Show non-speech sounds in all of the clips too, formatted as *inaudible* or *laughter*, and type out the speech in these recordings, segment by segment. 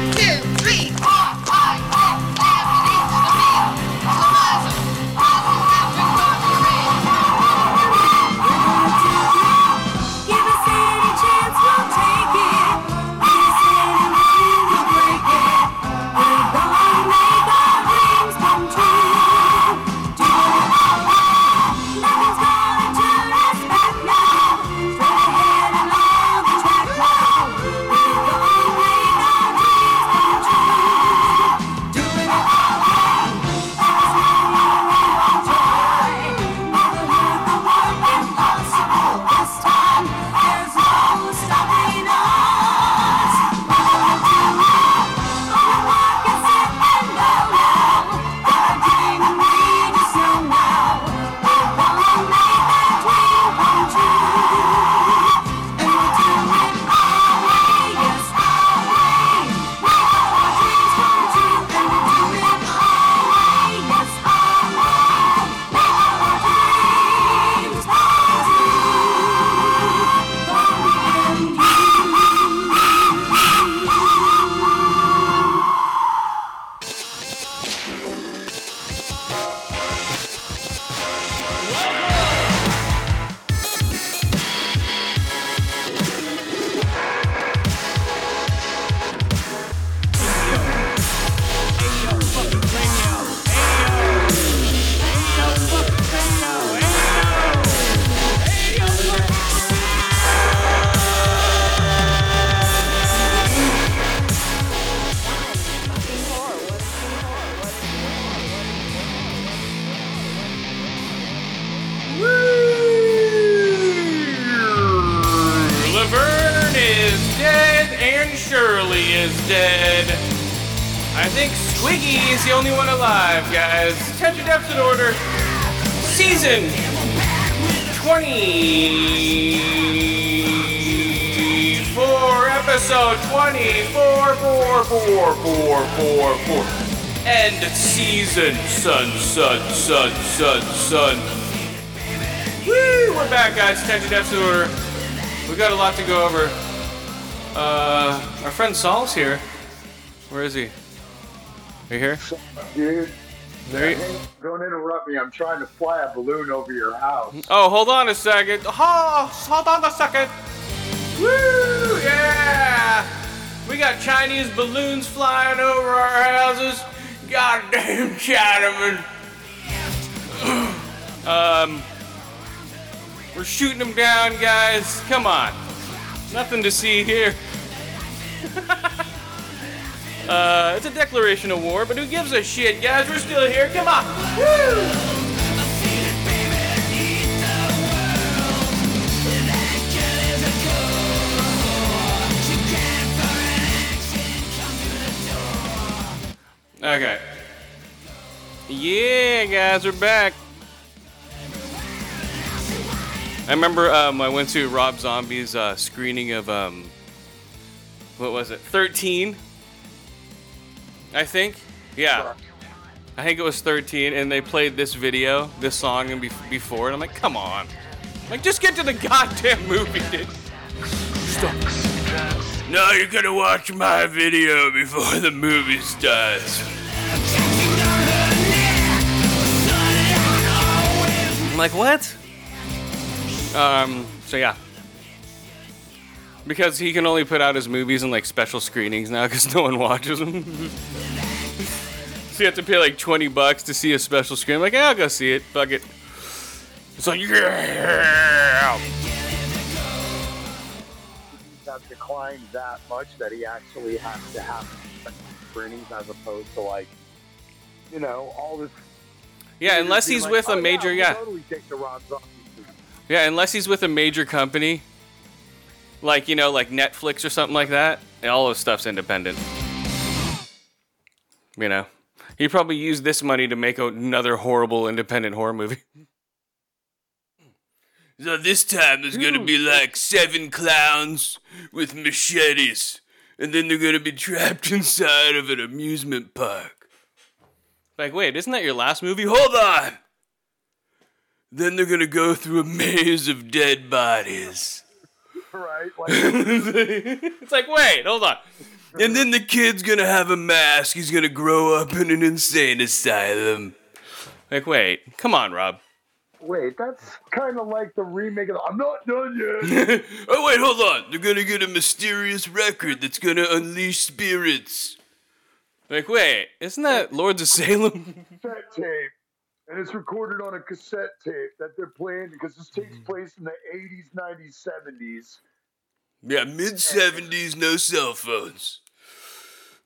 Laverne hold on a second. Oh, hold on a second. Woo! Yeah! We got Chinese balloons flying over our houses. Goddamn *laughs* Chinaman. *clears throat* um, we're shooting them down, guys. Come on. Nothing to see here. *laughs* uh, it's a declaration of war, but who gives a shit, guys? We're still here. Come on. Woo! Yeah, guys, we're back. I remember um, I went to Rob Zombie's uh, screening of um, what was it? 13. I think. Yeah. I think it was 13, and they played this video, this song, and bef- before, and I'm like, come on, like just get to the *laughs* goddamn movie, dude. Stop. No, you're gonna watch my video before the movie starts. Like, what? Um, so yeah. Because he can only put out his movies in like special screenings now because no one watches them. *laughs* so you have to pay like 20 bucks to see a special screen. I'm like, yeah, I'll go see it. Fuck it. It's like, yeah! Have declined that much that he actually has to have screenings as opposed to like, you know, all this. Yeah, unless he's like, with a "Oh, major, we'll yeah. Totally take the Rob Zombie movie." Yeah, unless he's with a major company, like you know, like Netflix or something like that. and all his stuff's independent. You know, he probably used this money to make another horrible independent horror movie. So this time there's gonna be like seven clowns with machetes, and then they're gonna be trapped *laughs* inside of an amusement park. Like, wait, isn't that your last movie? Hold on! Then they're gonna go through a maze of dead bodies. *laughs* Right? Like, *laughs* it's like, wait, hold on. And then the kid's gonna have a mask. He's gonna grow up in an insane asylum. Like, wait, come on, Rob. Wait, that's kind of like the remake of. the, I'm not done yet. *laughs* oh wait, hold on. They're gonna get a mysterious record that's gonna unleash spirits. Like, wait, isn't that Lords of Salem? *laughs* cassette tape, and it's recorded on a cassette tape that they're playing because this takes place in the 80s, 90s, 70s. Yeah, mid 70s, no cell phones.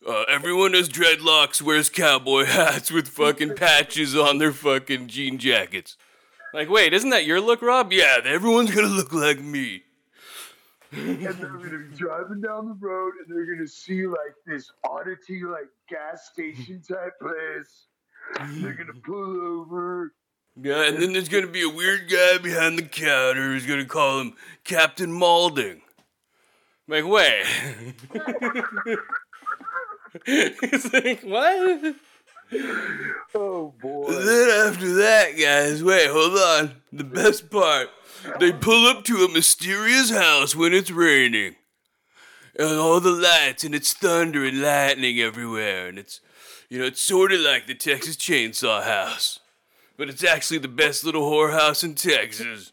Uh, everyone has dreadlocks, wears cowboy hats with fucking *laughs* patches on their fucking jean jackets. Like, wait, isn't that your look, Rob? Yeah, everyone's gonna look like me. And they're gonna be driving down the road and they're gonna see like this oddity like gas station type place. They're gonna pull over. Yeah, and then there's gonna be a weird guy behind the counter who's gonna call him Captain Spaulding. Like, wait. *laughs* He's like, what? Oh boy. And then after that, guys, wait, hold on. The best part. They pull up to a mysterious house when it's raining. And all the lights, and it's thunder and lightning everywhere. And it's, you know, it's sort of like the Texas Chainsaw House. But it's actually the best little whorehouse in Texas.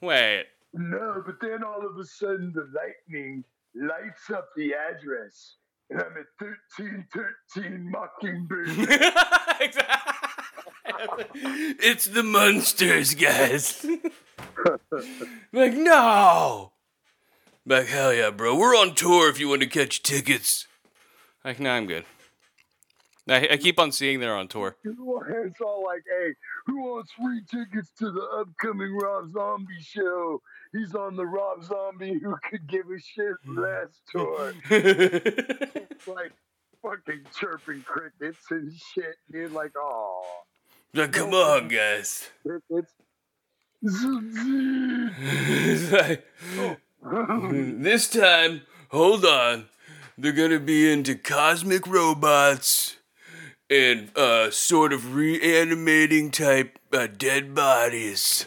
Wait. No, but then all of a sudden the lightning lights up the address. And I'm at 1313 Mockingbird. *laughs* it's the Munsters, guys. *laughs* *laughs* like, no. Like, hell yeah, bro. We're on tour if you want to catch tickets. Like, no, I'm good. I, I keep on seeing they're on tour. *laughs* It's all like, hey, who wants free tickets to the upcoming Rob Zombie show? He's on the Rob Zombie *laughs* who could give a shit last tour. it's like fucking chirping crickets and shit, dude. Like, oh. Now, come on, guys. It, it's. It's *laughs* like, this time, hold on. They're gonna be into cosmic robots and uh, sort of reanimating type uh, dead bodies.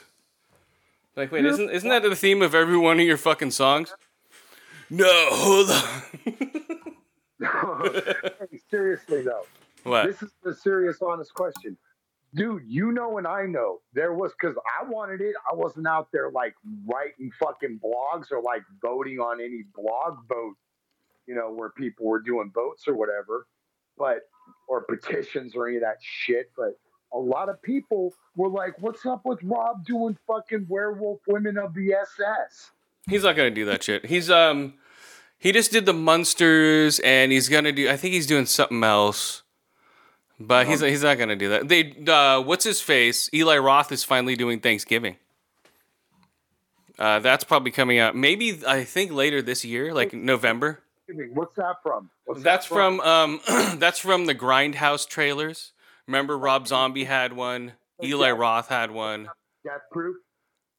Like, wait, isn't isn't that the theme of every one of your fucking songs? No, hold on. *laughs* hey, seriously though, What? this is a serious, honest question. Dude, you know and I know there was because I wanted it. I wasn't out there like writing fucking blogs or like voting on any blog vote, you know, where people were doing votes or whatever, but or petitions or any of that shit. But a lot of people were like, "What's up with Rob doing fucking werewolf women of the SS?" He's not gonna do that shit. He's um, he just did the Munsters, and he's gonna do. I think he's doing something else, but he's he's not gonna do that. They uh, what's his face? Eli Roth is finally doing Thanksgiving. Uh, that's probably coming out. Maybe I think later this year, like November. What's that from? What's That's that from um, *clears throat* that's from the Grindhouse trailers. Remember, Rob Zombie had one. Eli Roth had one. Death Proof.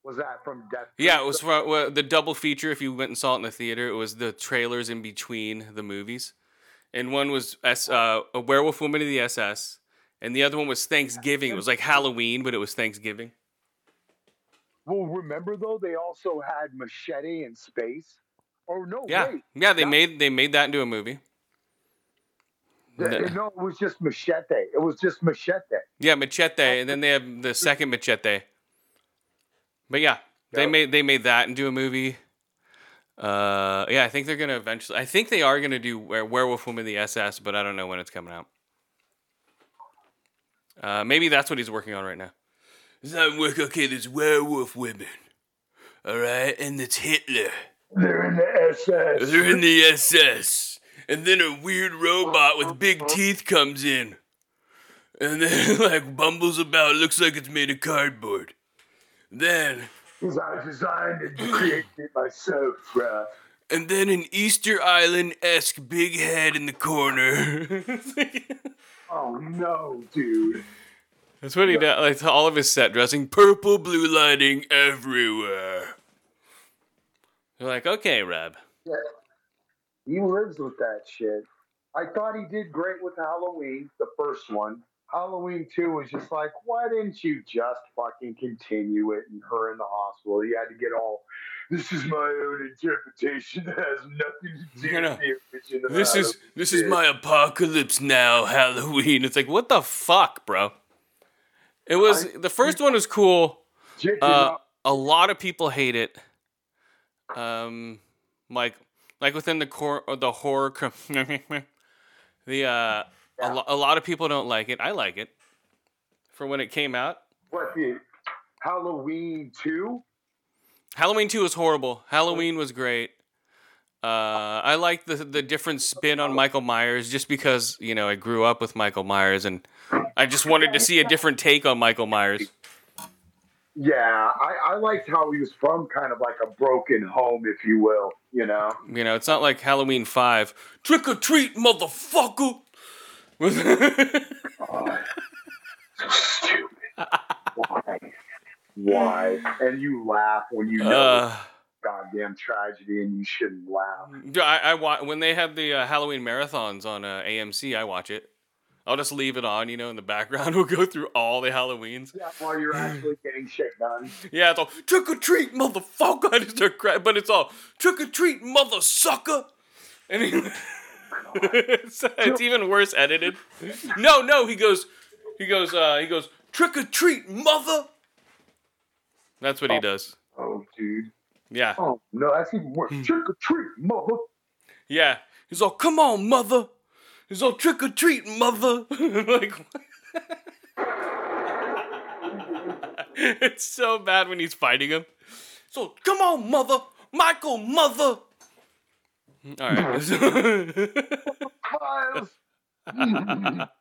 Was that from Death? Proof? Yeah, it was from well, the double feature. If you went and saw it in the theater, it was the trailers in between the movies, and one was S, uh, a Werewolf Woman of the SS, and the other one was Thanksgiving. It was like Halloween, but it was Thanksgiving. Well, remember though, they also had Machete in space. Oh no, Yeah, wait. yeah. They made they made that into a movie. Th- The- no, it was just Machete. It was just Machete. Yeah, Machete, and then they have the second Machete. But yeah, they Yep. made they made that into a movie. Uh, yeah, I think they're gonna eventually. I think they are gonna do Were- Werewolf Woman of the SS, but I don't know when it's coming out. Uh, maybe that's what he's working on right now. It's not work. Okay, there's werewolf women. All right, and it's Hitler. They're in the SS. They're in the SS. And then a weird robot with big teeth comes in. And then, *laughs* like, bumbles about, looks like it's made of cardboard. Then, Because I designed and created it myself, bruh. and then an Easter Island esque big head in the corner. *laughs* Oh no, dude. That's what he does. Like, all of his set dressing, purple blue lighting everywhere. You're like, okay, Rob. Yeah. He lives with that shit. I thought he did great with Halloween, the first one. Halloween 2 was just like, why didn't you just fucking continue it and her in the hospital? You had to get all, this is my own interpretation that has nothing to do You know. with the This is this is my apocalypse now, Halloween. It's like what the fuck, bro? It was I- the first one was cool. Uh, a lot of people hate it. Um, like like within the core or the horror, com- *laughs* the uh, a, lo- a lot of people don't like it. I like it for when it came out. what the Halloween two? Halloween two was horrible. Halloween was great. Uh, I like the the different spin on Michael Myers just because you know I grew up with Michael Myers and I just wanted to see a different take on Michael Myers. Yeah, I, I liked how he was from kind of like a broken home, if you will. You know, You know, it's not like Halloween five. Trick or treat, motherfucker. Oh, so stupid. Why? Why? And you laugh when you know uh, goddamn tragedy, and you shouldn't laugh. I, I wa- when they have the uh, Halloween marathons on uh, AMC, I watch it. I'll just leave it on, you know, in the background. *laughs* We'll go through all the Halloweens. Yeah, while you're actually getting shit done. Yeah, it's all trick or treat, motherfucker. *laughs* I just start crying, but it's all trick or treat, mother sucker. *laughs* And he, *laughs* it's, it's even worse edited. No, no, he goes, he goes, uh, he goes trick or treat, mother. That's what he Oh. does. Oh, dude. Yeah, Oh no, that's even worse. Trick or treat, mother. yeah. He's all, come on, mother. He's all trick or treat, mother. *laughs* like, *laughs* it's so bad when he's fighting him. So come on, mother, Michael, mother. All right. *laughs*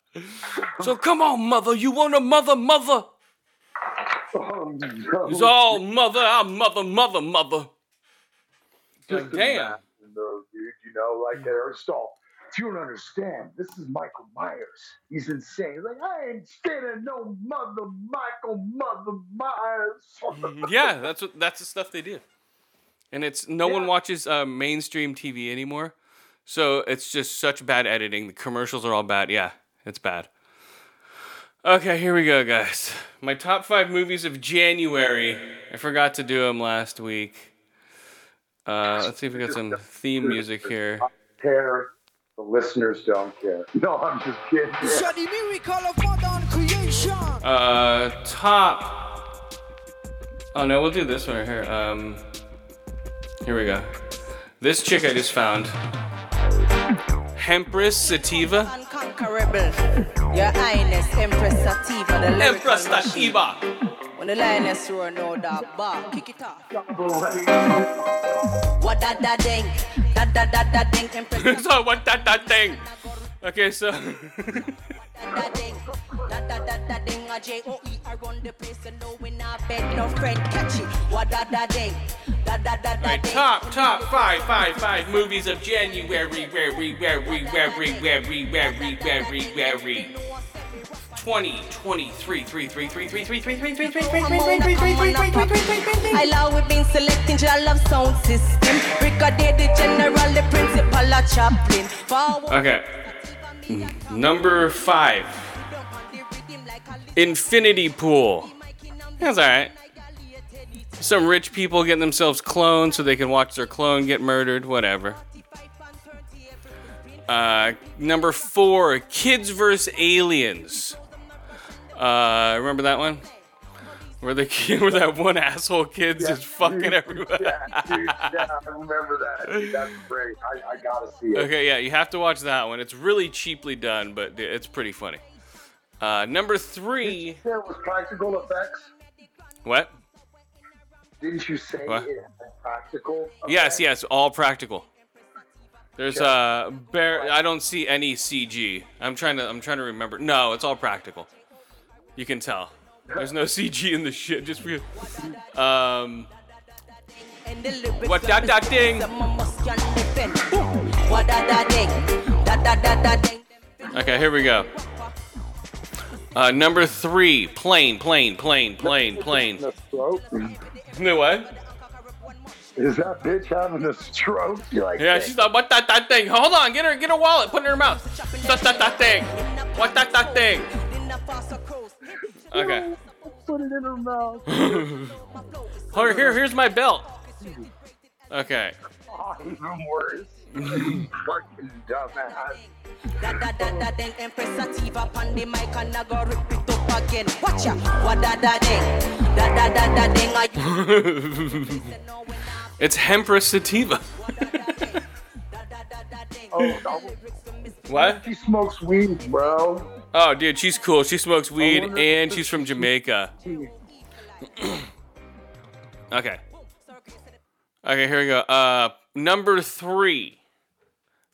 So come on, mother. You want a mother, mother? Oh, no. It's all mother. I'm mother, mother, mother. Just damn. though, dude. You know, like they're all. You don't understand. This is Michael Myers. He's insane. Like I ain't scared of no mother Michael Mother Myers. Mm, yeah, that's what that's the stuff they do. And it's no one watches uh, mainstream TV anymore, so it's just such bad editing. The commercials are all bad. Yeah, it's bad. Okay, here we go, guys. My top five movies of January. I forgot to do them last week. Uh, let's see if we got some theme music here. care. The listeners don't care. *laughs* No, I'm just kidding. So the miracle of modern creation. Uh, top. Oh no, we'll do this one right here. Um, here we go. This chick I just found. Hempress Sativa. Unconquerable. Your Highness, Empress Sativa, the Empress. Sativa. When the lioness roar, no dog bark. Kick it off. What da da ding, da da da da ding, Empress *laughs* what that that thing? Da da ding, da da da da ding. A J O E I run the place, and no we not beg no friend catch it. What da da ding, da da da da Alright, ding. top top five five five movies of January. Very very very very very very very very. 20, 23, 3, 3, 3, 3, 3, 3, 3, 3, 3, 3, 3, 3, 3, 3, 3, 3, 3, 3, 3, 3. I love we been selecting your love sound system. Brigadier the general, the principal, a chaplain. Okay. Number five. Infinity Pool. That's alright. Some rich people getting themselves cloned so they can watch their clone get murdered, whatever. Uh, number four, Kids vs. Aliens. Uh, remember that one? Where the kid, *laughs* where that one asshole kid's just fucking everywhere. Yeah, dude, yeah, I remember that. Dude, that's great. I, I gotta see it. Okay, yeah, you have to watch that one. It's really cheaply done, but it's pretty funny. Uh, number three. There was practical effects. What? Didn't you say What? it had practical? Yes, effects? yes, all practical. There's uh, bare. I don't see any CG. I'm trying to. I'm trying to remember. No, it's all practical. You can tell. There's no CG in the shit. Just for you. Um. What that that? What da da ding, ding. Okay, here we go. Uh, number three, plane, plane, plane, plane, plane. No what? Is that bitch having a stroke? You're like, Yeah, she's like, what that that thing? Hold on, get her, get her wallet, put it in her mouth. That that that thing. What that that thing? Okay. put it in her mouth. Here, here, here's my belt. Okay. Oh, even worse. fucking dumbass. On the mic and I go rip it up again. Watch ya, what. *laughs* It's Hempress Sativa. Oh, no. What? She smokes weed, bro. Oh, dude, she's cool. She smokes weed and she's from Jamaica. *clears throat* Okay. Okay, here we go. Uh, number three.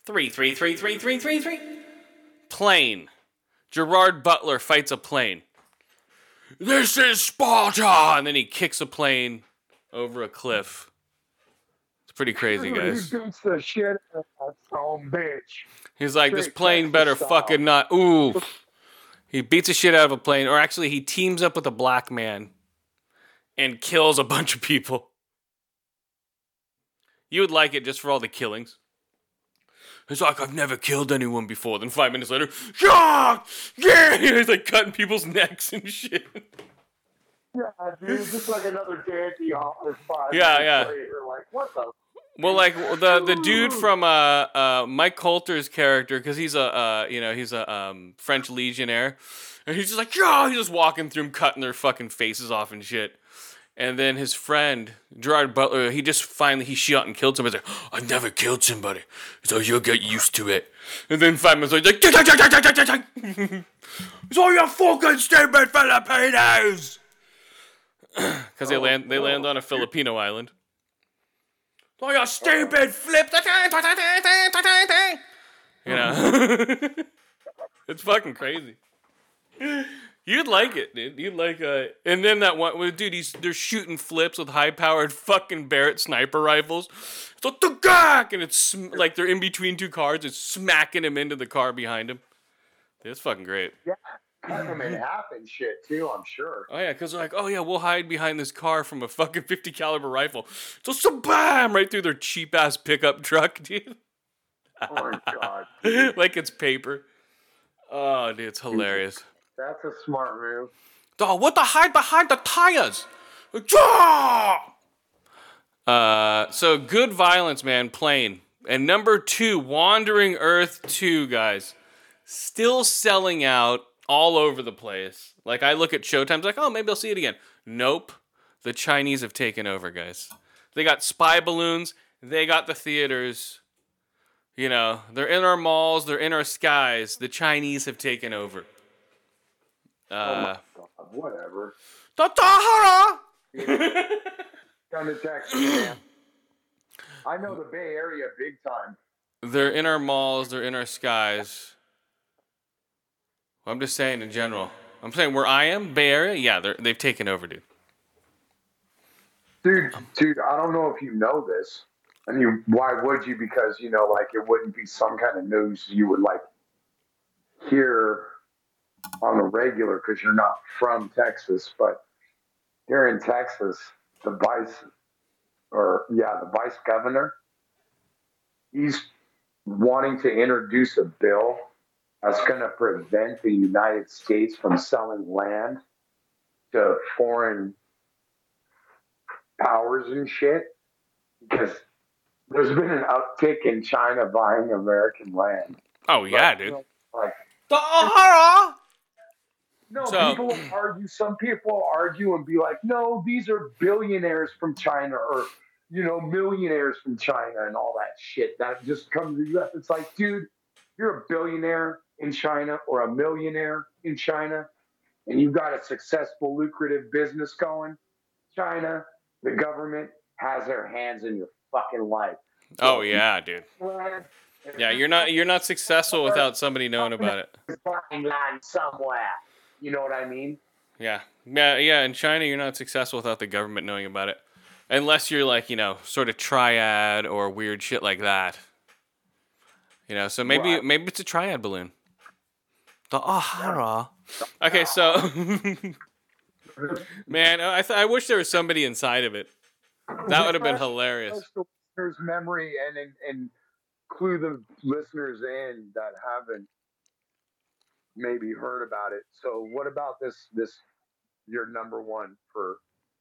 Three, three, three, three, three, three, three. Plane. Gerard Butler fights a plane. This is Sparta! And then he kicks a plane over a cliff. It's pretty crazy, He guys. beats the shit out of that bitch. He's like, this plane better fucking not. Ooh. He beats the shit out of a plane, or actually, he teams up with a black man and kills a bunch of people. You would like it just for all the killings. It's like, I've never killed anyone before. Then five minutes later, yeah, yeah, *laughs* he's like cutting people's necks and shit. Yeah, dude, just like another dandy office five Yeah, yeah. later, like, what the? Well, like the the dude from uh uh Mike Colter's character, because he's a uh you know he's a um French legionnaire, and he's just like yeah, he's just walking through 'em, cutting their fucking faces off and shit. And then his friend Gerard Butler, he just finally he shot and killed somebody. He's like, I never killed somebody, so you'll get used to it. And then five minutes later, he's like, it's all tick, tick, tick, tick, tick." so you fucking stupid Filipinos. *clears throat* Because they land they land on a Filipino island. Oh, you stupid flip. You know? *laughs* it's fucking crazy. You'd like it, dude. You'd like uh and then that one well, dude, he's they're shooting flips with high powered fucking Barrett sniper rifles. So "Tugak!" and it's sm- like they're in between two cars, it's smacking him into the car behind him. Dude, it's fucking great. Cut in half and shit too. I'm sure. Oh yeah, because they're like, oh yeah, we'll hide behind this car from a fucking *laughs* 50 caliber rifle. So, so bam, right through their cheap ass pickup truck, *laughs* dude. Oh my *laughs* god, like it's paper. Oh, dude, it's hilarious. that's a smart move. Dog, what the hide behind the tires? Uh, so good violence, man. Plane and number two, Wandering Earth two, guys, still selling out all over the place. Like I look at Showtime's, like, oh, maybe I'll see it again. Nope, the Chinese have taken over, guys. They got spy balloons. They got the theaters. You know, they're in our malls. They're in our skies. The Chinese have taken over. Uh, God, whatever. Tatahara! *laughs* Come to Texas, man. I know the Bay Area big time. They're in our malls, they're in our skies. I'm just saying in general. I'm saying where I am, Bay Area, yeah, they've taken over, dude. Dude, dude, I don't know if you know this. I mean, why would you? Because, you know, like it wouldn't be some kind of news you would like hear on the regular because you're not from Texas. But here in Texas, the vice, or yeah, the vice governor, he's wanting to introduce a bill that's going to prevent the United States from selling land to foreign powers and shit because there's been an uptick in China buying American land. Oh, yeah, Like, dude. Like, the Tahara! no, So- people will argue. Some people will argue and be like, "No, these are billionaires from China, or you know, millionaires from China, and all that shit that just comes to the U.S." It's like, dude, you're a billionaire in China or a millionaire in China, and you've got a successful, lucrative business going. China, the government has their hands in your fucking life. Oh, yeah, dude. Yeah, you're not you're not successful without somebody knowing about it. fucking land somewhere. You know what I mean? Yeah. Yeah, yeah, in China you're not successful without the government knowing about it. Unless you're like, you know, sort of triad or weird shit like that. You know, so maybe Right. maybe it's a triad balloon. The oh, Ahara. Okay, so *laughs* Man, I th- I wish there was somebody inside of it. That would have been hilarious. Refresh the listener's memory and, and and clue the listeners in that haven't maybe heard about it. So, what about this? This your number one for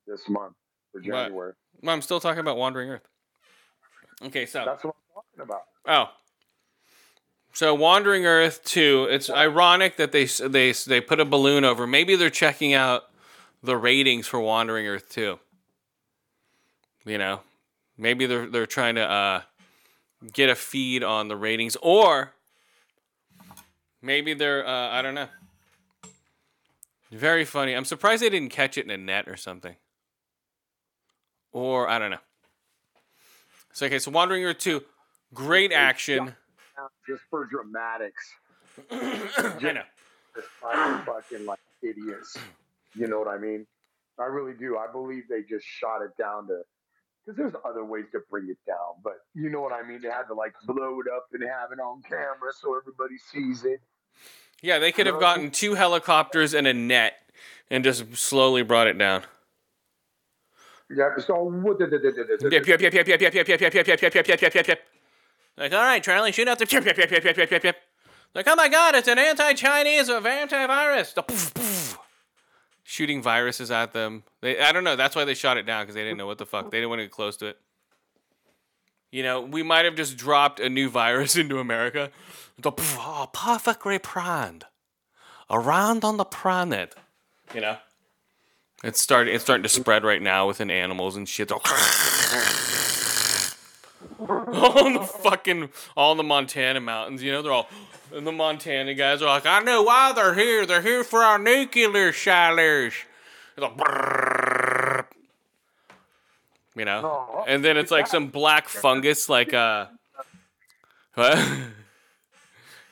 this month for January. Well, I'm still talking about Wandering Earth. Okay, so That's what I'm talking about? Oh. So Wandering Earth 2, it's ironic that they they they put a balloon over. Maybe they're checking out the ratings for Wandering Earth 2. You know, maybe they're they're trying to uh, get a feed on the ratings or maybe they're uh, I don't know. Very funny. I'm surprised they didn't catch it in a net or something. Or I don't know. So okay, so Wandering Earth 2, great action. Just for dramatics. I know. Just fucking, like idiots. You know what I mean? I really do. I believe they just shot it down to because there's other ways to bring it down, but you know what I mean. They had to like blow it up and have it on camera so everybody sees it. Yeah, they could have gotten two helicopters and a net and just slowly brought it down. Yeah. So Yep, yep, yep, yep, yep, yep, yep, yep, yep, yep, yep, yep, yep, yep, yep, yep, yep. Like, all right, Charlie, shoot out the yep, yep, yep, yep, yep, yep, yep. Like, oh my God, it's an anti-Chinese or antivirus. Shooting viruses at them. They, I don't know. That's why they shot it down because they didn't know what the fuck. They didn't want to get close to it. You know, we might have just dropped a new virus *laughs* into America. The oh, perfectly planned, around on the planet. You know, it's starting. It's starting to spread right now within animals and shit. *laughs* *laughs* All the fucking all the Montana mountains, you know, they're all and the Montana guys are like, I know why they're here. They're here for our nuclear shillers. Like, you know, and then it's like some black *laughs* fungus, like uh, *laughs* what?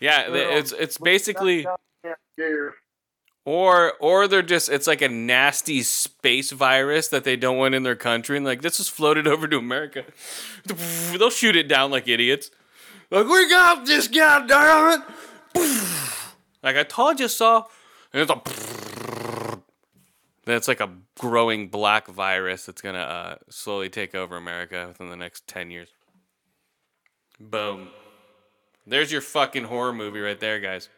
yeah, it's it's basically. Or or they're just it's like a nasty space virus that they don't want in their country and like this was floated over to America. *laughs* They'll shoot it down like idiots. Like we got this guy damn. *laughs* Like I told you so. And it's a *laughs* then it's like a growing black virus that's gonna uh, slowly take over America within the next ten years. Boom. There's your fucking horror movie right there, guys.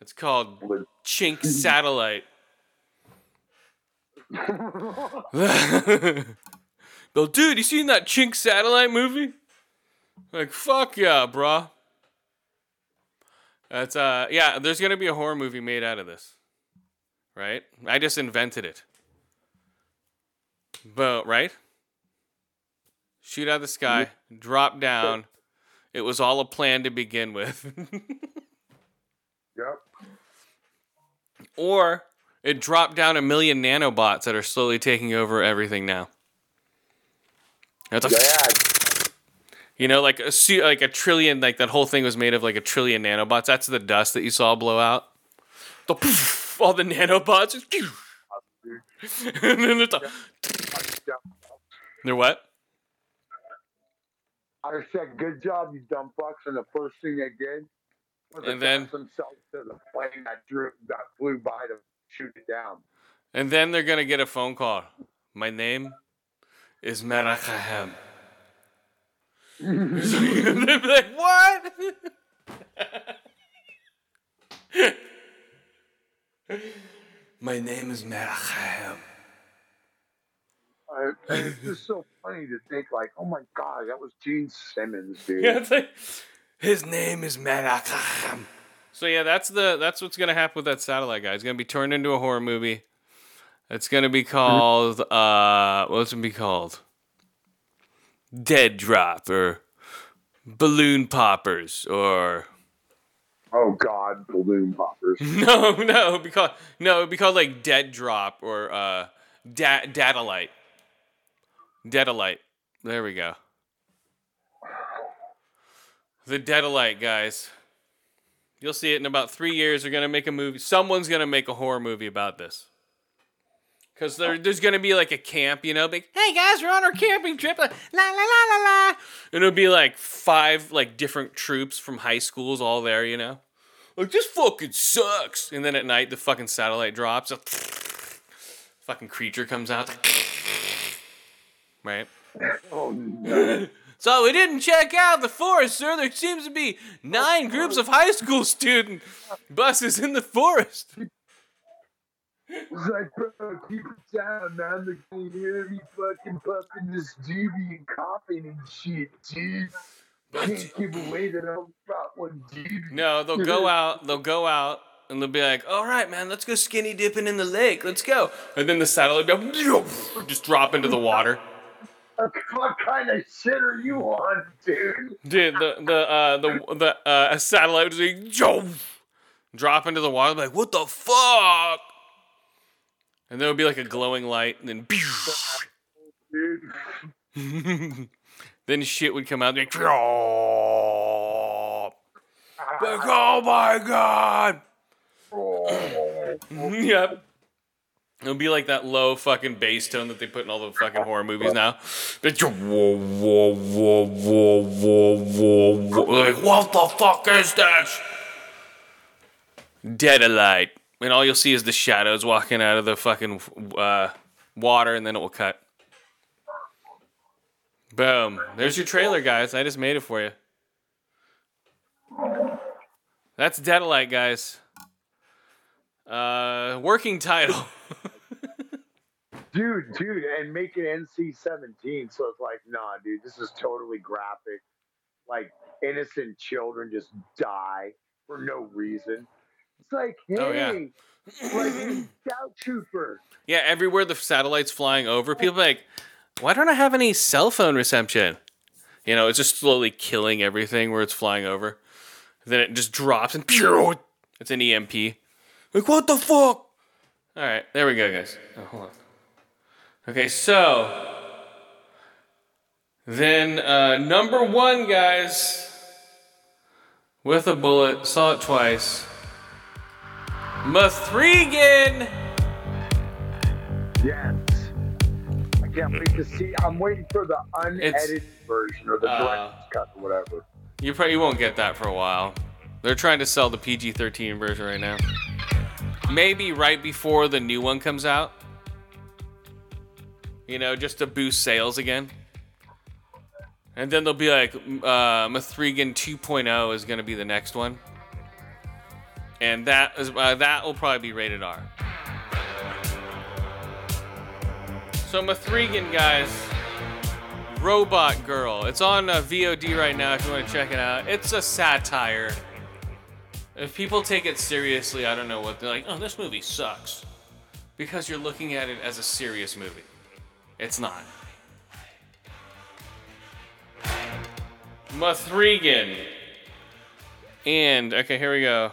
It's called Chink *laughs* Satellite. *laughs* Bill, dude, you seen that Chink Satellite movie? Like, fuck yeah, bruh. That's uh, yeah. There's gonna be a horror movie made out of this, right? I just invented it. But right, shoot out of the sky, drop down. It was all a plan to begin with. *laughs* Yep. Or it dropped down a million nanobots that are slowly taking over everything now. That's a Yeah. You know, like a like a trillion, like that whole thing was made of like a trillion nanobots. That's the dust that you saw blow out. The poof, *laughs* all the nanobots, *laughs* and then it's a, they're what? I said, good job, you dumb fucks. And the first thing they And then- themselves to the plane that drew that flew by to shoot it down. And then they're gonna get a phone call. My name is Marakahem. They'll *laughs* be like, what? *laughs* My name is. I, and it's just so funny to think, like, oh my god, that was Gene Simmons, *laughs* dude. Yeah, it's like his name is Marakahem. So yeah, that's the that's what's gonna happen with that satellite guy. It's gonna be turned into a horror movie. It's gonna be called uh what's it gonna be called? Dead Drop or Balloon Poppers or Oh god, balloon poppers. *laughs* no no it'd be called no it'd be called like Dead Drop or uh da- Datalite. Deadalite. There we go. The Deadalite guys. You'll see it in about three years. They're gonna make a movie. Someone's gonna make a horror movie about this. Cause there, oh. there's gonna be like a camp, you know, like, hey guys, we're on our camping trip, la la la la la, and it'll be like five like different troops from high schools all there, you know, like this fucking sucks. And then at night, the fucking satellite drops, a fucking creature comes out, *laughs* right? Oh no. So we didn't check out the forest, sir. There seems to be nine groups of high school student buses in the forest. It's like, bro, keep it down, man. They can hear me fucking puffing this doobie and coughing and shit, dude. Can't you believe it? I'm about one dude. No, they'll go out. They'll go out, and they'll be like, "All right, man, let's go skinny dipping in the lake. Let's go." And then the satellite will be- *laughs* just drop into the water. What kind of shit are you on, dude? Dude, the the uh, the the uh, a satellite just like, drop into the water. Like, what the fuck? And there would be like a glowing light, and then Dude. *laughs* then shit would come out. Like, like, oh my god! *laughs* yep. It'll be like that low fucking bass tone that they put in all the fucking horror movies now. Like, whoa, whoa, whoa, whoa, whoa, whoa, whoa. Like, what the fuck is this? Dead of light. And all you'll see is the shadows walking out of the fucking uh, water, and then it will cut. Boom. There's your trailer, guys. I just made it for you. That's Dead of Light, guys. Uh, working title. *laughs* dude, dude, and make it NC seventeen. So it's like, nah, dude, this is totally graphic. Like innocent children just die for no reason. It's like, hey, Oh, yeah. like *clears throat* Scout Trooper. yeah, everywhere the satellite's flying over, people are like, why don't I have any cell phone reception? You know, it's just slowly killing everything where it's flying over. Then it just drops and pew, it's an EMP. Like, what the fuck? All right, there we go, guys. Oh, hold on. Okay, so then uh, number one, guys, with a bullet, saw it twice. Mithrigan. Yes. I can't wait to see. I'm waiting for the unedited version or the Uh, director's cut or whatever. You probably won't get that for a while. They're trying to sell the PG-13 version right now. Maybe right before the new one comes out. You know, just to boost sales again. And then they'll be like, uh, Mithrigan 2.0 is going to be the next one. And that is uh, that will probably be rated R. So Mithrigan, guys, Robot Girl. It's on uh, VOD right now if you want to check it out. It's a satire. If people take it seriously, I don't know what they're like. Oh, this movie sucks. Because you're looking at it as a serious movie. It's not. Mithrigan. And, okay, here we go.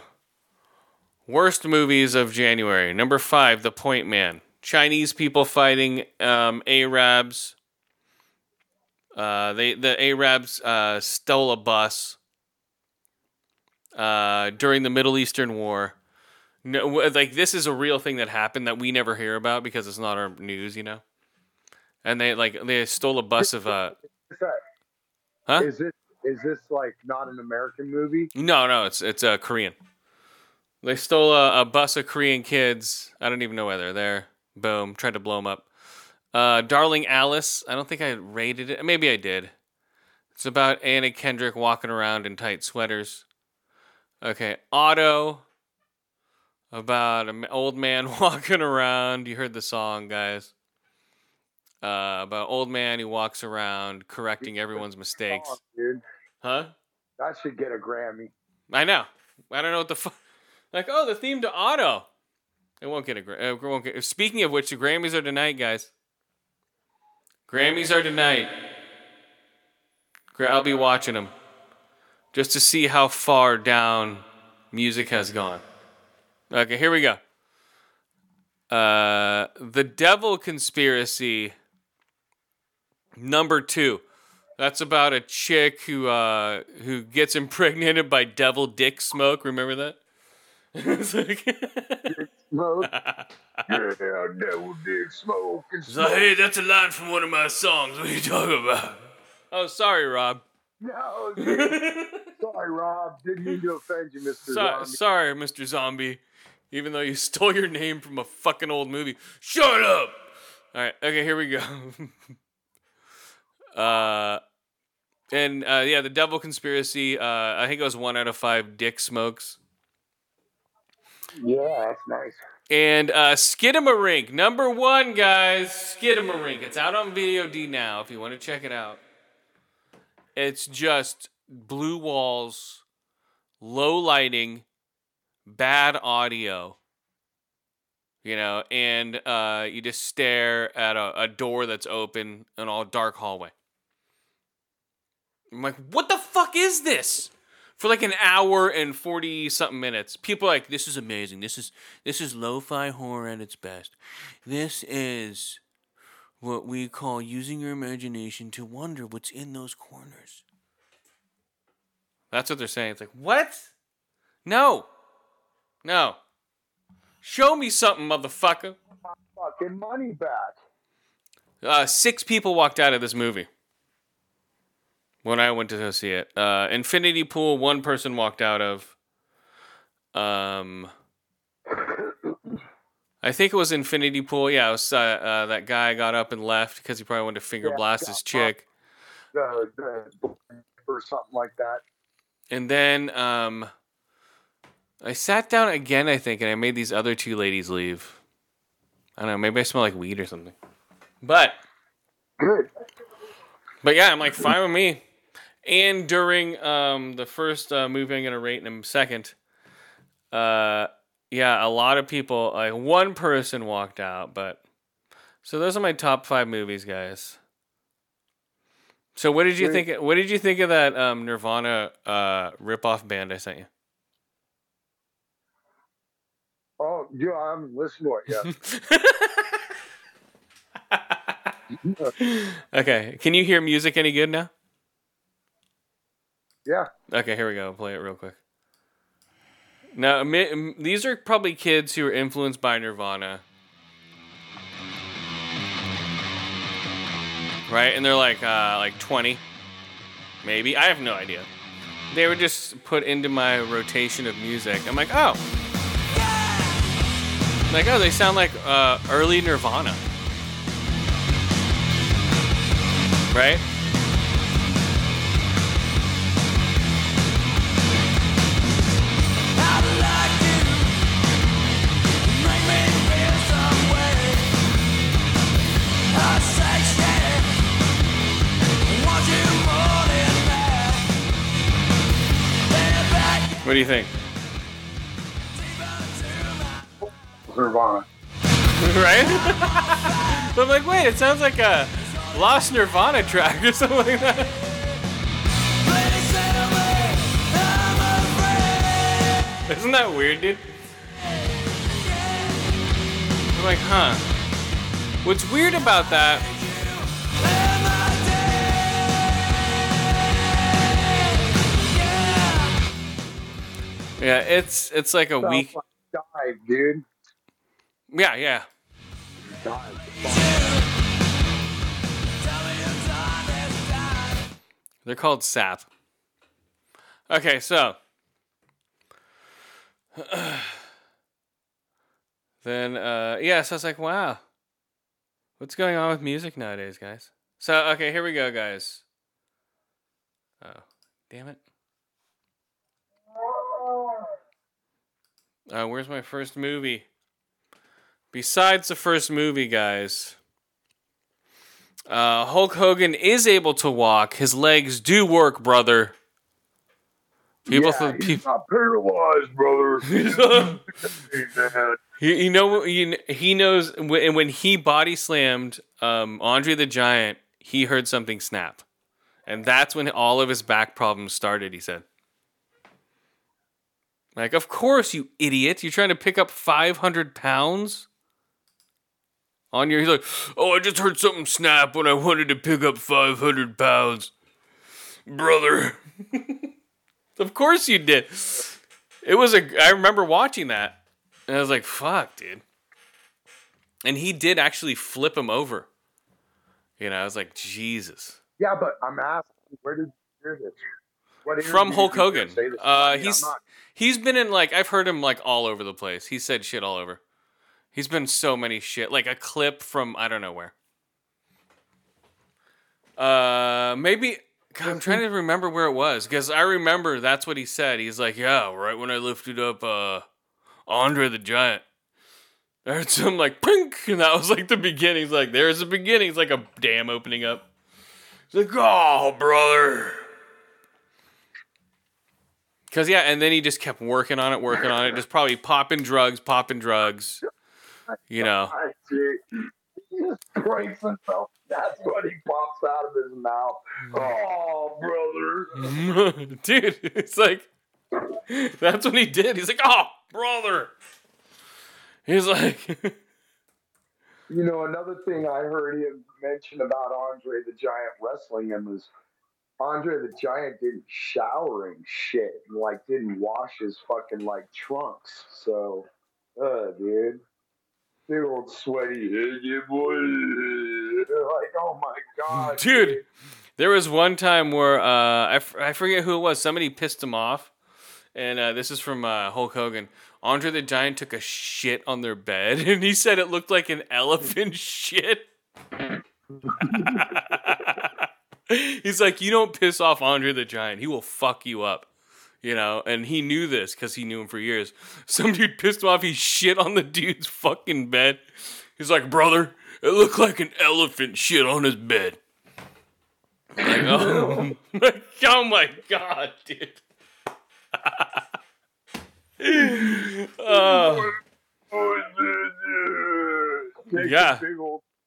Worst movies of January. Number five, The Point Man. Chinese people fighting um, Arabs. Uh, they the Arabs uh, stole a bus uh, during the Middle Eastern War. No, like this is a real thing that happened that we never hear about because it's not our news, you know. And they like they stole a bus of uh? Huh? Is this is this like not an American movie? no no it's it's uh, Korean. They stole a, a bus of Korean kids. I don't even know why they're there. Boom, tried to blow them up. Uh, Darling Alice. I don't think I rated it. Maybe I did. It's about Anna Kendrick walking around in tight sweaters. Okay, Otto. About an old man *laughs* walking around. You heard the song, guys. Uh, about old man who walks around correcting everyone's mistakes. Dude, Huh? that should get a Grammy. I know. I don't know what the fuck. *laughs* Like, oh, the theme to Otto. It won't get a. Gra- uh, it won't get. Speaking of which, the Grammys are tonight, guys. Grammys are tonight. I'll be watching them just to see how far down music has gone. Okay, here we go. Uh, the Devil Conspiracy, number two. That's about a chick who uh, who gets *laughs* impregnated by devil dick smoke. Remember that? It's like- Smoke. *laughs* yeah, devil dick smoke It's like, hey, that's a line from one of my songs. What are you talking about? Oh, sorry, Rob. No, *laughs* sorry, Rob. Didn't mean to offend you, Mr. So- Zombie. sorry, Mr. Zombie. Even though you stole your name from a fucking old movie. Shut up! Alright, okay, here we go. Uh, and uh, yeah, the Devil Conspiracy, uh, I think it was one out of five dick smokes. Yeah, that's nice. And uh, Skinamarink, number one, guys. Skinamarink. It's out on Video D now if you want to check it out. It's just blue walls, low lighting, bad audio. You know, and uh, you just stare at a, a door that's open, an all dark hallway. I'm like, what the fuck is this? For like an hour and forty something minutes, people are like, this is amazing. This is this is lo-fi horror at its best. This is what we call using your imagination to wonder what's in those corners. That's what they're saying. It's like, what? No. No. Show me something, motherfucker. Fucking money back. Uh, six people walked out of this movie when I went to go see it. Uh, Infinity Pool, one person walked out of. Um, I think it was Infinity Pool. Yeah, was uh, uh, that guy got up and left because he probably wanted to finger Yeah, blast his chick. The, the, or something like that. And then um, I sat down again, I think, and I made these other two ladies leave. I don't know, maybe I smell like weed or something. But Good. But yeah, I'm like fine with me. And during um, the first uh, movie, I'm gonna rate in a second. Uh, yeah, a lot of people, like one person walked out, but so those are my top five movies, guys. So what did you Great. think? What did you think of that um, Nirvana uh, rip-off band I sent you? Oh, yeah, I haven't listened to it yet. *laughs* okay, can you hear music any good now? Yeah. Okay, here we go. Play it real quick. Now, these are probably kids who are influenced by Nirvana. Right? And they're like uh, like 20. Maybe. I have no idea. They were just put into my rotation of music. I'm like, oh. Like, oh, they sound like uh, early Nirvana. Right? What do you think? Nirvana. *laughs* right? but *laughs* I'm like, wait, it sounds like a Lost Nirvana track or something like that. Isn't that weird, dude? I'm like, huh. What's weird about that? Yeah, it's it's like a Sounds week. like dive, dude. Yeah, yeah. Dive. They're called sap. Okay, so *sighs* then uh yeah, so I was like, wow. What's going on with music nowadays, guys? So okay, here we go, guys. Oh, damn it. Uh, where's my first movie? Besides the first movie, guys. Uh, Hulk Hogan is able to walk. His legs do work, brother. People, yeah, he's peop- not paralyzed, brother. *laughs* He's dead. He, you know, he, he knows, wh- and when he body slammed um, Andre the Giant, he heard something snap. And that's when all of his back problems started, he said. Like, of course, you idiot. You're trying to pick up 500 pounds on your. He's like, oh, I just heard something snap when I wanted to pick up 500 pounds. Brother. *laughs* of course you did. It was a. I remember watching that. And I was like, fuck, dude. And he did actually flip him over. You know, I was like, Jesus. Yeah, but I'm asking, where did you hear this? What From Hulk Hogan. Uh, he's not- he's been in like I've heard him like all over the place. He said shit all over. He's been so many shit. Like a clip from I don't know where. Uh, maybe God, I'm trying to remember where it was because I remember that's what he said. He's like, yeah, right when I lifted up uh Andre the Giant. I heard some like pink, and that was like the beginning. He's like, there's the beginning. It's like a dam opening up. He's like, oh, brother. Cause yeah, and then he just kept working on it, working on it, just probably popping drugs, popping drugs. You know, *laughs* I. He just breaks himself. That's what he pops out of his mouth. Oh, brother. *laughs* dude, it's like that's what he did. He's like, oh, brother. He's like, *laughs* You know, another thing I heard him mention about Andre the Giant wrestling him was Andre the Giant didn't shower and shit, and like didn't wash his fucking like trunks. So, uh, dude, big old sweaty, hey, yeah, boy. Like, oh my god, dude. There was one time where uh, I, f- I forget who it was. Somebody pissed him off, and uh, this is from uh, Hulk Hogan. Andre the Giant took a shit on their bed, *laughs* and he said it looked like an elephant *laughs* shit. *laughs* He's like, you don't piss off Andre the Giant; he will fuck you up. You know, and he knew this because he knew him for years. *laughs* Some dude pissed him off. He shit on the dude's fucking bed. He's like, brother, it looked like an elephant shit on his bed. Like, oh, my, *laughs* oh my god, dude. Take *laughs* uh. Yeah.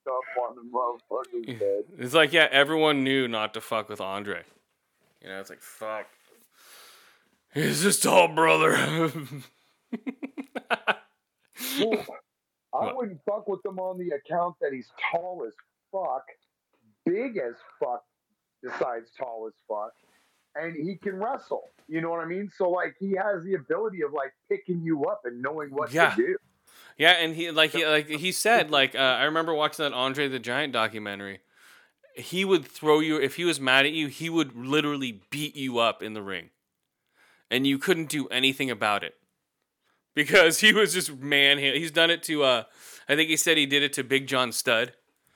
A big old stuff on the motherfucker's head. it's like, yeah, everyone knew not to fuck with Andre. You know, it's like, fuck. He's just tall brother. *laughs* Well, I wouldn't fuck with him on the account that he's tall as fuck, big as fuck, besides tall as fuck, and he can wrestle. You know what I mean? So like he has the ability of like picking you up and knowing what Yeah. to do. Yeah, and he like he like he said like uh, I remember watching that Andre the Giant documentary. He would throw you if he was mad at you. He would literally beat you up in the ring, and you couldn't do anything about it because he was just man. He's done it to. Uh, I think he said he did it to Big John Studd.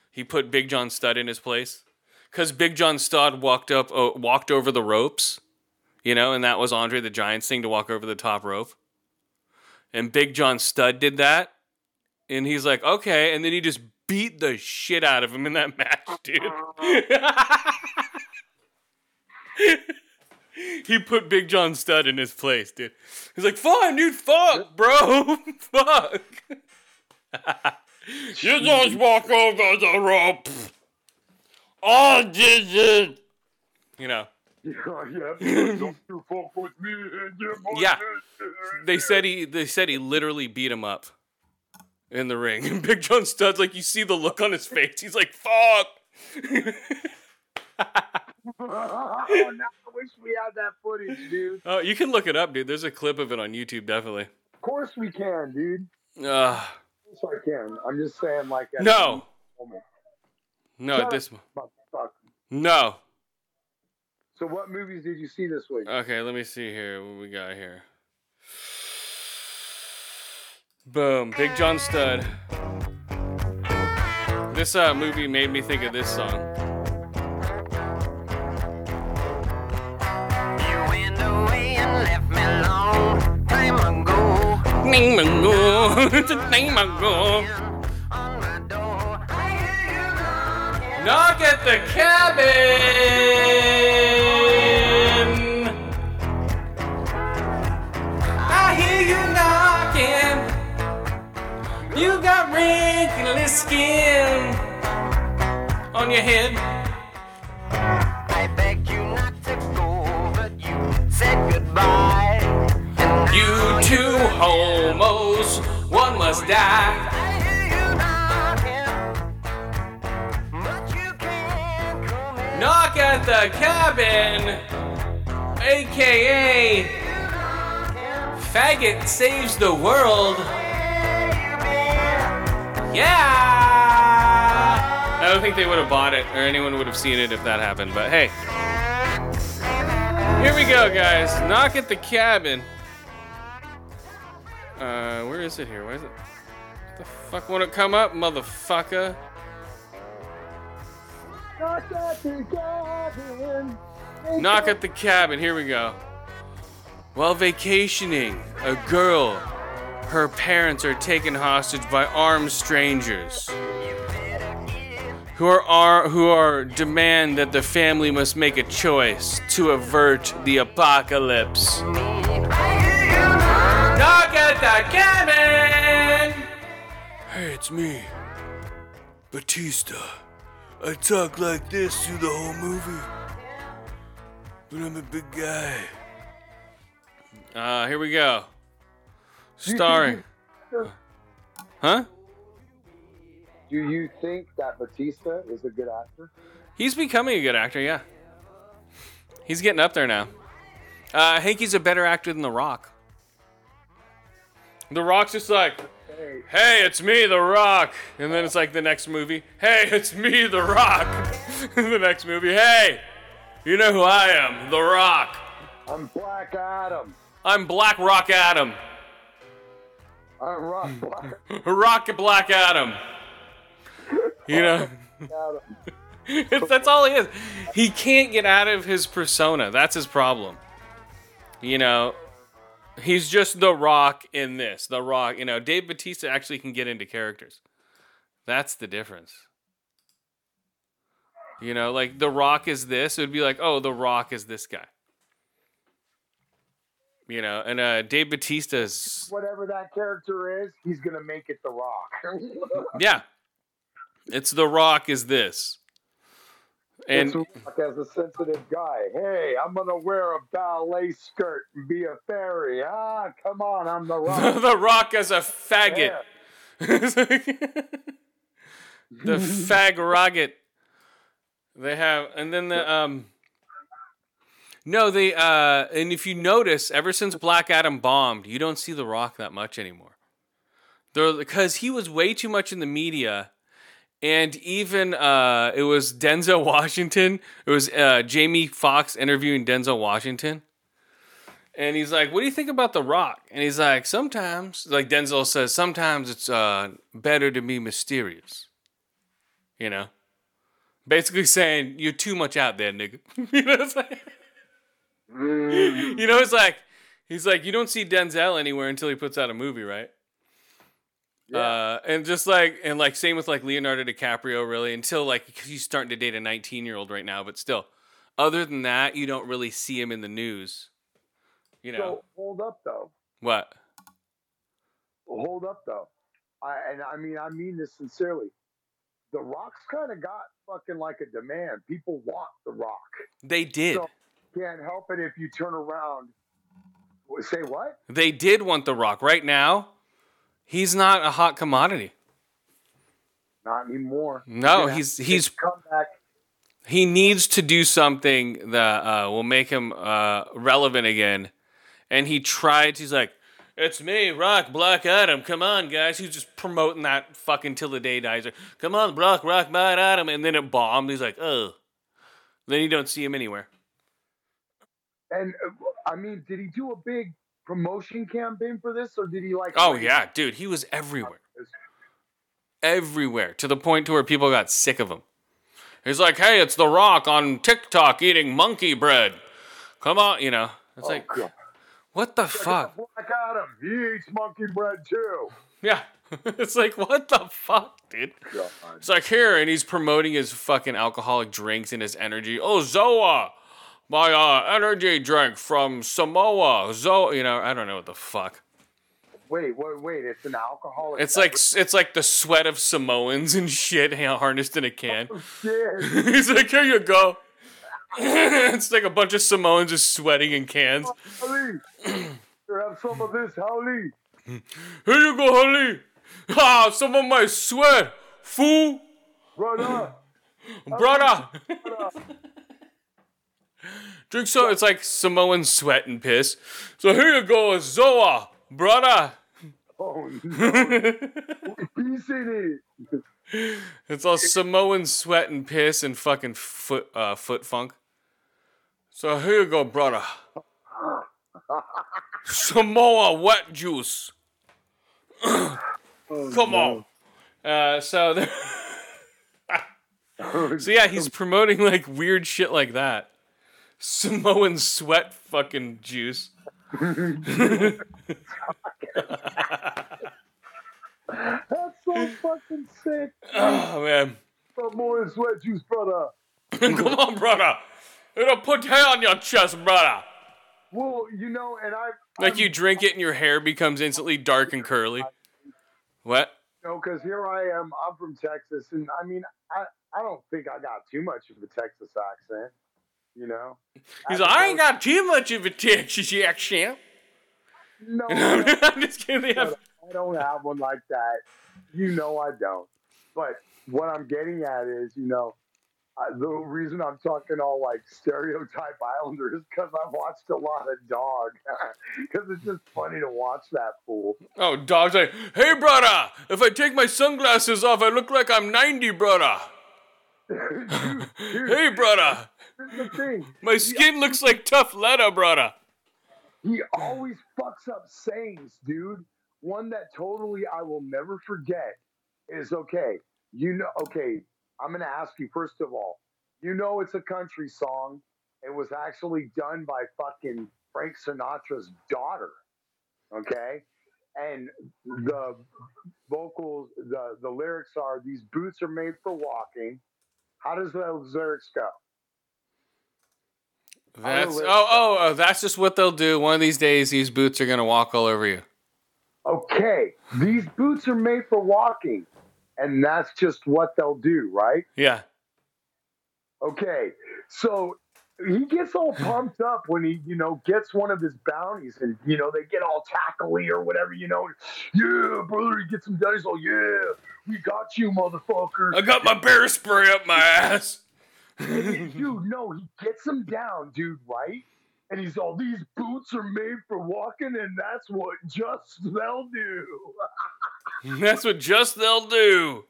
He put Big John Studd in his place because Big John Studd walked up, uh, walked over the ropes, you know, and that was Andre the Giant's thing to walk over the top rope and Big John Studd did that, and he's like, okay, and then he just beat the shit out of him in that *laughs* match, dude. *laughs* he put Big John Stud in his place, dude. He's like, fine, dude, fuck, bro, *laughs* fuck. you just walk over the rope. Oh, did it? You know. Yeah, *laughs* don't you fuck with me. Yeah. They said he they said he literally beat him up in the ring. *laughs* And Big John Studd's like you see the look on his face. He's like, fuck. *laughs* oh, now I wish we had that footage, dude. Oh, you can look it up, dude. There's a clip of it on YouTube, definitely. Of course we can, dude. Uh, Of course I can. I'm just saying, like, no. No, Shut this one. no. So, what movies did you see this week? Okay, let me see here what we got here. Boom, Big John Studd. This uh, movie made me think of this song. You went away and left me long time ago. Name ago, name ago. *laughs* My door, I hear you knocking. Knock at the cabin. You got wrinkly skin on your head. I begged you not to go, but you said goodbye. You two homos, one must die. I hear you knocking, but you can't come in. Knock at the cabin, aka Faggot saves the world. Yeah! I don't think they would have bought it or anyone would have seen it if that happened, but hey. Here we go, guys. Knock at the cabin. Uh, where is it here? Why is it? What the fuck won't it come up, motherfucker? Knock at the cabin. Knock at the cabin. Here we go. While vacationing, a girl, her parents are taken hostage by armed strangers who are, are who are demand that the family must make a choice to avert the apocalypse. Talk at the cabin. Hey, it's me, Batista. I talk like this through the whole movie, but I'm a big guy. Uh, here we go. Starring. Huh? Do you think that Batista is a good actor? He's becoming a good actor, yeah. He's getting up there now. Uh, I think he's a better actor than The Rock. The Rock's just like, Hey, hey, it's me, The Rock. And then it's like the next movie, hey, it's me, The Rock. *laughs* the next movie, hey, you know who I am, The Rock. I'm Black Adam. I'm Black Rock Adam. I'm Rock *laughs* Black Rock Black Adam. You know? Adam. *laughs* It's, that's all he is. He can't get out of his persona. That's his problem. You know, he's just the Rock in this. The Rock. You know, Dave Batista actually can get into characters. That's the difference. You know, like the Rock is this. It would be like, oh, the Rock is this guy. You know, and uh, Dave Batista's Whatever that character is, he's gonna make it The Rock. *laughs* yeah. It's the Rock is this. And Rock as a sensitive guy. Hey, I'm gonna wear a ballet skirt and be a fairy. Ah, come on, I'm The *laughs* Rock. the Rock as a faggot. Yeah. *laughs* the fag rocket. They have, and then the um. No, they uh, and if you notice, ever since Black Adam bombed, you don't see The Rock that much anymore. They're because he was way too much in the media, and even uh, it was Denzel *laughs* Washington. It was uh, Jamie Foxx interviewing Denzel Washington. And he's like, "What do you think about The Rock?" And he's like, "Sometimes, like Denzel says, sometimes it's uh, better to be mysterious." You know, basically saying you're too much out there, nigga. *laughs* you know, it's like, *laughs* you know, it's like he's like, you don't see Denzel anywhere until he puts out a movie, right? Uh, and just like and like same with like Leonardo DiCaprio, really until like because he's starting to date a 19 year old right now, but still, other than that, you don't really see him in the news. You know So hold up though. what? Hold up though. I and I mean I mean this sincerely. The Rock's kind of got fucking like a demand. People want The Rock. They did. So- Can't help it if you turn around. Say what? They did want The Rock. Right now, he's not a hot commodity. Not anymore. No, Yeah. he's he's come back. he needs to do something that uh, will make him uh, relevant again. And he tried. He's like, "It's me, Rock Black Adam. Come on, guys." He's just promoting that fucking till the day dies. Like, Come on, Rock Rock Black Adam, and then it bombed. He's like, "Oh." Then you don't see him anywhere. And uh, I mean, did he do a big promotion campaign for this, or did he like? Oh like- yeah, dude, he was everywhere. *laughs* Everywhere to the point to where people got sick of him. He's like, "Hey, it's The Rock on TikTok eating monkey bread. Come on, you know." It's Oh, like, God. what the Check fuck? Black Adam. He eats monkey bread too. Yeah. *laughs* it's like, what the fuck, dude? God. It's like here, and he's promoting his fucking alcoholic drinks and his energy. Oh, Zoa, my uh, energy drink from Samoa. Zoa, you know, I don't know what the fuck. Wait, wait, wait! It's an alcoholic. It's like it's like the sweat of Samoans and shit harnessed in a can. Oh, shit. *laughs* he's like, here you go. *laughs* it's like a bunch of Samoans just sweating in cans. You have some of this, Ali. Here you go, honey. Ah, some of my sweat, fool, Brother, brother. Drink so it's like Samoan sweat and piss. So here you go, Zoa, brother. oh no, *laughs* peace in it. It's all Samoan sweat and piss and fucking foot uh, foot funk. So here you go, brother. *laughs* Samoa wet juice. *clears throat* Come on. Uh, so *laughs* so yeah, he's promoting like weird shit like that. Samoan sweat fucking juice. That's so fucking sick. Oh man. More sweat juice, brother. *laughs* Come on, brother. It'll put hair on your chest, brother. Well, you know, and I Like you drink it and your hair becomes instantly dark and curly. What? you know, because here I am. I'm from Texas, and I mean, I I don't think I got too much of a Texas accent. You know. He's As like, I ain't got too much of a Texas accent. No, *laughs* I'm just kidding. I don't have one like that. You know I don't. But what I'm getting at is, you know, uh, the reason I'm talking all like stereotype Islander is because I've watched a lot of Dog. *laughs* Because it's just funny to watch that fool. Oh, dog's like, hey, brother, if I take my sunglasses off, I look like I'm 90, brother. *laughs* Dude, dude, Hey, brother, the thing. my skin looks like tough leather, brother. He always fucks up sayings, dude. One that totally I will never forget is okay. You know, okay. I'm gonna ask you first of all. You know, it's a country song. It was actually done by fucking Frank Sinatra's daughter. Okay, and the vocals, the the lyrics are: "These boots are made for walking." How does those lyrics go? That's Oh, oh oh oh, that's just what they'll do. One of these days, these boots are gonna walk all over you. Okay, these boots are made for walking, and that's just what they'll do, right? Yeah. Okay, so he gets all pumped up when he, you know, gets one of his bounties, and you know they get all tackly or whatever, you know. Yeah, brother, he gets some done. He's oh, all, yeah, we got you, motherfucker. I got my bear spray up my ass. *laughs* dude, no, he gets him down, dude, right? And he's all, these boots are made for walking, and that's what just they'll do. *laughs* That's what just they'll do.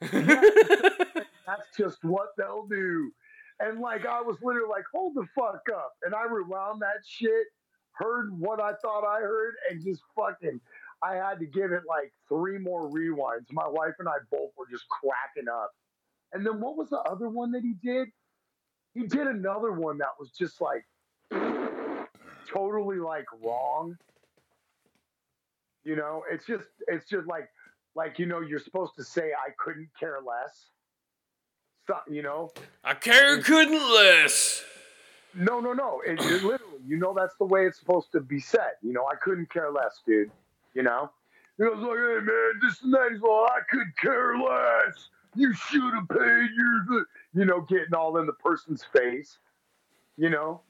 *laughs* that's just what they'll do. And like I was literally like, hold the fuck up. And I rewound that shit, heard what I thought I heard, and just fucking I had to give it like three more rewinds. My wife and I both were just cracking up. And then what was the other one that he did? He did another one that was just like *clears throat* totally like wrong. You know, it's just it's just like like you know you're supposed to say I couldn't care less. So, you know, I care couldn't less. no, no, no. It, it literally, you know, that's the way it's supposed to be said. You know, I couldn't care less, dude. You know, he was like, hey man, this and that. He's like, I could care less. You should have paid your, you know, getting all in the person's face. You know,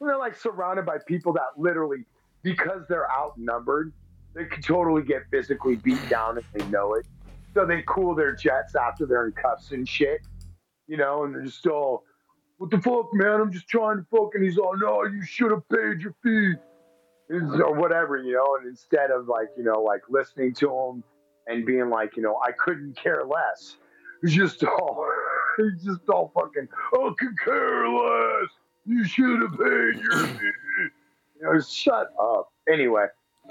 and they're like surrounded by people that literally, because they're outnumbered, they could totally get physically beat down if they know it. So they cool their jets after they're in cuffs and shit. You know, and they're just all, what the fuck, man? I'm just trying to fuck. And he's all, no, you should have paid your fee. Or whatever, you know, and instead of like, you know, like listening to him and being like, you know, I couldn't care less. He's just all, *laughs* he's just all fucking, oh, I could care less. You should have paid your. *clears throat* You know, shut up. Anyway,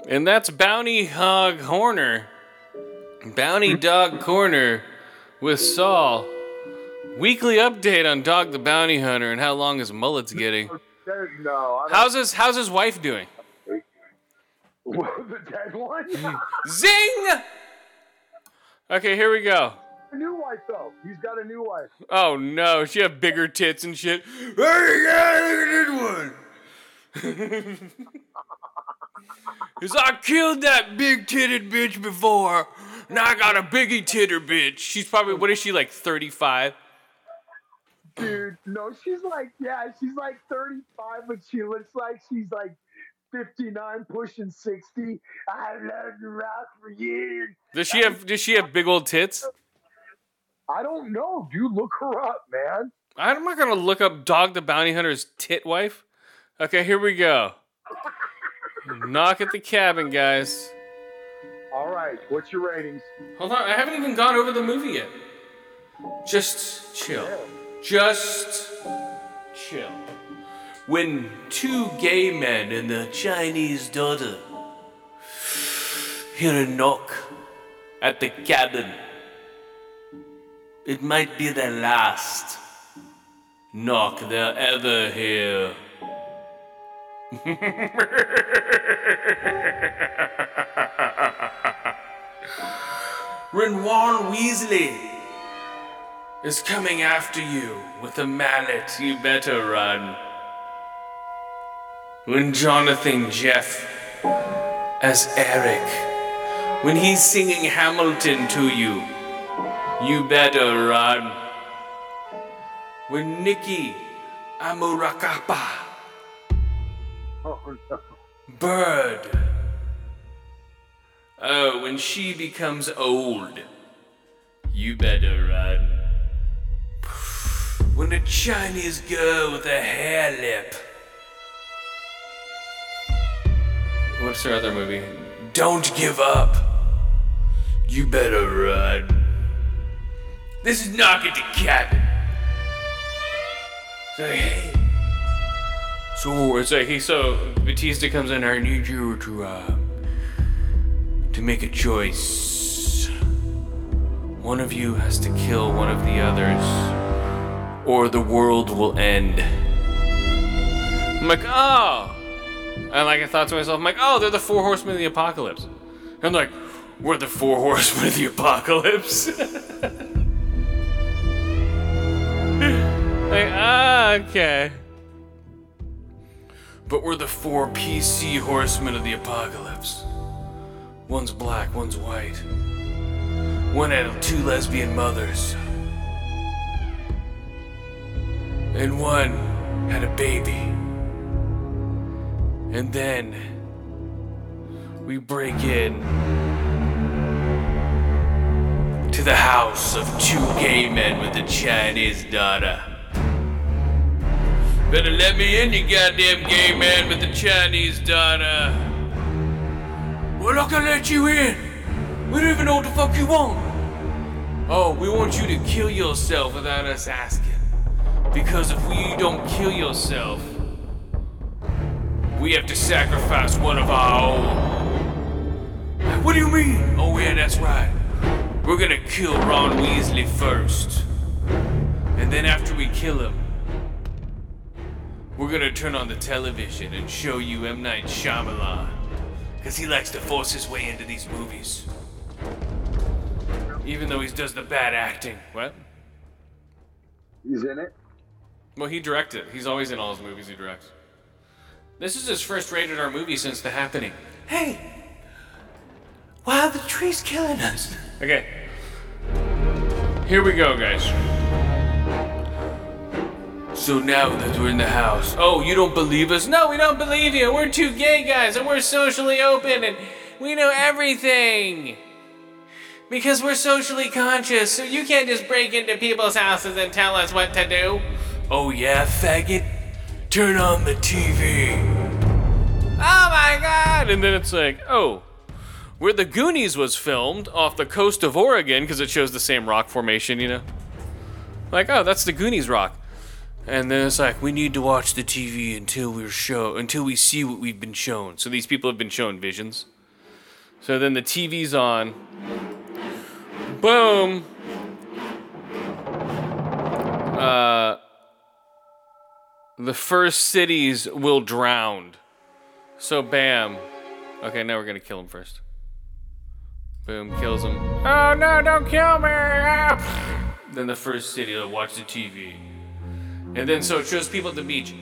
And that's Bounty Hog Horner. Bounty hmm? Dog Corner with Saul. Weekly update on Dog the Bounty Hunter and how long his mullet's getting. *laughs* no, How's his how's his wife doing? *laughs* the dead one? Zing! Okay, here we go. A new wife, though. He's got a new wife. Oh no, she have bigger tits and shit. Hey, yeah, look at this one. Cause I killed that big titted bitch before. Now I got a biggie titter bitch. She's probably what is she like 35? Dude, no, she's like, yeah, she's like 35, but she looks like she's like 59, pushing 60. I love you rock for years. Does she have does she have big old tits? I don't know, dude. Look her up, man. I'm not gonna look up Dog the Bounty Hunter's tit wife. Okay, here we go. Knock at the cabin, guys. All right, what's your ratings? Hold on, I haven't even gone over the movie yet. Just chill. Just chill. When two gay men and their Chinese daughter hear a knock at the cabin, it might be the last knock they'll ever hear. Ron Weasley is coming after you with a mallet. You better run. When Jonathan Jeff as Eric, when he's singing Hamilton to you, you better run. When Nikki Amurakapa Oh, no. Bird. Oh, when she becomes old, you better run. When a Chinese girl with a hair lip. What's her other movie? Don't give up. You better run. This is knock at the cabin. Say, hey. So it's like he so Batista comes in. I need you to uh, to make a choice. One of you has to kill one of the others, or the world will end. I'm like, oh, and like I thought to myself, I'm like, oh, they're the four horsemen of the apocalypse. I'm like, we're the four *laughs* horsemen of the apocalypse. *laughs* like, ah, okay. But we're the four PC horsemen of the apocalypse. One's black, one's white. One had two lesbian mothers. And one had a baby. And then we break in to the house of two gay men with a Chinese daughter. Better let me in, you goddamn gay man with the Chinese daughter. We're not gonna let you in. We don't even know what the fuck you want. Oh, we want you to kill yourself without us asking. Because if we don't kill yourself, we have to sacrifice one of our own. What do you mean? Oh, yeah, that's right. We're gonna kill Ron Weasley first. And then after we kill him, we're gonna turn on the television and show you M. Night Shyamalan. Because he likes to force his way into these movies. Even though he does the bad acting. What? He's in it. Well, he directed. He's always in all his movies he directs. This is his first rated R movie since The Happening. Hey! Why are the trees killing us? Okay. Here we go, guys. So now that we're in the house, oh, you don't believe us? No, we don't believe you. We're two gay guys and we're socially open and we know everything. Because we're socially conscious, so you can't just break into people's houses and tell us what to do. Oh, yeah, faggot? Turn on the TV. Oh my god! And then it's like, oh, where the Goonies was filmed off the coast of Oregon, because it shows the same rock formation, you know? Like, oh, that's the Goonies rock. And then it's like, we need to watch the TV until we're show until we see what we've been shown. So these people have been shown visions. So then the TV's on. Boom. Uh the first cities will drown. So bam. Okay, now we're gonna kill him first. Boom, kills him. Oh no, don't kill me! Ah! Then the first city will watch the TV. And then so it shows people at the beach.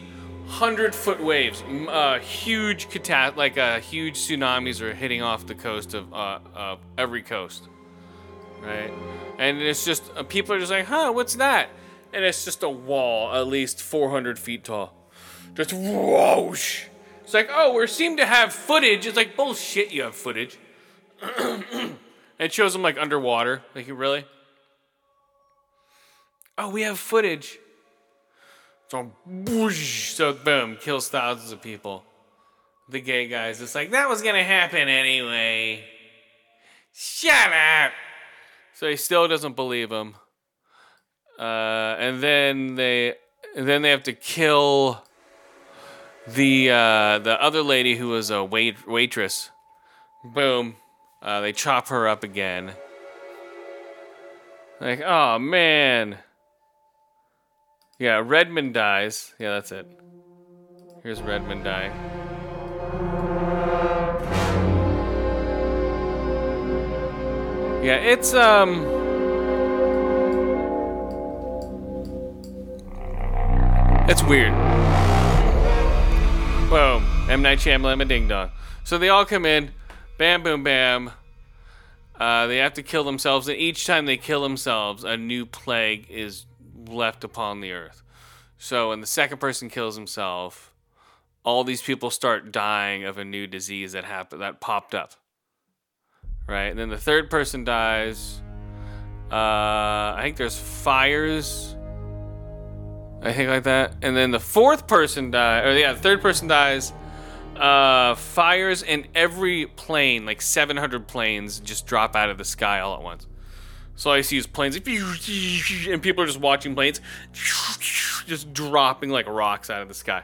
Hundred foot waves, uh, huge catat, like uh, huge tsunamis are hitting off the coast of uh, every coast, right? And it's just uh, people are just like, huh, what's that? And it's just a wall, at least 400 feet tall, just whoosh. It's like, oh, we seem to have footage. It's like bullshit. You have footage. *clears throat* it shows them like underwater. Like, really? Oh, we have footage. So, whoosh, so boom, kills thousands of people. The gay guy's just like, that was gonna happen anyway. Shut up. So he still doesn't believe him. Uh, and then they, and then they have to kill the uh, the other lady who was a wait waitress. Boom. Uh, they chop her up again. Like, oh man. Yeah, Redmond dies. Yeah, that's it. Here's Redmond die. Yeah, it's um That's weird. Boom. M. Night Shyamalan, a ding dong. So they all come in, bam, boom, bam. Uh, they have to kill themselves, and each time they kill themselves, a new plague is left upon the earth. So when the second person kills himself, all these people start dying of a new disease that happened that popped up. Right, and then the third person dies. Uh, I think there's fires. I think like that, and then the fourth person dies. Or yeah, the third person dies. Uh, fires in every plane, like 700 planes, just drop out of the sky all at once. So all I see is planes, and people are just watching planes, just dropping like rocks out of the sky.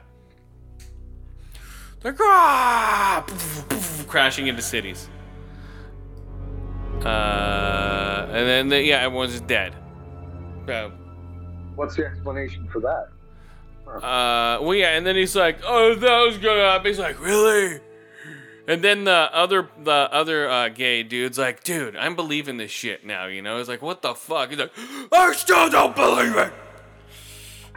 Ah, crashing into cities. Uh, and then the, yeah, everyone's just dead. Uh, What's the explanation for that? uh, well, yeah, and then he's like, "Oh, that was gonna happen." He's like, "Really?" And then the other the other uh, gay dude's like, "Dude, I'm believing this shit now." You know, he's like, "What the fuck?" He's like, "I still don't believe it."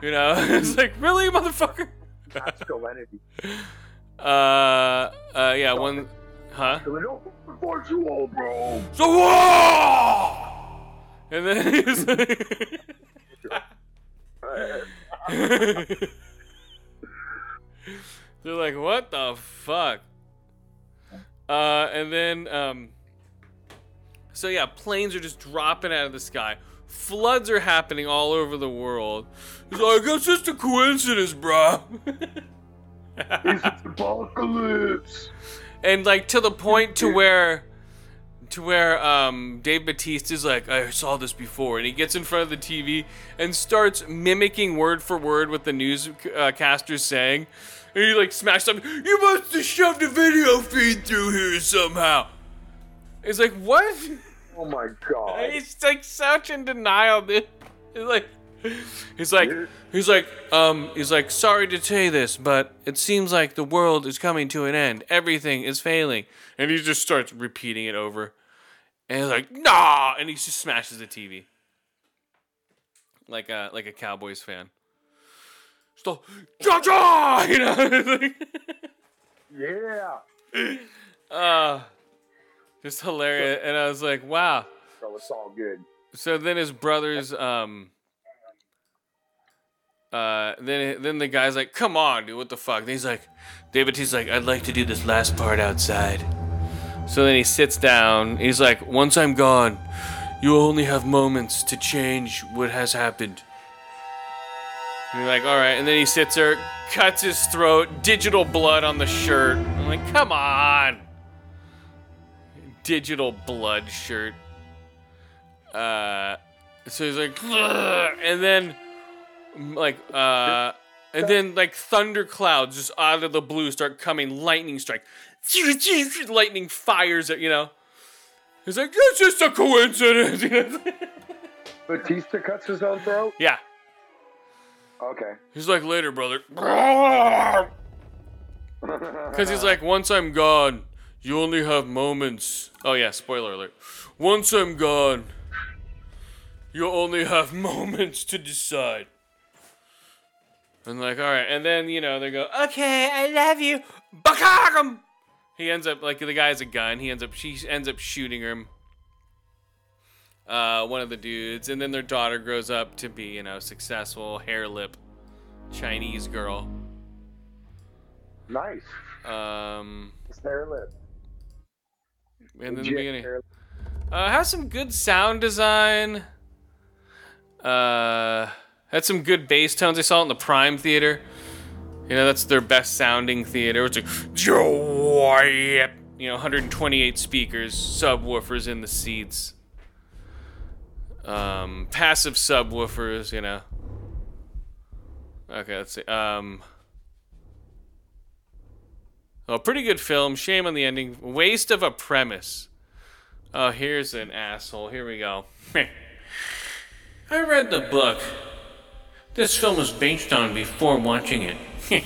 You know, *laughs* it's like, "Really, motherfucker?" Masculinity. *laughs* Uh, uh, yeah, one, huh? So you all, bro. So! And then he's like, *laughs* they're like, what the fuck? Uh, and then, um, so yeah, planes are just dropping out of the sky. Floods are happening all over the world. He's like, it's just a coincidence, bro. *laughs* It's apocalypse. and like to the point to where to where um Dave Batista is like I saw this before and he gets in front of the TV and starts mimicking word for word what the newscaster's saying. And he like smashed up you must have shoved a video feed through here somehow. It's like what? Oh my god. *laughs* he's like such in denial dude. He's like he's like he's like um he's like sorry to say this but it seems like the world is coming to an end. Everything is failing. And he just starts repeating it over and he's like nah and he just smashes the tv like a like a cowboys fan so ja *laughs* you know *laughs* Yeah. *laughs* uh just hilarious and i was like wow So it's all good. So then his brothers, um, uh, then then the guy's like, "Come on, dude, what the fuck?" And he's like, David, he's like, "I'd like to do this last part outside." So then he sits down. He's like, "Once I'm gone, you only have moments to change what has happened." And you're like, "All right." And then he sits there, cuts his throat, digital blood on the shirt. I'm like, "Come on." Digital blood shirt uh so he's like and then like uh and then like thunder clouds just out of the blue start coming lightning strike lightning fires at you know he's like it's just a coincidence *laughs* you know? Batista cuts his own throat? yeah Okay. he's like later brother *laughs* because he's like once i'm gone you only have moments oh yeah spoiler alert once i'm gone you only have *laughs* moments to decide and like all right and then you know they go okay i love you Bakagum! He ends up like the guy has a gun he ends up she ends up shooting him uh, one of the dudes and then their daughter grows up to be you know successful hair lip chinese girl Nice. um It's their lip. and in the beginning hair- Uh, has some good sound design. Uh, had some good bass tones. I saw it in the Prime Theater. You know, that's their best sounding theater. It's like, Joy! You know, 128 speakers, subwoofers in the seats. Um, passive subwoofers, you know. Okay, let's see. Um, oh, pretty good film. Shame on the ending. Waste of a premise. Oh, here's an asshole. Here we go. *laughs* I read the book. This film was based on before watching it. *laughs*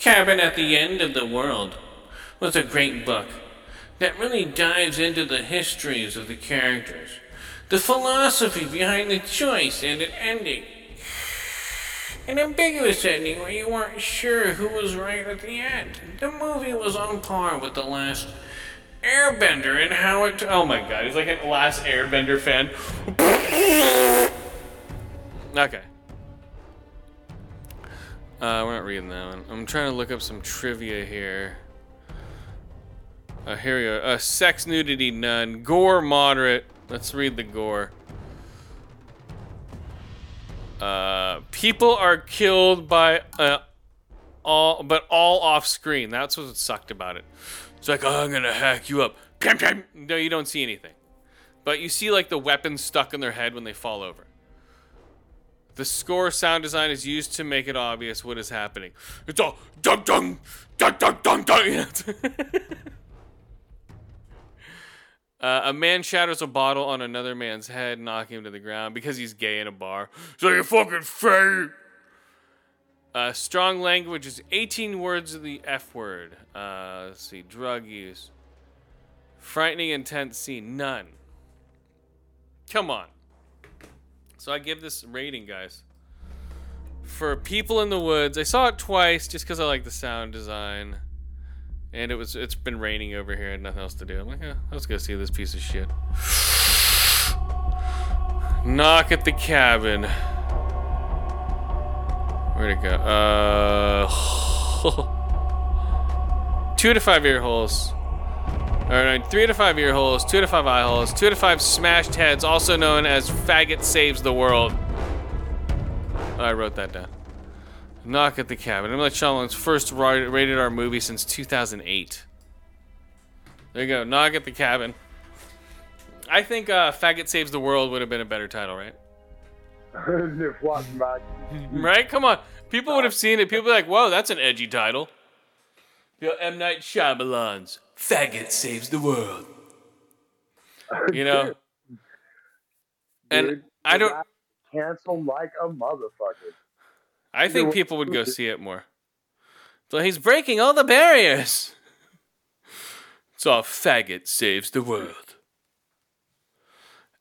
Cabin at the End of the World was a great book that really dives into the histories of the characters, the philosophy behind the choice and an ending. an ambiguous ending where you weren't sure who was right at the end. The movie was on par with the last Airbender and how it. Oh my god, he's like a last Airbender fan. Okay. Uh, we're not reading that one. I'm trying to look up some trivia here. Uh, here we go. Uh, sex, nudity, none. Gore, moderate. Let's read the gore. Uh, people are killed by uh, all, but all off screen. That's what sucked about it. It's like, oh, I'm gonna hack you up. No, you don't see anything, but you see like the weapons stuck in their head when they fall over. The score sound design is used to make it obvious what is happening. It's all dun dun dun dun dun dun. *laughs* uh, a man shatters a bottle on another man's head, knocking him to the ground because he's gay in a bar. So you fucking fake. Uh, strong language is 18 words of the F word. Uh, let's see. Drug use. Frightening, intense scene. None. Come on. So I give this rating, guys. For People in the Woods, I saw it twice just because I like the sound design. And it was it's been raining over here and nothing else to do. I'm like, eh, let's go see this piece of shit. *sighs* Knock at the cabin. Where'd it go? Uh *laughs* two to five ear holes. Alright, three to five ear holes, two to five eye holes, two to five smashed heads, also known as faggot saves the world. I wrote that down. Knock at the cabin. I'm like Shyamalan's first rated R movie since 2008. There you go. Knock at the cabin. I think uh, Faggot Saves the World would have been a better title, right? If watching back. Right? Come on. People would have seen it. People would be like, whoa, that's an edgy title. M. Night Shyamalan's Faggot Saves the World. You know? *laughs* And I don't. Cancel like a motherfucker. I think people would go see it more. So he's breaking all the barriers. *laughs* So a faggot saves the world.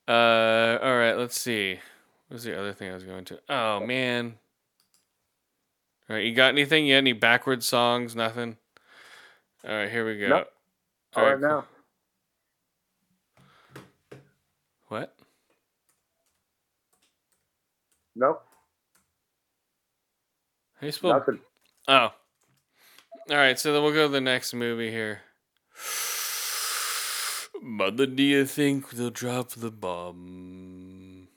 Uh, all right. Let's see. What was the other thing I was going to? Oh man. All right, you got anything? You got any backward songs? Nothing. All right, here we go. Nope. All All right, right now. What? Nope. How you spell? Nothing. Oh. All right, so then we'll go to the next movie here. Mother, do you think they'll drop the bomb?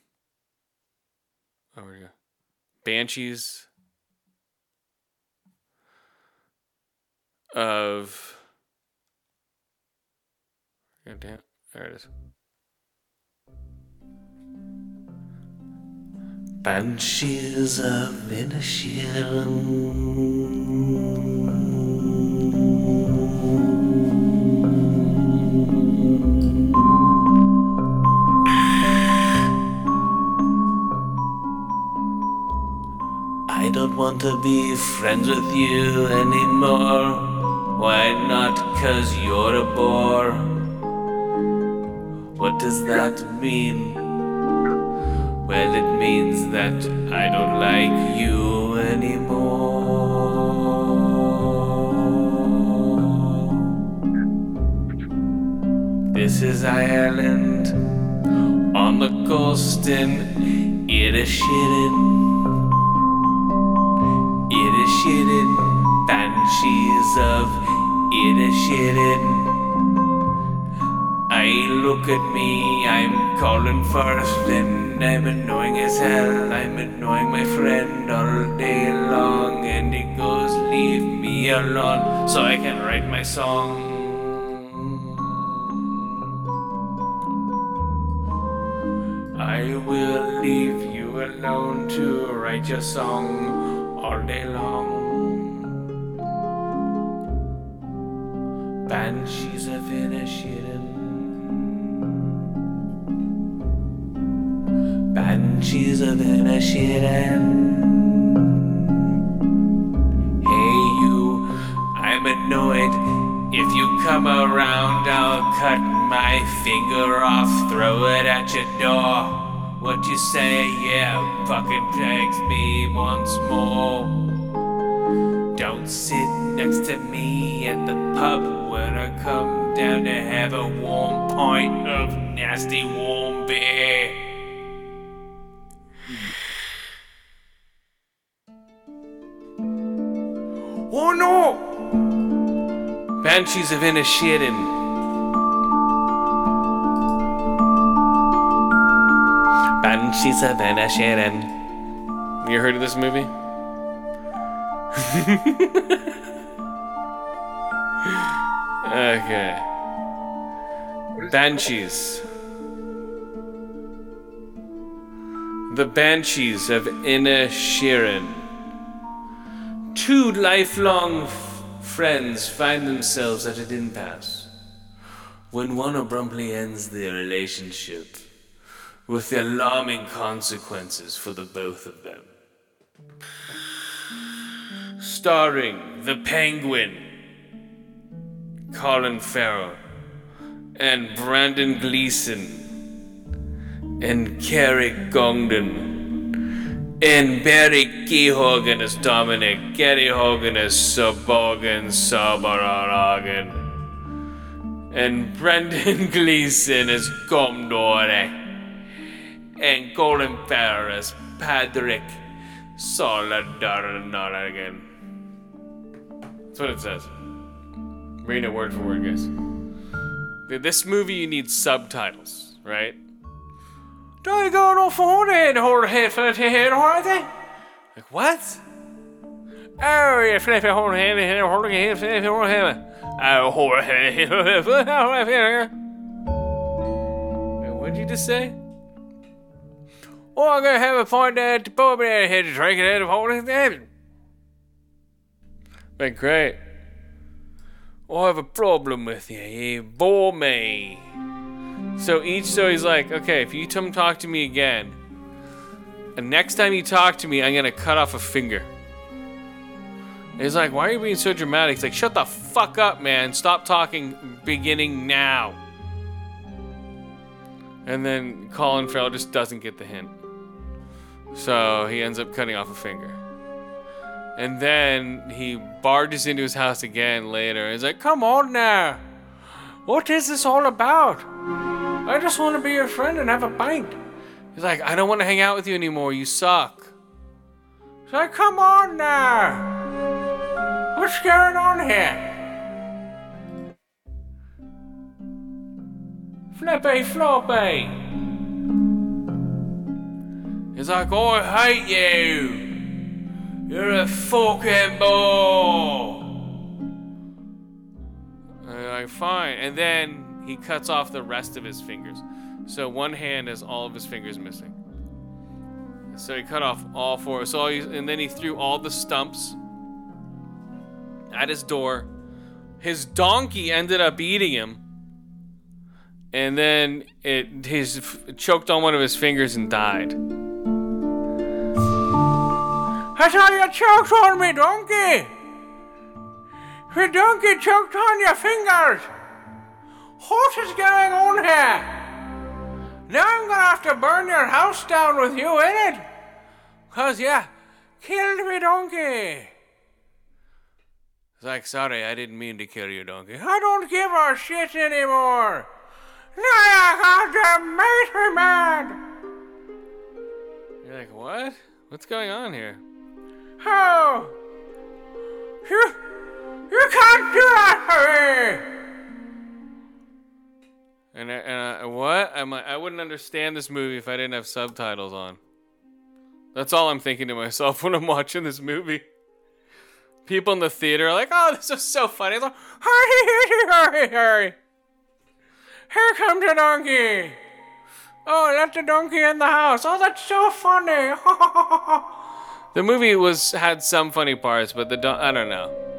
Oh, where we go? Banshees of. God damn. There it is. Banshees of I don't want to be friends with you anymore. Why not? Cause you're a bore. What does that mean? Well, it means that I don't like you anymore. This is Ireland on the coast in Inisherin. Inisherin, banshees of Inisherin. I look at me, I'm calling first, and I'm annoying as hell. I'm annoying my friend all day long, and he goes, Leave me alone so I can write my song. I will leave you alone to write your song all day long. Banshees of Inisherin. Banshees of Inisherin. Hey, you, I'm annoyed. If you come around, I'll cut my finger off, throw it at your door. What you say, yeah, fucking text me once more. Don't sit next to me at the pub when I come down to have a warm pint of nasty warm beer. No! Banshees of Inisherin. Banshees of Inisherin. You heard of this movie? *laughs* okay. Banshees. The Banshees of Inisherin. Two lifelong f- friends find themselves at an impasse when one abruptly ends their relationship with the alarming consequences for the both of them. Starring the Penguin, Colin Farrell, and Brendan Gleeson, and Kerry Condon. And Barry Keoghan is Dominic, Gary Hogan is Sabogan Sabaragan, and Brendan *laughs* Gleeson is Commodore, and Colin Farrell as Patrick Solidarnaragan. That's what it says. Reading it word for word, guys. This movie, you need subtitles, right? Don't you go no phone and hold a head the head or anything? Like, what? Oh, you flip it, hold a hand, and hold a hand, flip it, hold a hand. Oh, hold a hand. What did you just say? Oh, I'm gonna have a point at the pub and I had to drink it out of it heaven. Like, great. I have a problem with you. You bore me. So each, so he's like, okay, if you come talk to me again, and next time you talk to me, I'm gonna cut off a finger. And he's like, why are you being so dramatic? He's like, shut the fuck up, man. Stop talking beginning now. And then Colin Farrell just doesn't get the hint. So he ends up cutting off a finger. And then he barges into his house again later. He's like, come on now. What is this all about? I just want to be your friend and have a pint. He's like, I don't want to hang out with you anymore. You suck. He's like, come on now. What's going on here? Flippy floppy. He's like, oh, I hate you. You're a fucking bore. And like, fine. And then he cuts off the rest of his fingers. So one hand has all of his fingers missing. So he cut off all four. So all he, and then he threw all the stumps at his door. His donkey ended up eating him. And then it his it choked on one of his fingers and died. I saw you choked on me, donkey. Your donkey choked on your fingers. What is going on here? Now I'm gonna have to burn your house down with you in it. Cause yeah, killed me donkey. It's like, sorry, I didn't mean to kill you, donkey. I don't give a shit anymore. Now I got to make me mad. You're like, what? What's going on here? Oh, you, you can't do that to me. And, and I, what? I'm like, I wouldn't understand this movie if I didn't have subtitles on. That's all I'm thinking to myself *laughs* when I'm watching this movie. People in the theater are like, "Oh, this is so funny!" Like, hurry, hurry, hurry! hurry! Here comes the donkey. Oh, let the donkey in the house. Oh, that's so funny. *laughs* the movie was had some funny parts, but the don- I don't know.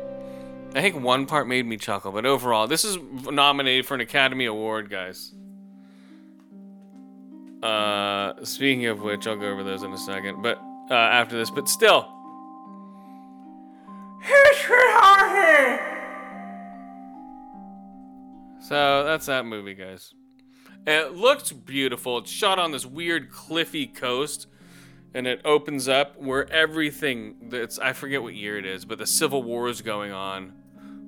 I think one part made me chuckle, but overall, this is nominated for an Academy Award, guys. Uh, speaking of which, I'll go over those in a second, but uh, after this, but still. So that's that movie, guys. It looked beautiful. It's shot on this weird cliffy coast, and it opens up where everything that's I forget what year it is, but the Civil War is going on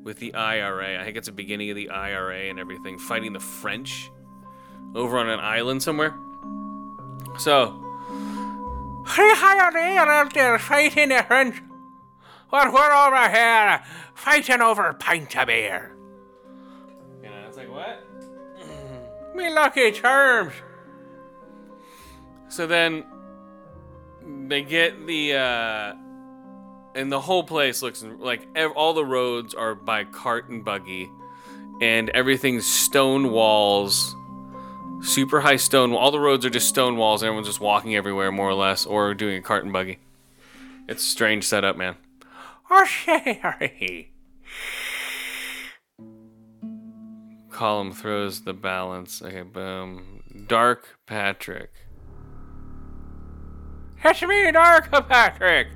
with the IRA. I think it's the beginning of the IRA and everything, fighting the French over on an island somewhere. So, how they are out there fighting the French? Well, we're over here fighting over a pint of beer. you know, it's like what? *clears throat* Me lucky charms. So then they get the uh and the whole place looks like ev- all the roads are by cart and buggy and everything's stone walls super high stone all the roads are just stone walls everyone's just walking everywhere more or less or doing a cart and buggy. It's a strange setup man. *laughs* Colm throws the balance. Okay boom. Dark patrick. It's me, Dark Patrick.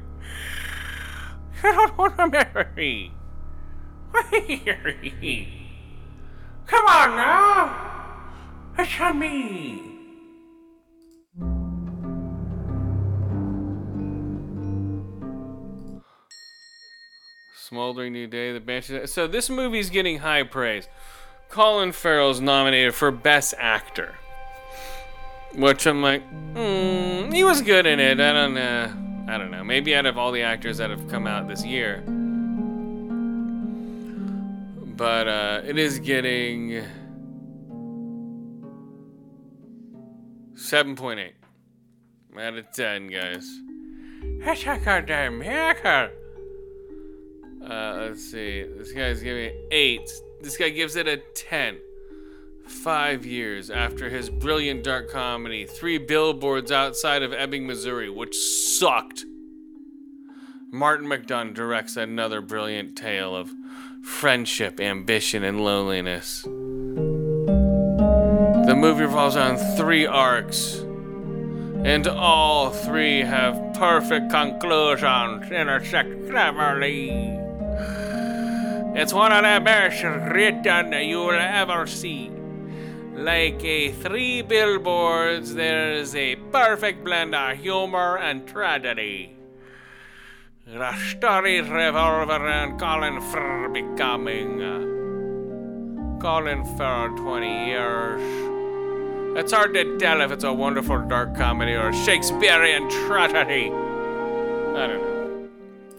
You don't want to marry. Come on now. It's on me. Smoldering New Day, The Banshees. So this movie's getting high praise. Colin Farrell's nominated for Best Actor, which I'm like, hmm, he was good in it. I don't know. I don't know. Maybe out of all the actors that have come out this year, but uh, it is getting seven point eight out of ten, guys. It's a goddamn miracle. Uh, let's see. This guy's giving it eight. This guy gives it a ten. Five years after his brilliant dark comedy, Three Billboards Outside of Ebbing, Missouri, which sucked. Martin McDonagh directs another brilliant tale of friendship, ambition, and loneliness. The movie revolves on three arcs, and all three have perfect conclusions intersect cleverly. It's one of the best written you'll ever see. Like a three billboards, there's a perfect blend of humor and tragedy. The story revolves around Colin Farrell becoming uh, Colin Farrell 20 years. It's hard to tell if it's a wonderful dark comedy or a Shakespearean tragedy. I don't know.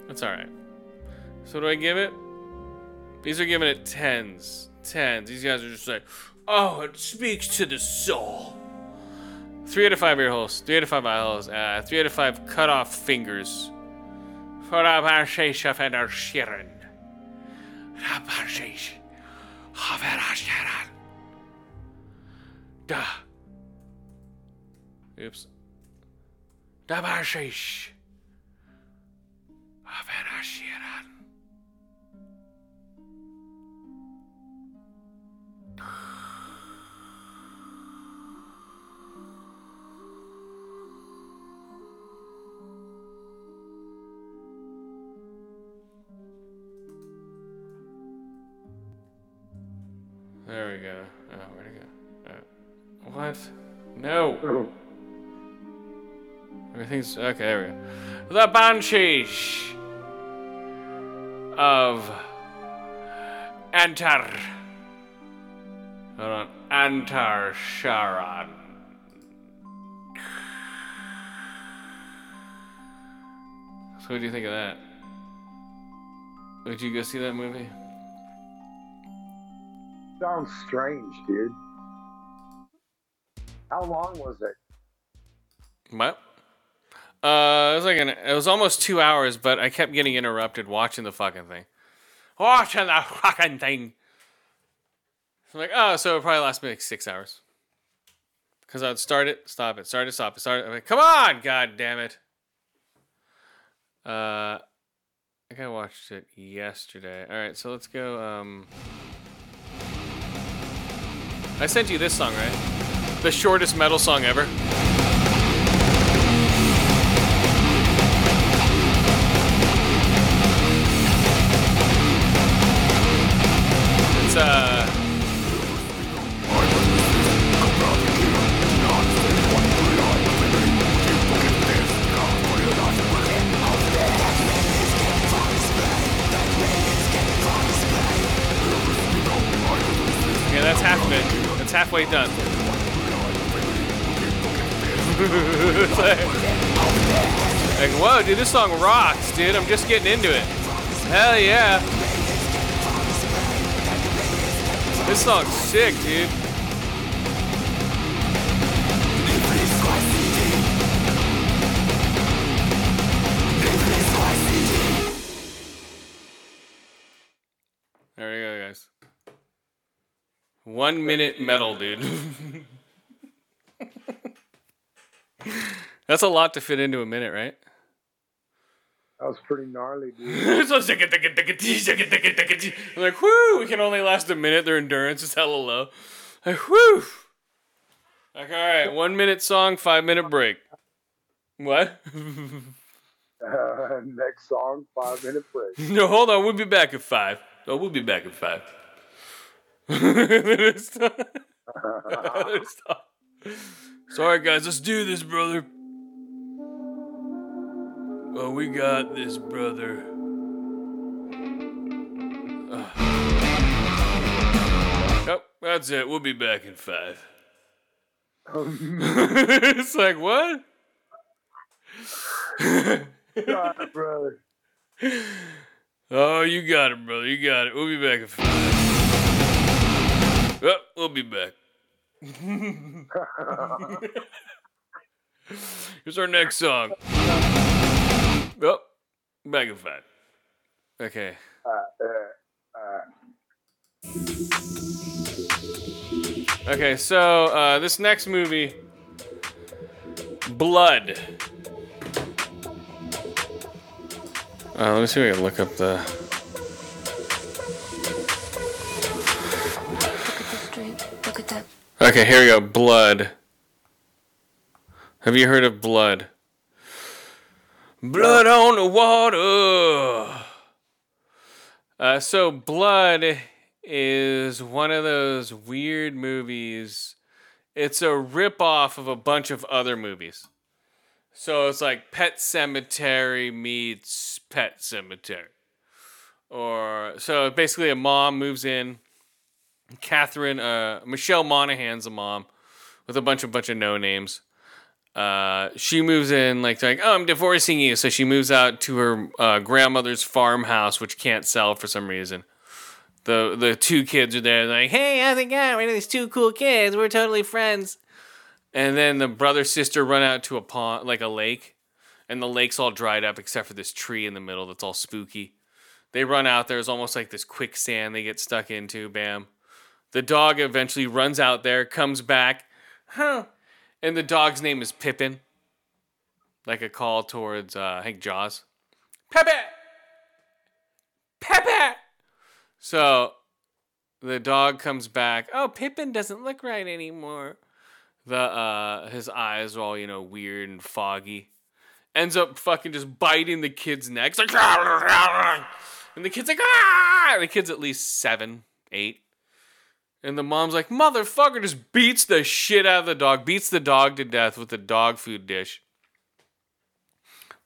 It's alright. So, do I give it? These are giving it tens. Tens. These guys are just like, oh, it speaks to the soul. Three out of five ear holes. Three out of five eye holes. Uh, three out of five cut off fingers. For a barshish of There we go. Oh, where'd it go? Uh, what? No. *laughs* Everything's okay. There we go. The Banshees of Antar. Hold on. Antar Sharon. So, what do you think of that? Would you go see that movie? Sounds strange, dude. How long was it? What? Uh, it was like an. It was almost two hours, but I kept getting interrupted watching the fucking thing. Watching the fucking thing. I'm like, oh, so it probably last me like six hours. Because I'd start it, stop it, start it, stop it, start it. I'm like, come on, god damn it. Uh, I think I watched it yesterday. All right, so let's go. Um, I sent you this song, right? The shortest metal song ever. It's uh Yeah, that's half of it. Halfway done. *laughs* Like, whoa, dude, this song rocks, dude. I'm just getting into it. Hell yeah. This song's sick, dude. One minute metal, dude. That's a lot to fit into a minute, right? That was pretty gnarly, dude. I'm like, whoo, we can only last a minute. Their endurance is hella low. Like, whoo. Like, all right, one minute song, five minute break. What? *laughs* Uh, next song, five minute break. *laughs* no, hold on. We'll be back at five. Oh, we'll be back at five. *laughs* Sorry, guys. Let's do this, brother. Well, we got this, brother. Ugh. Yep, that's it. We'll be back in five. *laughs* it's like, what? God, brother. Oh, you got it, brother. You got it. We'll be back in five. Well, we'll be back. *laughs* Here's our next song. Oh, back in five. Okay. Uh, uh, uh, Okay, so uh, this next movie, Blood. Uh, let me see if I can look up the. Okay, here we go. Blood. Have you heard of Blood? Blood on the water. Uh, so Blood is one of those weird movies. It's a ripoff of a bunch of other movies. So it's like Pet Sematary meets Pet Sematary. Or so basically a mom moves in. Catherine, uh, Michelle Monaghan's a mom with a bunch of bunch of no names. Uh, she moves in like like oh I'm divorcing you, so she moves out to her uh, grandmother's farmhouse, which can't sell for some reason. The the two kids are there, like hey how's it going? We're these two cool kids. We're totally friends. And then the brother sister run out to a pond, like a lake, and the lake's all dried up except for this tree in the middle that's all spooky. They run out there. It's almost like this quicksand they get stuck into. Bam. The dog eventually runs out there, comes back, huh? And the dog's name is Pippin. Like a call towards, uh, I Jaws. Pepe! Pepe! So the dog comes back. Oh, Pippin doesn't look right anymore. The uh his eyes are all, you know, weird and foggy. Ends up fucking just biting the kid's neck. It's like *laughs* and the kid's like ah and the kid's at least seven, eight. And the mom's like, motherfucker, just beats the shit out of the dog, beats the dog to death with the dog food dish.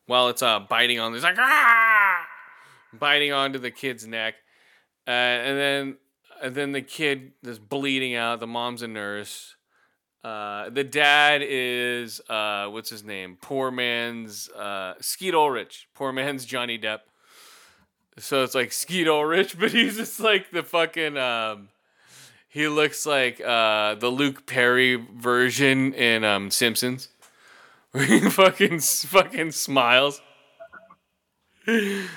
While it's uh biting on this, like ah, biting onto the kid's neck, uh, and then and then the kid is bleeding out. The mom's a nurse. Uh, the dad is uh, what's his name? Poor man's uh, Skeet Ulrich. Poor man's Johnny Depp. So it's like Skeet Ulrich, *laughs* but he's just like the fucking. Um, he looks like uh, the Luke Perry version in um, Simpsons, *laughs* where he fucking fucking smiles. *laughs* He's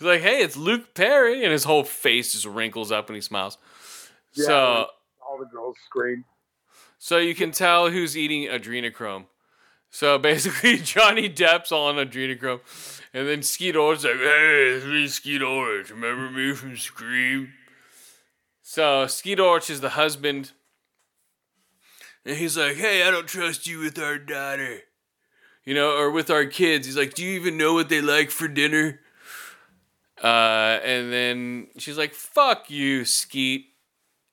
like, "Hey, it's Luke Perry," and his whole face just wrinkles up when he smiles. yeah, so, all the girls scream. so you can tell who's eating adrenochrome. So *laughs* basically, Johnny Depp's all on adrenochrome, and then Skeet Ulrich's like, "Hey, it's me, Skeet Ulrich. Remember me from Scream?" So Skeet Ulrich is the husband, and he's like, "Hey, I don't trust you with our daughter, you know, or with our kids." He's like, "Do you even know what they like for dinner?" Uh, and then she's like, "Fuck you, Skeet."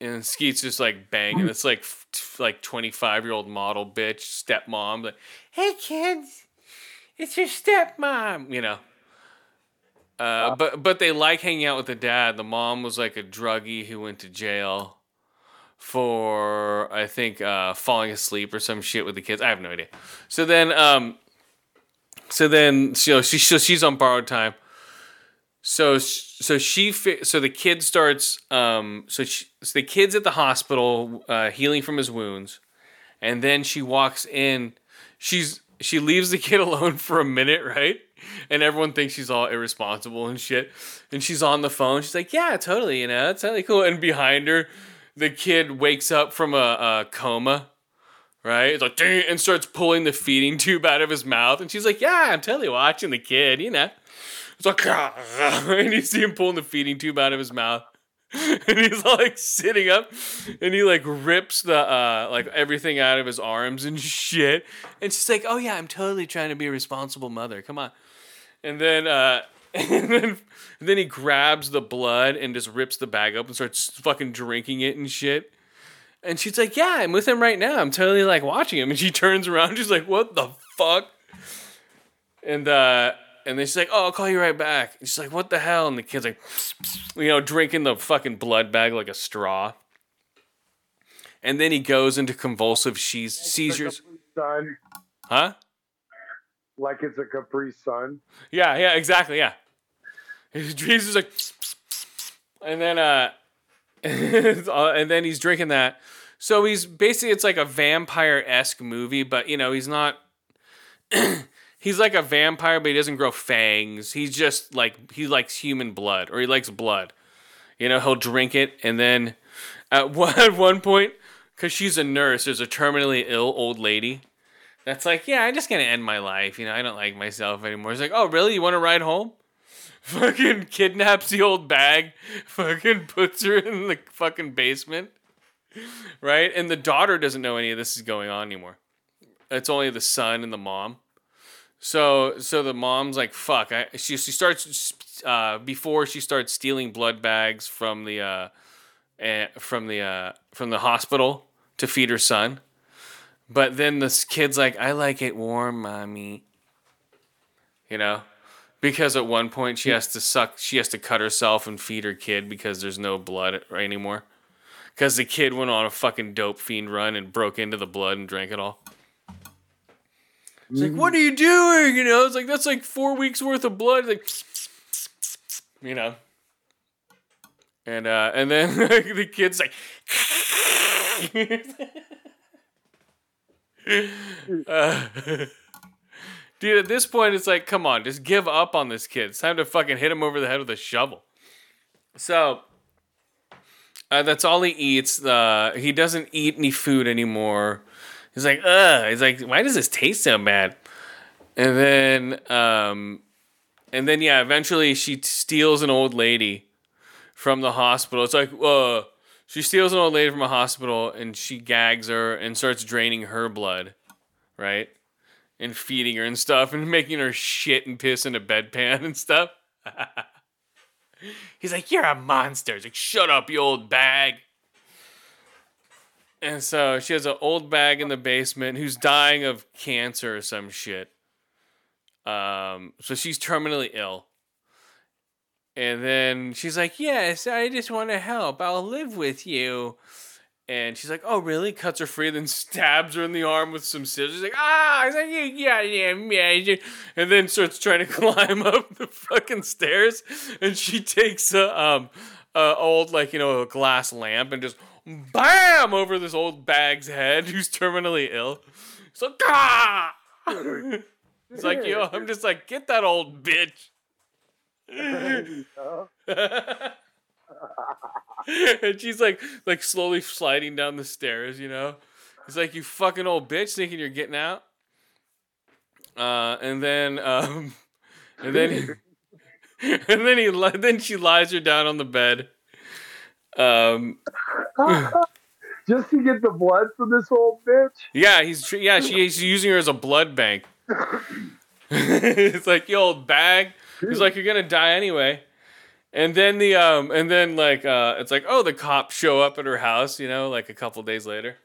And Skeet's just like banging. It's like f- like twenty five year old model bitch stepmom. Like, hey kids, it's your stepmom. You know. Uh, but but they like hanging out with the dad. The mom was like a druggie who went to jail for I think uh, falling asleep or some shit with the kids. I have no idea. So then um, so then you know, she so she's on borrowed time. So so she so the kid starts um so, she, so the kid's at the hospital uh, healing from his wounds, and then she walks in. She's she leaves the *laughs* kid alone for a minute, right? And everyone thinks she's all irresponsible and shit. And she's on the phone. She's like, "Yeah, totally, you know, that's totally cool." And behind her, the kid wakes up from a, a coma, right? It's like, and starts pulling the feeding tube out of his mouth. And she's like, "Yeah, I'm totally watching the kid, you know." It's like, *laughs* and you see him pulling the feeding tube out of his mouth. *laughs* And he's like sitting up and he like rips the uh like everything out of his arms and shit. And she's like, Oh yeah, I'm totally trying to be a responsible mother. Come on. And then uh *laughs* and then, and then he grabs the blood and just rips the bag up and starts fucking drinking it and shit. And she's like, Yeah, I'm with him right now. I'm totally like watching him. And she turns around, she's like, What the fuck? And uh and then she's like, "Oh, I'll call you right back." And she's like, "What the hell?" And the kid's like, you know, drinking the fucking blood bag like a straw. And then he goes into convulsive she's seizures. Son, Huh? like it's a Capri Sun. Yeah, yeah, exactly, yeah. His dreams is like, and then uh, *laughs* and then he's drinking that. So he's basically it's like a vampire esque movie, but you know he's not. *clears throat* he's like a vampire, but he doesn't grow fangs. He's just like he likes human blood, or he likes blood. You know, he'll drink it, and then at *laughs* one at one point, because she's a nurse, there's a terminally ill old lady. That's like, yeah, I'm just gonna end my life. You know, I don't like myself anymore. He's like, oh, really? You want to ride home? *laughs* Fucking kidnaps the old bag. *laughs* Fucking puts her in the fucking basement. Right? And the daughter doesn't know any of this is going on anymore. It's only the son and the mom. So so the mom's like, fuck. I, she she starts uh, before she starts stealing blood bags from the uh, eh, from the uh, from the hospital to feed her son. But then this kid's like, I like it warm, mommy. You know? Because at one point she has to suck, she has to cut herself and feed her kid because there's no blood anymore. Because the kid went on a fucking dope fiend run and broke into the blood and drank it all. It's like, what are you doing? You know, it's like, that's like four weeks worth of blood. Like, you know. And uh, and then *laughs* the kid's like, *laughs* Uh, dude, at this point, it's like, come on, just give up on this kid. It's time to fucking hit him over the head with a shovel. So, uh, that's all he eats. Uh, he doesn't eat any food anymore. He's like, ugh. He's like, why does this taste so bad? And then, um, and then, yeah, eventually she steals an old lady from the hospital. It's like, uh, she steals an old lady from a hospital and she gags her and starts draining her blood, right? And feeding her and stuff and *laughs* making her shit and piss in a bedpan and stuff. *laughs* He's like, You're a monster. He's like, Shut up, you old bag. And so she has an old bag in the basement who's dying of cancer or some shit. Um, so she's terminally ill. And then she's like, Yes, I just want to help. I'll live with you. And she's like, Oh, really? Cuts her free, then stabs her in the arm with some scissors. She's like, Ah, he's like, Yeah, yeah. And then starts trying to *laughs* climb up the fucking stairs. And she takes a, um, a old, like, you know, a glass lamp and just bam over this old bag's head who's terminally ill. So ah! It's like, yo, I'm just like, get that old bitch. and she's like like slowly sliding down the stairs, you know. It's like you fucking old bitch thinking you're getting out. Uh, and then um, and then *laughs* and then he then she lies her down on the bed. Um, *laughs* Just to get the blood from this old bitch. yeah, he's yeah, she, he's using her as a blood bank. *laughs* it's like you old bag. He's like, you're gonna die anyway. And then the um and then like uh it's like, oh, the cops show up at her house, you know, like a couple days later.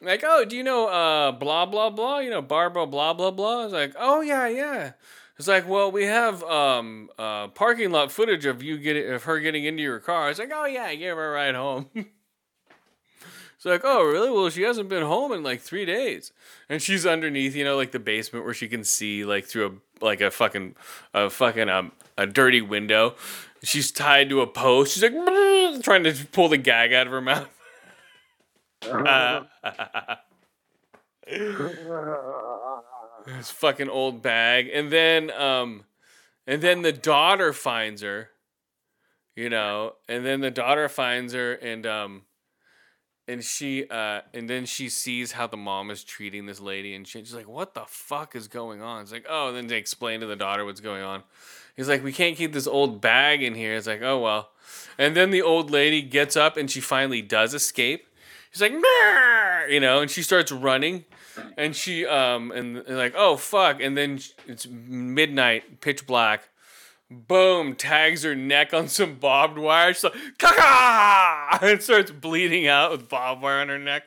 Like, oh, do you know uh blah blah blah? You know, Barbara blah blah blah? It's like, oh yeah, yeah. It's like, well, we have um, uh, parking lot footage of you getting of her getting into your car. It's like, oh yeah, give her a ride home. *laughs* it's like, oh really? Well, she hasn't been home in like three days, and she's underneath, you know, like the basement where she can see like through a like a fucking a fucking um, a dirty window. She's tied to a post. She's like *laughs* trying to pull the gag out of her mouth. *laughs* Uh, this fucking old bag. And then um and then the daughter finds her you know and then the daughter finds her and um and she uh and then she sees how the mom is treating this lady and she's like what the fuck is going on? It's like oh and then they explain to the daughter what's going on. He's like we can't keep this old bag in here. It's like oh well. And then the old lady gets up and she finally does escape. She's like "Meow," you know and she starts running and she um and, and like oh fuck. And then sh- it's midnight pitch black. Boom tags her neck on some barbed wire. She's like Caca! *laughs* and starts bleeding out with barbed wire on her neck.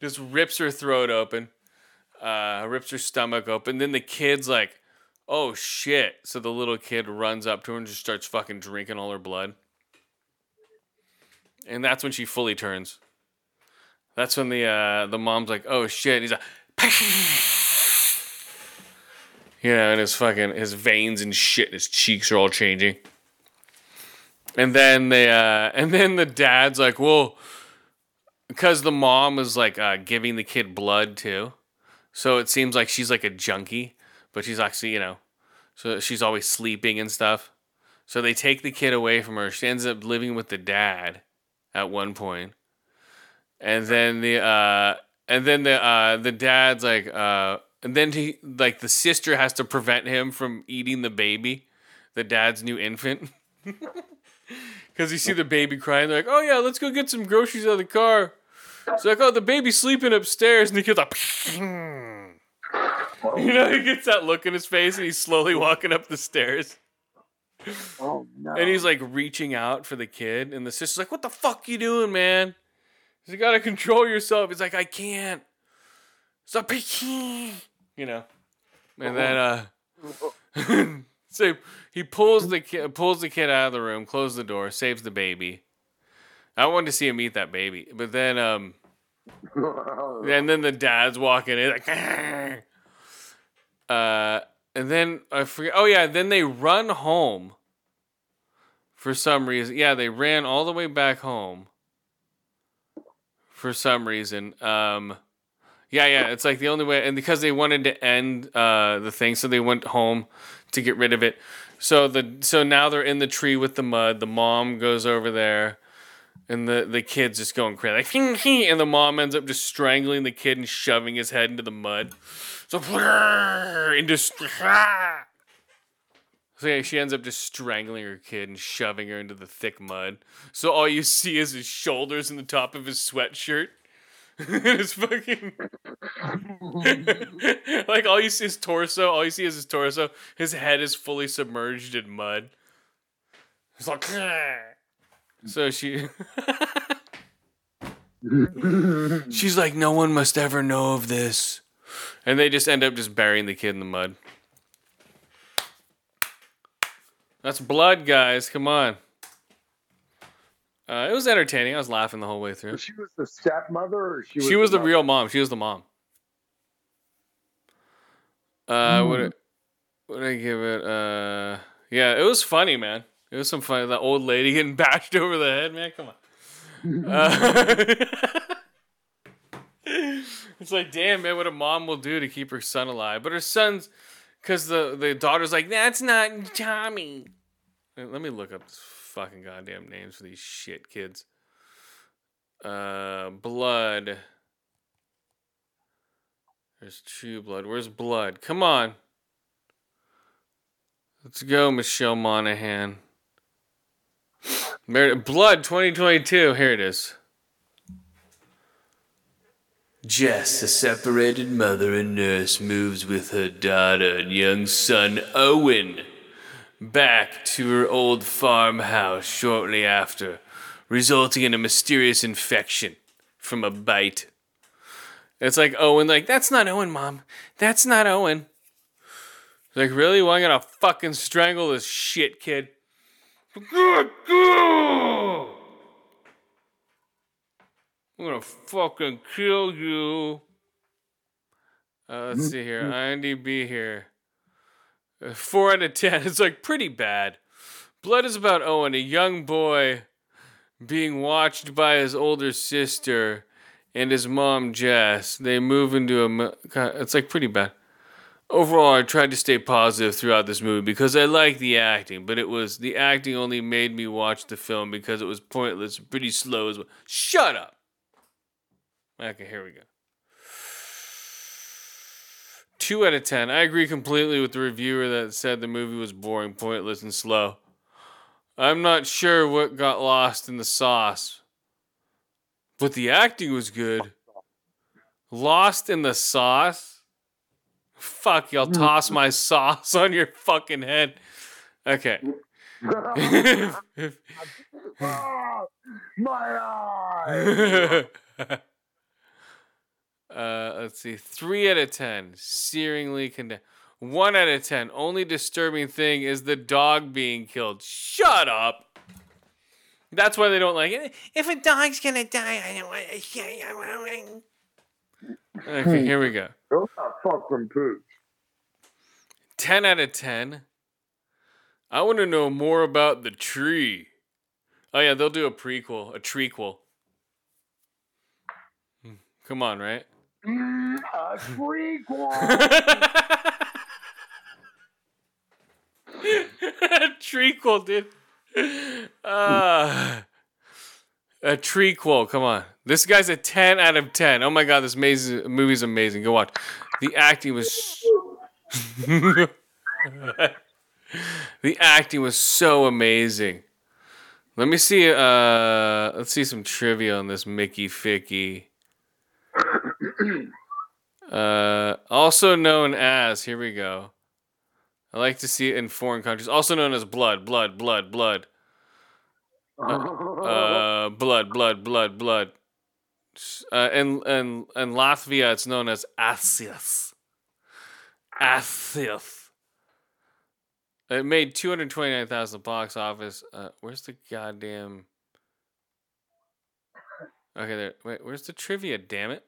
Just rips her throat open. Uh rips her stomach open. Then the kid's like oh shit. So the little kid runs up to her and just starts fucking drinking all her blood. And that's when she fully turns that's when the uh, the mom's like, "Oh shit!" He's like, *laughs* you know, and his fucking his veins and shit, his cheeks are all changing. And then they uh, and then the dad's like, "Well," because the mom is like uh, giving the kid blood too, so it seems like she's like a junkie, but she's actually you know, so she's always sleeping and stuff. So they take the kid away from her. She ends up living with the dad at one point and then the uh and then the uh the dad's like uh and then he like the sister has to prevent him from eating the baby the dad's new infant. *laughs* Because you see the baby crying they're like oh yeah let's go get some groceries out of the car. It's like oh the baby sleeping upstairs and the kid's like you know he gets that look in his face and he's slowly walking up the stairs. Oh no! and he's like reaching out for the kid and the sister's like what the fuck you doing man you gotta control yourself. He's like, I can't. Stop peeking. You know. And then uh *laughs* so he pulls the kid pulls the kid out of the room, closes the door, saves the baby. I wanted to see him eat that baby. But then um *laughs* and then the dad's walking in like *laughs* uh and then I forget oh yeah, then they run home for some reason. Yeah, they ran all the way back home for some reason. Um, yeah, yeah, it's like the only way, and because they wanted to end uh, the thing, so they went home to get rid of it. So the so now they're in the tree with the mud. The mom goes over there, and the the kid's just going crazy, like "Hing, hing," and the mom ends up just strangling the kid and shoving his head into the mud. So *laughs* and just. *laughs* So yeah, she ends up just strangling her kid and shoving her into the thick mud. So all you see is his shoulders and the top of his sweatshirt. *laughs* his fucking *laughs* like all you see is torso. All you see is his torso. His head is fully submerged in mud. It's like so she *laughs* she's like, no one must ever know of this, and they just end up just burying the kid in the mud. That's blood, guys. Come on. Uh, it was entertaining. I was laughing the whole way through. she was the stepmother, or she was She was the mother? real mom. She was the mom. Uh, what? What did I give it? Uh, yeah, it was funny, man. It was some funny. That old lady getting *laughs* bashed over the head, man. Come on. *laughs* Uh, *laughs* it's like, damn, man, what a mom will do to keep her son alive. But her son's, because the the daughter's like, that's not Tommy. Let me look up fucking goddamn names for these shit kids. Uh, blood. There's True Blood. Where's Blood? Come on. Let's go, Michelle Monaghan. Blood 2022. Here it is. Jess, a separated mother and nurse, moves with her daughter and young son Owen back to her old farmhouse shortly after, resulting in a mysterious infection from a bite. It's like Owen, like, that's not Owen, mom. That's not Owen. Like, really? Well, I'm gonna fucking strangle this shit kid. Good, good. I'm gonna fucking kill you. Uh, let's see here. IMDb here. Uh, Four out of ten. *laughs* It's like pretty bad. Blood is about Owen, a young boy being watched by his older sister and his mom Jess. They move into a. God, It's like pretty bad. Overall, I tried to stay positive throughout this movie because I like the acting, but it was the acting only made me watch the film because it was pointless, pretty slow as well. Shut up. Okay, here we go. Two out of ten. I agree completely with the reviewer that said the movie was boring, pointless, and slow. I'm not sure what got lost in the sauce, but the acting was good. Lost in the sauce? Fuck, y'all hmm. toss my sauce on your fucking head. Okay. *laughs* *laughs* My eye. *laughs* uh, let's see. Three out of ten. Searingly condemned. One out of ten. Only disturbing thing is the dog being killed. Shut up. That's why they don't like it. If a dog's gonna die, I don't want to. Okay, here we go. Those are fucking pooch. 10 out of 10. I want to know more about the tree. Oh, yeah, they'll do a prequel, a trequel. Hmm, Come on, right? A prequel. *laughs* trequel, dude. Uh, a trequel, come on. This guy's a 10 out of 10. Oh my god, this movie's amazing. Go watch. The acting was. *laughs* the acting was so amazing. Let me see. Uh, let's see some trivia on this Mickey Ficky. *clears throat* Uh, also known as here we go. I like to see it in foreign countries. Also known as blood, blood, blood, blood. Uh, blood, blood, blood, blood. S- Uh, in in in Latvia, it's known as Asius. Asius. It made two hundred twenty nine thousand box office. Uh, where's the goddamn? Okay, there. Wait, where's the trivia? Damn it!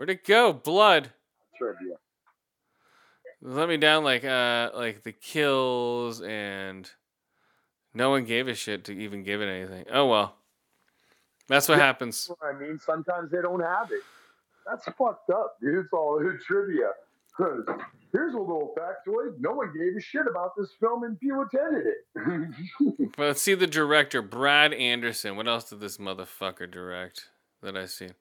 Where'd it go? Blood. Trivia. Let me down like uh like the kills and no one gave a shit to even give it anything. Oh well. That's what happens. I mean, sometimes they don't have it. That's fucked up, dude. It's all trivia. *laughs* Here's a little factoid. No one gave a shit about this film and few attended it. *laughs* But let's see the director, Brad Anderson. What else did this motherfucker direct that I seen?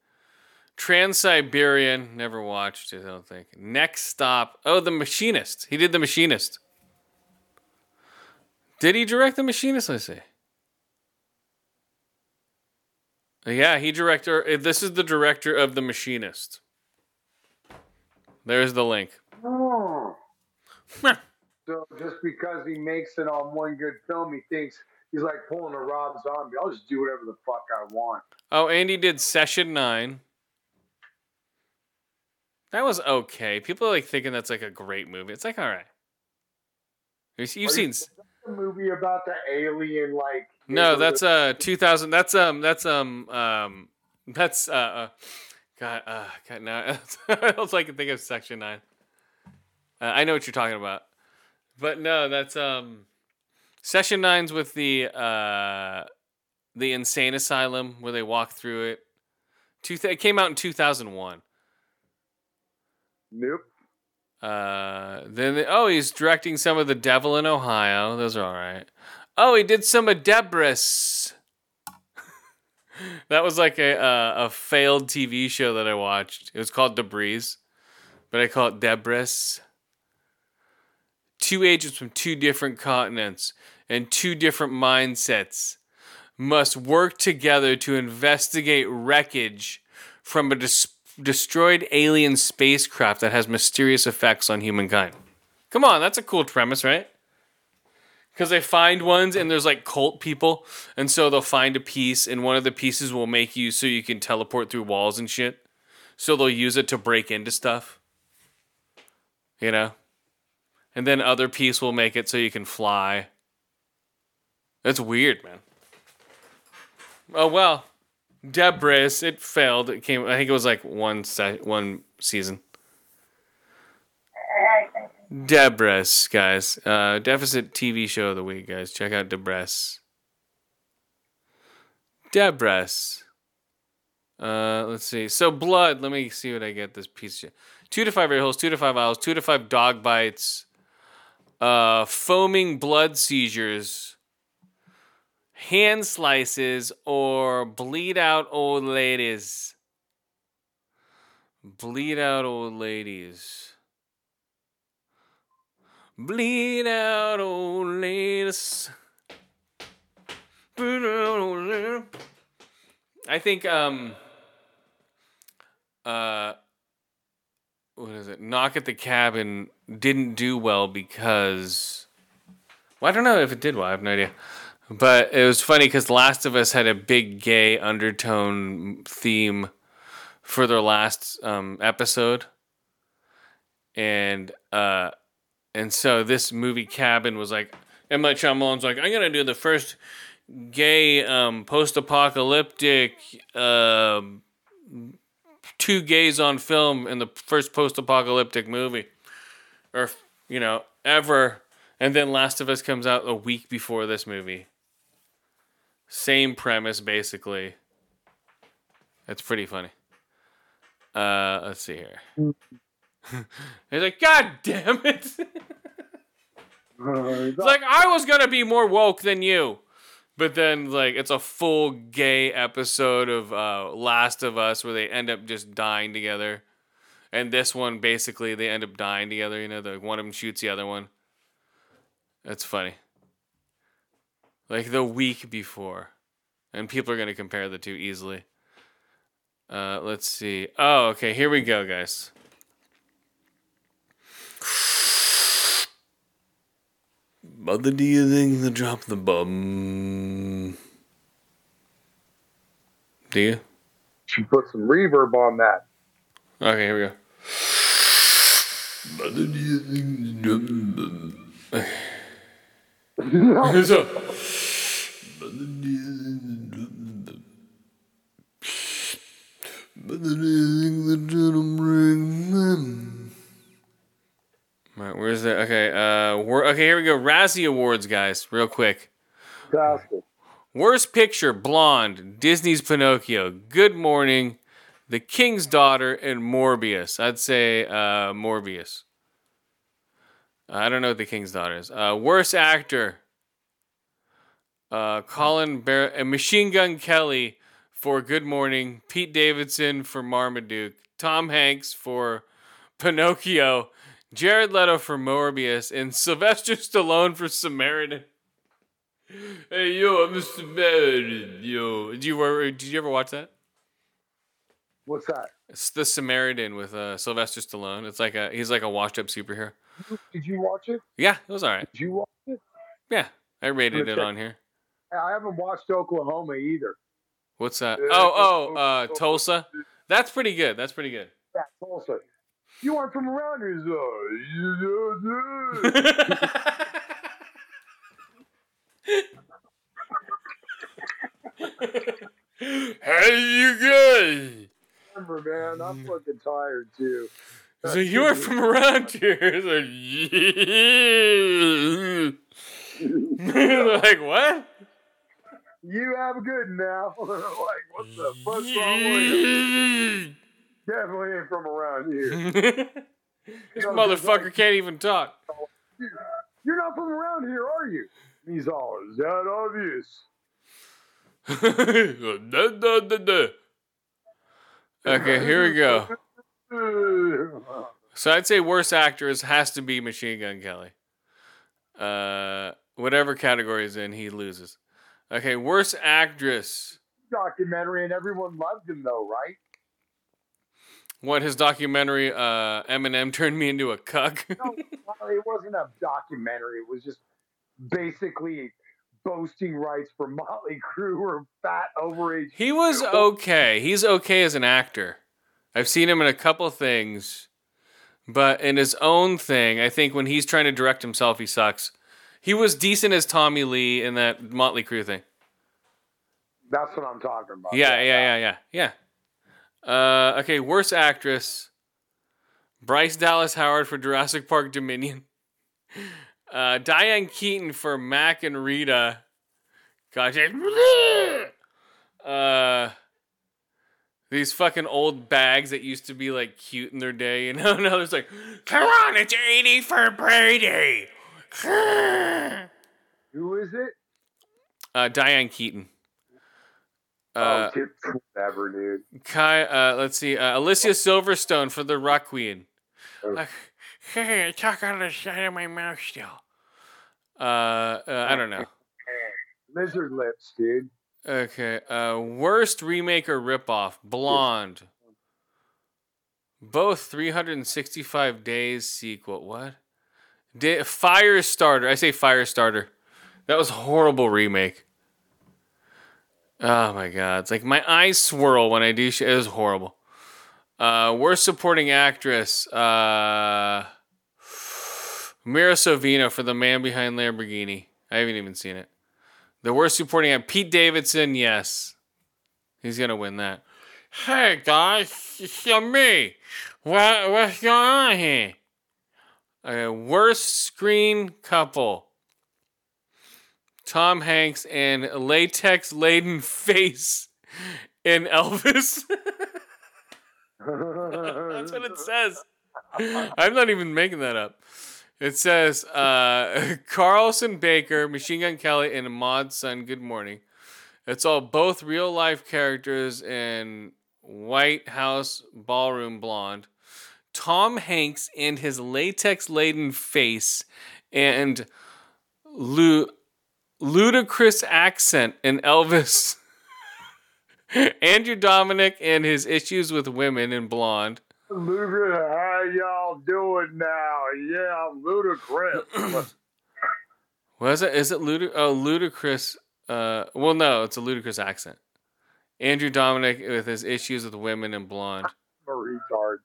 Trans Siberian, never watched it, I don't think. Next stop. Oh, The Machinist. He did The Machinist. Did he direct The Machinist? Let's see. Yeah, he director. uh, This is the director of The Machinist. There's the link. Oh. *laughs* so just because he makes it on one good film, he thinks he's like pulling a Rob Zombie. I'll just do whatever the fuck I want. Oh, Andy did Session 9. That was okay. People are like thinking that's like a great movie. It's like, all right. You've you've seen. A movie about the alien, like No, that's uh 2000. That's um that's um um that's uh, uh God uh God now *laughs* I was like think of Section 9. Uh, I know what you're talking about. But no, that's um Session 9's with the uh the insane asylum where they walk through it. Two th- it came out in 2001. Nope. Uh, then the- oh, he's directing some of the Devil in Ohio. Those are all right. Oh, he did some of Debris. *laughs* that was like a uh, a failed TV show that I watched. It was called Debris, but I call it Debris. Two agents from two different continents and two different mindsets must work together to investigate wreckage from a dis- destroyed alien spacecraft that has mysterious effects on humankind. Come on, that's a cool premise, right? Because they find ones and there's like cult people, and so they'll find a piece, and one of the pieces will make you so you can teleport through walls and shit. So they'll use it to break into stuff. You know? and then other piece will make it so you can fly. That's weird, man. Oh well, Debris. It failed. It came. I think it was like one se- one season. Debris, guys. Uh, deficit TV show of the week, guys. Check out Debris. Debris. Uh, let's see. So blood. Let me see what I get. This piece. Two to five air holes. Two to five owls. Two to five dog bites. Uh, foaming blood seizures. Hand slices or bleed out old ladies. Bleed out old ladies. Bleed out old ladies. Bleed out old ladies. I think um uh what is it? Knock at the Cabin didn't do well because well, I don't know if it did well. I have no idea. But it was funny because Last of Us had a big gay undertone theme for their last um, episode, and uh, and so this movie Cabin was like, M. Night Shyamalan's like, I'm gonna do the first gay um, post-apocalyptic uh, two gays on film in the first post-apocalyptic movie, or you know ever. And then Last of Us comes out a week before this movie. Same premise, basically. It's pretty funny. Uh, let's see here. *laughs* He's like, God damn it! *laughs* It's like I was gonna be more woke than you, but then like it's a full gay episode of uh, Last of Us where they end up just dying together, and this one basically they end up dying together. You know, the one of them shoots the other one. That's funny. Like the week before, and people are gonna compare the two easily. Uh, let's see. Oh, okay. Here we go, guys. Mother, do you think the drop the bum? Do you? She put some reverb on that. Okay, here we go. Mother, do you think the drop the bum? *laughs* *laughs* so, Mother, do you think the drop the bum? Mother, do you think the drop bring them? Right, where's the okay? Uh, we're, okay, here we go. Razzie Awards, guys, real quick. Fantastic. Worst picture: Blonde, Disney's Pinocchio, Good Mourning, The King's Daughter, and Morbius. I'd say uh, Morbius. I don't know what The King's Daughter is. Uh, worst actor: uh, Colin Bar- uh, Machine Gun Kelly for Good Mourning, Pete Davidson for Marmaduke, Tom Hanks for Pinocchio, Jared Leto for Morbius, and Sylvester Stallone for Samaritan. Hey yo, I'm a Samaritan. Yo, did you ever did you ever watch that? What's that? It's the Samaritan with uh, Sylvester Stallone. It's like a he's like a washed up superhero. Did you watch it? Yeah, it was all right. Did you watch it? Yeah, I rated it on here. I haven't watched Oklahoma either. What's that? Oh, oh, uh, Tulsa. That's pretty good. That's pretty good. Yeah, Tulsa. You aren't from around here, so. *laughs* How you good? Remember, man, I'm fucking tired too. So you are from around here? Yeah. *laughs* like what? You have a good now. *laughs* like, what the fuck's wrong with you? *laughs* Definitely ain't from around here. *laughs* this motherfucker can't even talk. You're not from around here, are you? And He's all, is that obvious? okay, here we go. So I'd say worst actress has to be Machine Gun Kelly. Uh, whatever category is in, he loses. Okay, worst actress. documentary, and everyone loved him, though, right? What his documentary? Uh, Eminem turned me into a cuck. *laughs* No, it wasn't a documentary. It was just basically boasting rights for Motley Crue or fat overage. he was okay. He's okay as an actor. I've seen him in a couple things, But in his own thing, I think when he's trying to direct himself, he sucks. He was decent as Tommy Lee in that Motley Crue thing. That's what I'm talking about. Yeah, yeah, yeah, yeah, yeah. Uh, okay, worst actress: Bryce Dallas Howard for Jurassic Park Dominion. *laughs* Uh, Diane Keaton for Mac and Rita. Gosh, *laughs* uh, these fucking old bags that used to be like cute in their day, *laughs* you know. Now there's like, come on, it's eighty for Brady. *laughs* Who is it? Uh, Diane Keaton. Uh, oh, *laughs* whatever, dude. Kai, uh, let's see, uh, Alicia Silverstone for the Rock Queen. Oh. Like, hey, *laughs* I talk out of the side of my mouth still. Uh, uh, I don't know. Lizard lips, dude. Okay, uh, worst remake or ripoff? Blonde. Both 365 days sequel. What? Da- Firestarter. I say Fire Starter. That was a horrible remake. Oh my god. It's like my eyes swirl when I do shit. It was horrible. Uh, worst supporting actress. Uh, Mira Sorvino for The Man Behind Lamborghini. I haven't even seen it. The worst supporting act. Pete Davidson, yes. He's gonna win that. Hey guys, it's me. What, what's going on here? Okay, worst screen couple. Tom Hanks and latex laden *laughs* face in Elvis. That's what it says. I'm not even making that up. It says uh, *laughs* Colson Baker, Machine Gun Kelly, and Ahmad Son. Good morning. It's all both real life characters in White House Ballroom Blonde. Tom Hanks and his latex laden face and lu- ludicrous accent in Elvis. *laughs* Andrew Dominik and his issues with women in Blonde. Ludicrous, how y'all doing now? Yeah, ludicrous. *clears throat* Was it? Is it ludic? Oh, ludicrous. Uh, well, no, it's a ludicrous accent. Andrew Dominik with his issues with women in Blonde. I'm a retard.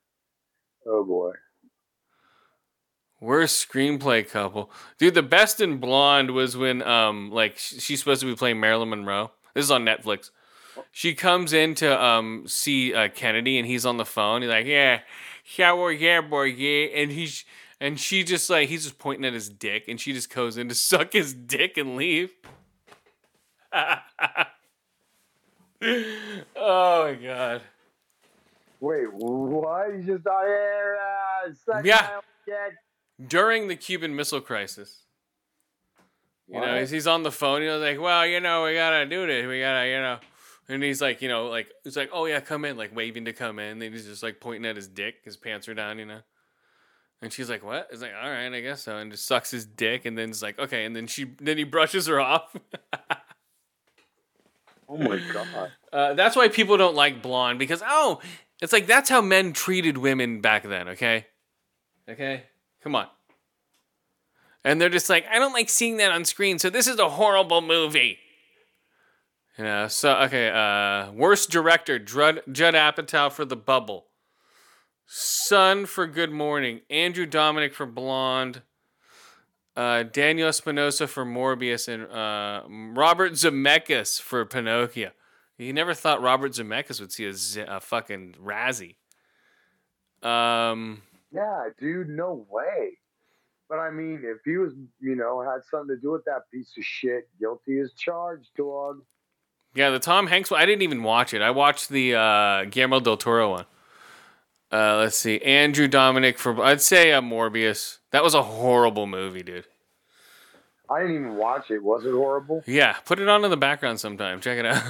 Oh boy. Worst screenplay couple, dude. The best in Blonde was when um like she's supposed to be playing Marilyn Monroe. This is on Netflix. She comes in to um see uh, Kennedy and he's on the phone. He's like, yeah, shower, yeah, boy, yeah, and he's and she just like he's just pointing at his dick and she just goes in to *laughs* suck his dick and leave. *laughs* oh my god. Wait, what? He's just out here uh, Yeah. during the Cuban Missile Crisis. You know, he's, he's on the phone. You know, like, well, you know, we gotta do this. We gotta, you know, and he's like, you know, like he's like, oh yeah, come in, like waving to come in. Then he's just like pointing at his dick. His pants are down, you know. And she's like, what? It's like, all right, I guess so. And just sucks his dick, and then it's like, okay. And then she, then he brushes her off. Oh my god. *laughs* Uh, that's why people don't like blonde because oh, it's like that's how men treated women back then. Okay, okay, come on. And they're just like, I don't like seeing that on screen, so this is a horrible movie. You know, so okay, uh, worst director, Judd, Judd Apatow for The Bubble, Sun for Good Mourning, Andrew Dominik for Blonde, uh, Daniel Espinosa for Morbius, and uh, Robert Zemeckis for Pinocchio. You never thought Robert Zemeckis would see a, Z- a fucking Razzie. Um, Yeah, dude, no way. But I mean, if he was, you know, had something to do with that piece of shit, guilty as charged, dog. yeah, the Tom Hanks one, I didn't even watch it. I watched the uh, Guillermo del Toro one. Uh, let's see. Andrew Dominik for, I'd say uh, Morbius. That was a horrible movie, dude. I didn't even watch it. Was it horrible? *laughs* Yeah, put it on in the background sometime. Check it out.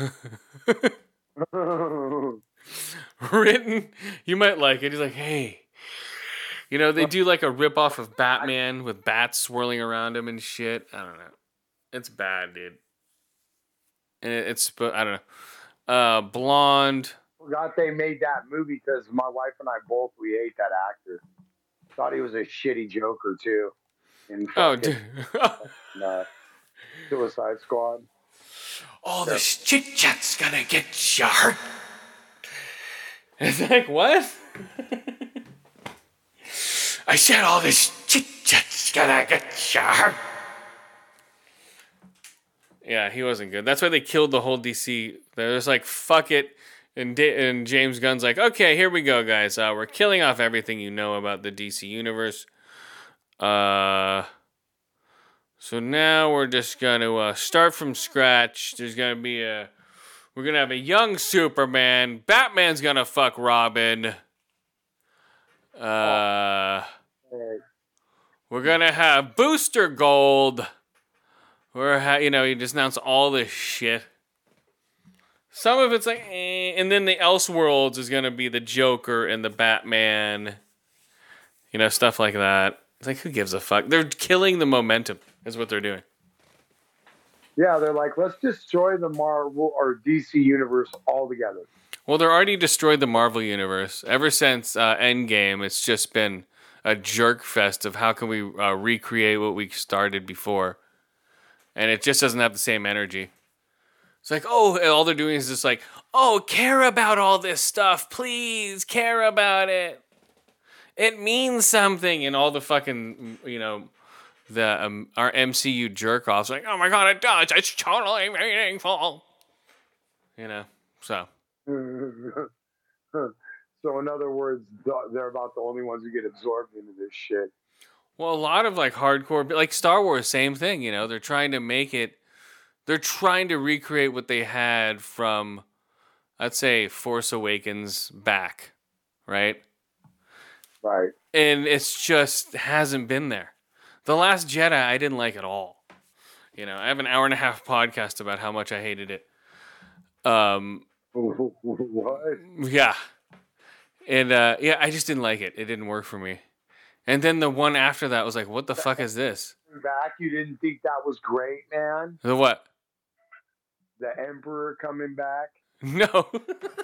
*laughs* Written, you might like it. He's like, hey. You know, they do like a rip off of Batman with bats swirling around him and shit. I don't know. It's bad, dude. And it's, I don't know. Uh, blonde. Forgot they made that movie because my wife and I both we hate that actor. Thought he was a shitty Joker too. In *laughs* Oh, dude. uh, Suicide Squad. All this chit chat's gonna get you hurt. It's like, what? *laughs* I said all this chit chat's gonna get you. Yeah, he wasn't good. That's why they killed the whole DC. They're just like, fuck it. And, Da- and James Gunn's like, okay, here we go, guys. Uh, we're killing off everything you know about the DC universe. Uh, so now we're just gonna uh, start from scratch. There's gonna be a, we're gonna have a young Superman. Batman's gonna fuck Robin. Uh, we're gonna have Booster Gold. We're ha- you know, he just announced all this shit. Some of it's like, eh, and then the Elseworlds is gonna be the Joker and the Batman. You know, stuff like that. It's like, who gives a fuck? They're killing the momentum. Is what they're doing. Yeah, they're like, let's destroy the Marvel or DC universe altogether. Well, they're already destroyed the Marvel universe. Ever since uh, Endgame, it's just been a jerk fest of how can we uh, recreate what we started before, and it just doesn't have the same energy. It's like, oh, all they're doing is just like, oh, care about all this stuff, please, care about it. It means something, and all the fucking, you know, the um, our MCU jerk offs like, oh my god, it does. It's totally meaningful. You know, so. *laughs* so, in other words, they're about the only ones who get absorbed into this shit. Well, a lot of like hardcore, like Star Wars, same thing. You know, they're trying to make it. They're trying to recreate what they had from, I'd say, Force Awakens back, right? Right. And it's just hasn't been there. The Last Jedi, I didn't like at all. You know, I have an hour and a half podcast about how much I hated it. Um, *laughs* what? yeah, and uh, yeah, I just didn't like it. It didn't work for me. And then the one after that was like, what the fuck is this? Back, you didn't think that was great, man? The what? The Emperor coming back? *laughs* No.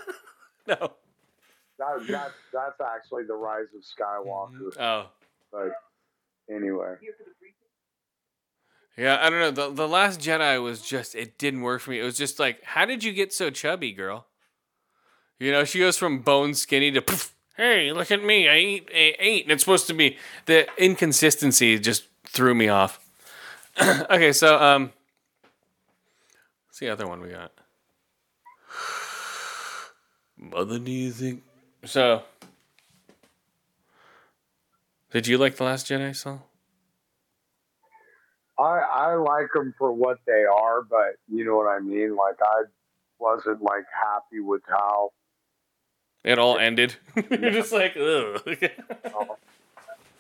*laughs* no. That, that, that's actually the rise of Skywalker. Oh. But anyway. Yeah, I don't know. The the last Jedi was just it didn't work for me. It was just like, how did you get so chubby, girl? You know, she goes from bone skinny to poof, hey, look at me. I eat I ate. And it's supposed to be the inconsistency just threw me off. *clears throat* okay, so um what's the other one we got? *sighs* Mother do you think so did you like the last Jedi Saul? I I like them for what they are, but you know what I mean. Like I wasn't like happy with how. It all ended. *laughs* You're just like, ugh. *laughs*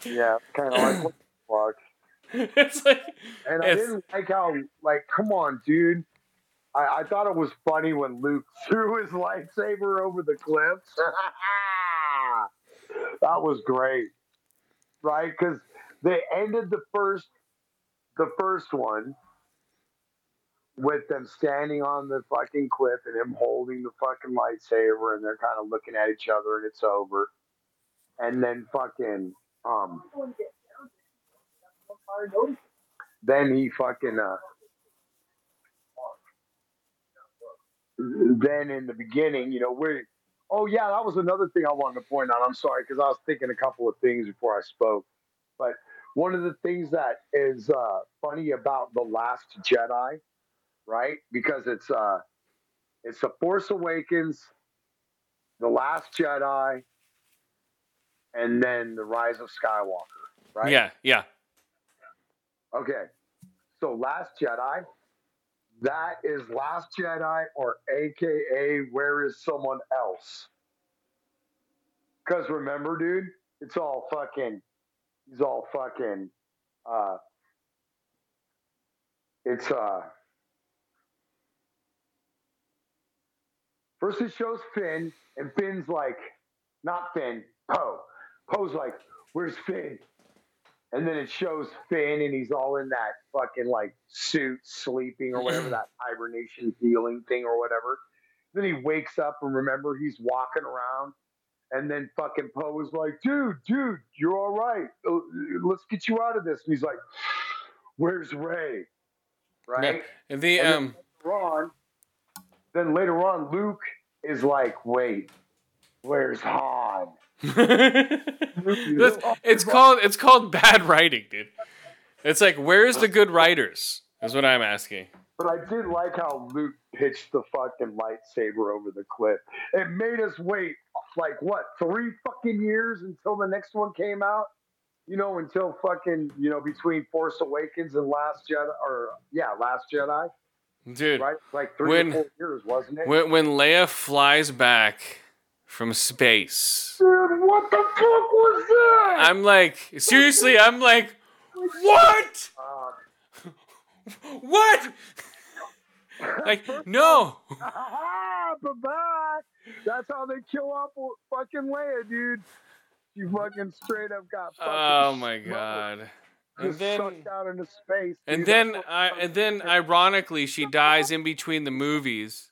Yeah, kind of like what the fuck. *laughs* it's like, And I didn't like how like come on, dude. I, I thought it was funny when Luke *laughs* threw his lightsaber over the cliffs. *laughs* that was great, right? Because they ended the first the first one with them standing on the fucking cliff and him holding the fucking lightsaber and they're kind of looking at each other and it's over. And then fucking um then he fucking uh then in the beginning, you know, we're oh yeah, that was another thing I wanted to point out. I'm sorry because I was thinking a couple of things before I spoke. But one of the things that is uh, funny about the Last Jedi, right? Because it's uh, it's the Force Awakens, the Last Jedi, and then the Rise of Skywalker, right? yeah, yeah. Okay. So Last Jedi, that is Last Jedi or AKA Where is Someone Else? Because remember, dude, it's all fucking, he's all fucking, uh, it's, uh, first it shows Finn, and Finn's like, not Finn, Poe. Poe's like, where's Finn? And then it shows Finn, and he's all in that fucking like suit, sleeping or whatever *clears throat* that hibernation healing thing or whatever. Then he wakes up and remember he's walking around, and then fucking Poe is like, "Dude, dude, you're all right. Uh, Let's get you out of this." And he's like, "Where's Rey?" Right. And the And then um, later on, then later on, Luke is like, "Wait, where's Han?" *laughs* That's- it's called it's called bad writing, dude. It's like where's the good writers? Is what I'm asking. But I did like how Luke pitched the fucking lightsaber over the cliff. It made us wait like what three fucking years until the next one came out. You know, until fucking you know between Force Awakens and Last Jedi, or yeah, Last Jedi, Dude, right? Like three When- or four years, wasn't it? when when Leia flies back from space, Dude, what the fuck was that? I'm like seriously, I'm like what? *laughs* What? *laughs* like no. ah, bye-bye. That's how they kill off fucking Leia, dude. She fucking straight up got fucking Oh my god. And then sucked out into space. and then I and then ironically she dies in between the movies.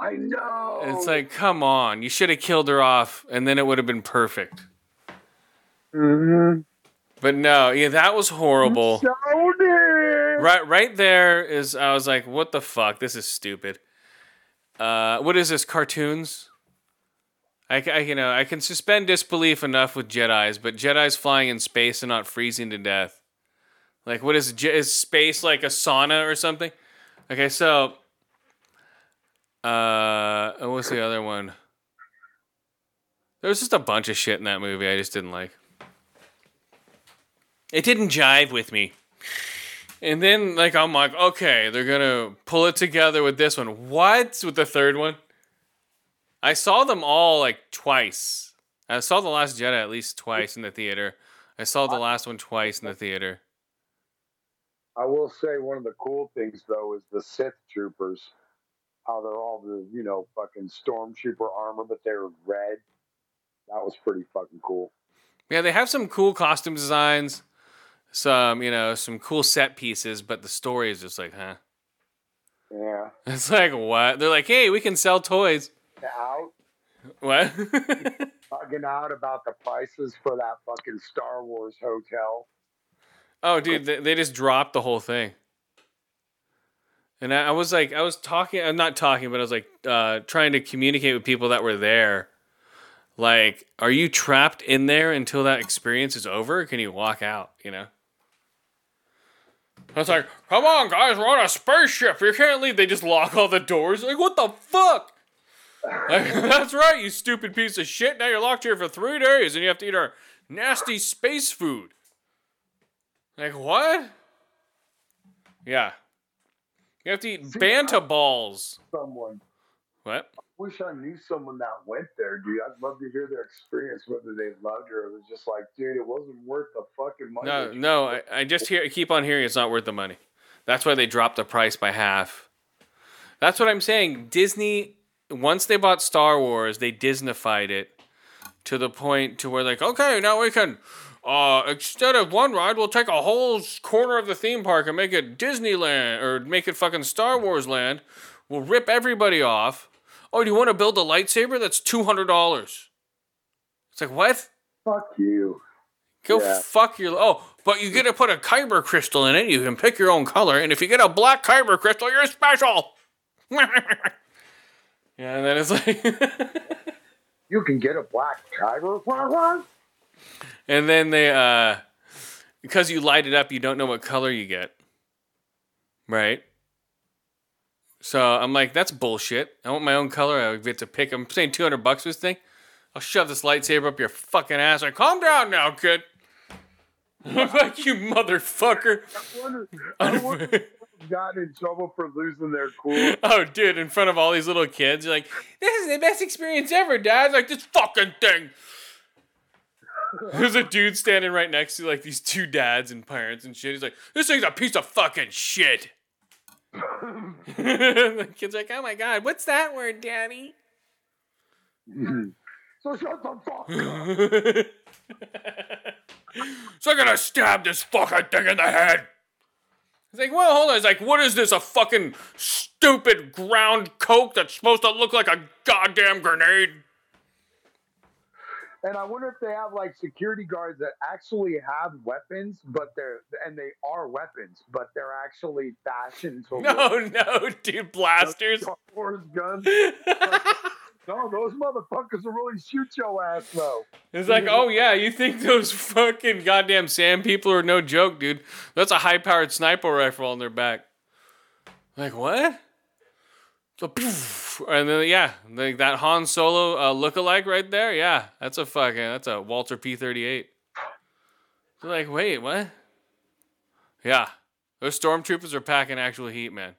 I know. It's like, come on, you should have killed her off, and then it would have been perfect. Mhm. But no, yeah, that was horrible. So. Right, right there is. I was like, what the fuck? This is stupid. Uh, what is this? Cartoons? I, I you know I can suspend disbelief enough with Jedi's, but Jedi's flying in space and not freezing to death. Like, what is is space like a sauna or something? Okay, so. Uh, what was the other one? There was just a bunch of shit in that movie I just didn't like. It didn't jive with me. And then, like, I'm like, okay, they're gonna pull it together with this one. What? With the third one? I saw them all like twice. I saw The Last Jedi at least twice in the theater. I saw the last one twice in the theater. I will say one of the cool things though is the Sith troopers. How they're all the you know fucking stormtrooper armor, but they're red. That was pretty fucking cool. Yeah, they have some cool costume designs, some, you know, some cool set pieces, but the story is just like, huh? Yeah. *laughs* It's like, what? They're like, hey, we can sell toys. Out What? *laughs* fucking out about the prices for that fucking Star Wars hotel. Oh, dude, they, they just dropped the whole thing. And I, I was like, I was talking, I'm not talking, but I was like, uh, trying to communicate with people that were there. Like, are you trapped in there until that experience is over? Can you walk out? You know? I was like, come on, guys, we're on a spaceship. You can't leave. They just lock all the doors. Like, what the fuck? Like, *laughs* that's right, you stupid piece of shit. Now you're locked here for three days and you have to eat our nasty space food. Like what? Yeah. You have to eat See, banta balls. Someone. What? I Wish I knew someone that went there, dude. I'd love to hear their experience, whether they loved it or it was just like, dude, it wasn't worth the fucking money. No, no. I, I just hear keep on hearing it's not worth the money. That's why they dropped the price by half. That's what I'm saying. Disney once they bought Star Wars, they Disneyfied it to the point to where like, okay, now we can uh instead of one ride, we'll take a whole corner of the theme park and make it Disneyland or make it fucking Star Wars land. We'll rip everybody off. Oh, do you want to build a lightsaber? That's two hundred dollars. It's like what? Fuck you. Go Yeah. fuck your. Oh, but you get to put a kyber crystal in it. You can pick your own color, and if you get a black kyber crystal, you're special. *laughs* yeah, and then it's like, *laughs* You can get a black. What, what? And then they, uh, because you light it up, you don't know what color you get, right? So I'm like, that's bullshit. I want my own color. I get to pick. I'm paying 200 bucks for this thing. I'll shove this lightsaber up your fucking ass. Like, calm down now, kid. *laughs* I'm like you motherfucker. I wonder, I wonder gotten in trouble for losing their cool. *laughs* Oh, dude, in front of all these little kids, you're like, this is the best experience ever, Dad. Like, this fucking thing. *laughs* There's a dude standing right next to, like, these two dads and parents and shit. He's like, this thing's a piece of fucking shit. *laughs* the kid's like, oh my god, what's that word, Daddy? So shut the fuck up. *laughs* so I'm gonna stab this fucking thing in the head. He's like, well, hold on. He's like, what is this? A fucking stupid ground coke that's supposed to look like a goddamn grenade? And I wonder if they have like security guards that actually have weapons, but they're and they are weapons, but they're actually fashioned to *laughs* No, no, dude, blasters. Wars guns. *laughs* No, those motherfuckers will really shoot your ass though. It's like, oh yeah, you think those fucking goddamn Sam people are no joke, dude? That's a high-powered sniper rifle on their back. Like what? So, poof, and then yeah, like that Han Solo uh, look-alike right there. Yeah, that's a fucking that's a Walther P38. They're like, wait, what? Yeah, those stormtroopers are packing actual heat, man.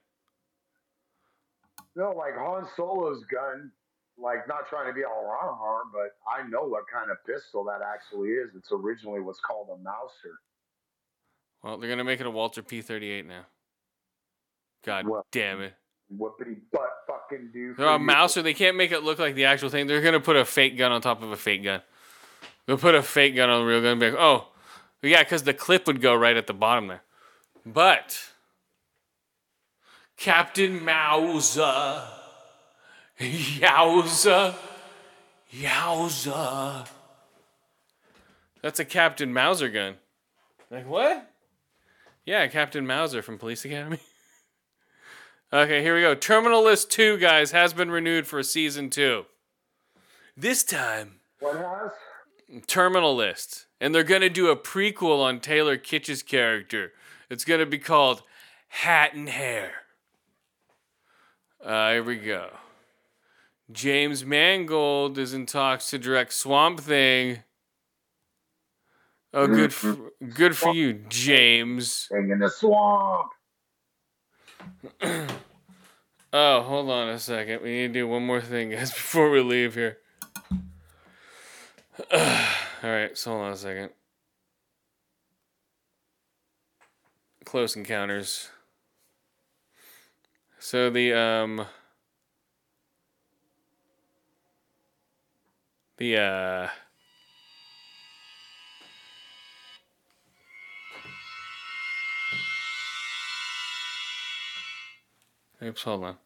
No, like Han Solo's gun, like not trying to be all wrong, harm, but I know what kind of pistol that actually is. It's originally what's called a Mauser. Well, they're gonna make it a Walther P38 now. God Well, damn it. Whoopity butt fucking do. They're a Mauser. They can't make it look like the actual thing. They're gonna put a fake gun on top of a fake gun. They'll put a fake gun on the real gun. And be like, oh, yeah, because the clip would go right at the bottom there. But Captain Mauser, yowza, yowza. That's a Captain Mauser gun. Like what? Yeah, Captain Mauser from Police Academy. *laughs* Okay, here we go. Terminal List 2, guys, has been renewed for season 2. This time, What has? Terminal List. And they're going to do a prequel on Taylor Kitsch's character. It's going to be called Hat and Hair. Uh, here we go. James Mangold is in talks to direct Swamp Thing. Oh, good for, good for you, James. Thing in the swamp. *clears throat* Oh, hold on a second. We need to do one more thing, *laughs* guys, before we leave here. *clears throat* All right, so hold on a second. Close encounters. So the um the uh Oops, hold on.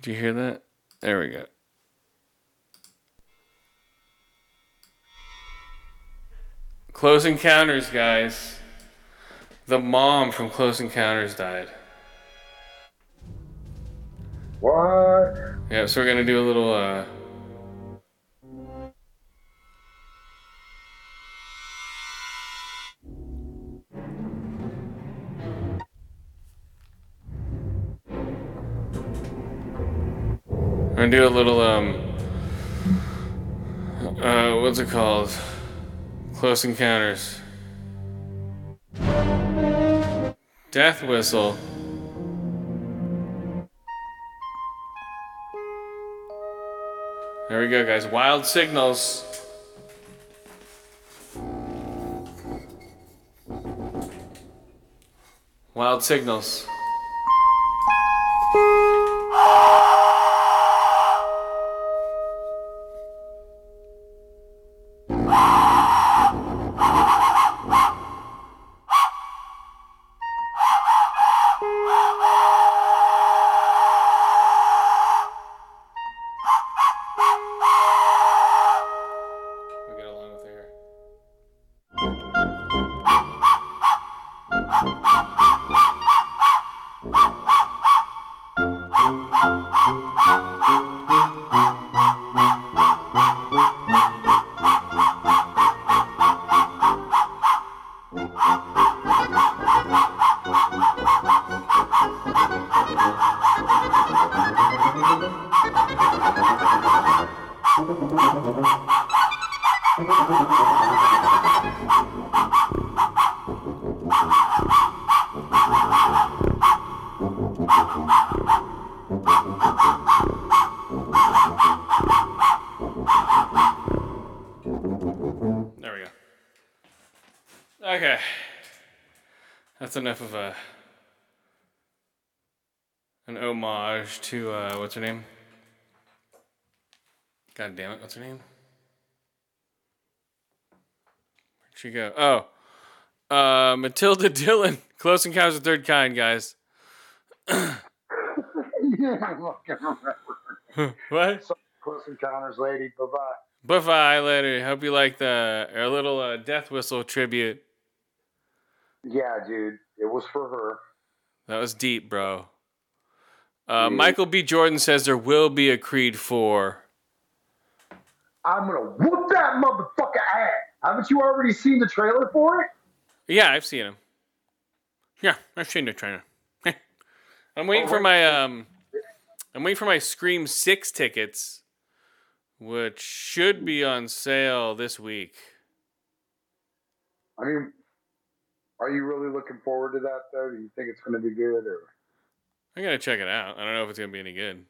Did you hear that? There we go. Close Encounters, guys. The mom from Close Encounters died. What? Yeah, so we're gonna do a little uh gonna do a little um uh what's it called? Close encounters. Death whistle. There we go, guys. Wild signals. Wild signals. That's enough of a an homage to uh what's her name? God damn it, what's her name? Where'd she go? Oh. Uh Matilda *laughs* Dillon. Close Encounters of the Third Kind, guys. yeah, *laughs* I fucking remember. *laughs* What? Close Encounters, lady. Bye bye. Bye bye later. Hope you like the our little uh, death whistle tribute. Yeah, dude. Was for her. That was deep, bro. Uh, Michael B. Jordan says there will be a Creed 4. I'm gonna whoop that motherfucker ass. Haven't you already seen the trailer for it? Yeah, I've seen him. Yeah, I've seen the trailer. *laughs* I'm waiting for my um, I'm waiting for my Scream Six tickets, which should be on sale this week. I mean, are you really looking forward to that though? Do you think it's gonna be good or? I'm gonna check it out. I don't know if it's gonna be any good.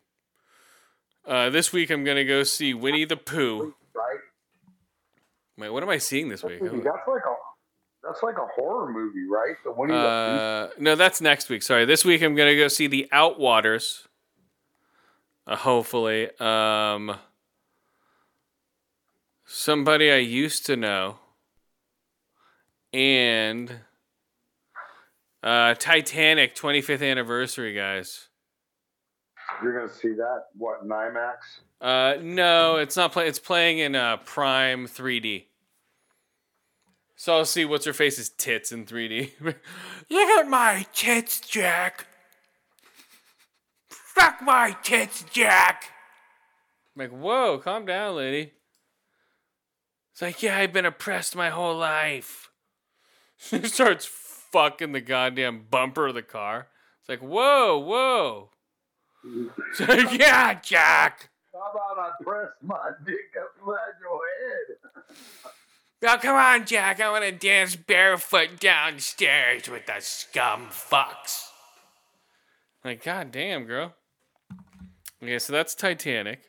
Uh, this week I'm gonna go see Winnie the Pooh. Right? Wait, what am I seeing this week? That's like a that's like a horror movie, right? The Winnie the Uh, no, that's next week. Sorry, this week I'm gonna go see the Outwaters. Uh, hopefully, um, somebody I used to know, and uh, Titanic 25th anniversary, guys. You're gonna see that what in IMAX? Uh, no, it's not playing. It's playing in uh, Prime 3D. So I'll see what's her face's tits in 3D. *laughs* Look at my tits, Jack. Fuck my tits, Jack. I'm like, whoa, calm down, lady. It's like, yeah, I've been oppressed my whole life. *laughs* She starts fucking the goddamn bumper of the car. It's like, whoa, whoa. *laughs* It's like, yeah, Jack. How about I press my dick up your head? Now come on, Jack. I want to dance barefoot downstairs with the scum fucks. Like, goddamn, girl. Okay, so that's Titanic.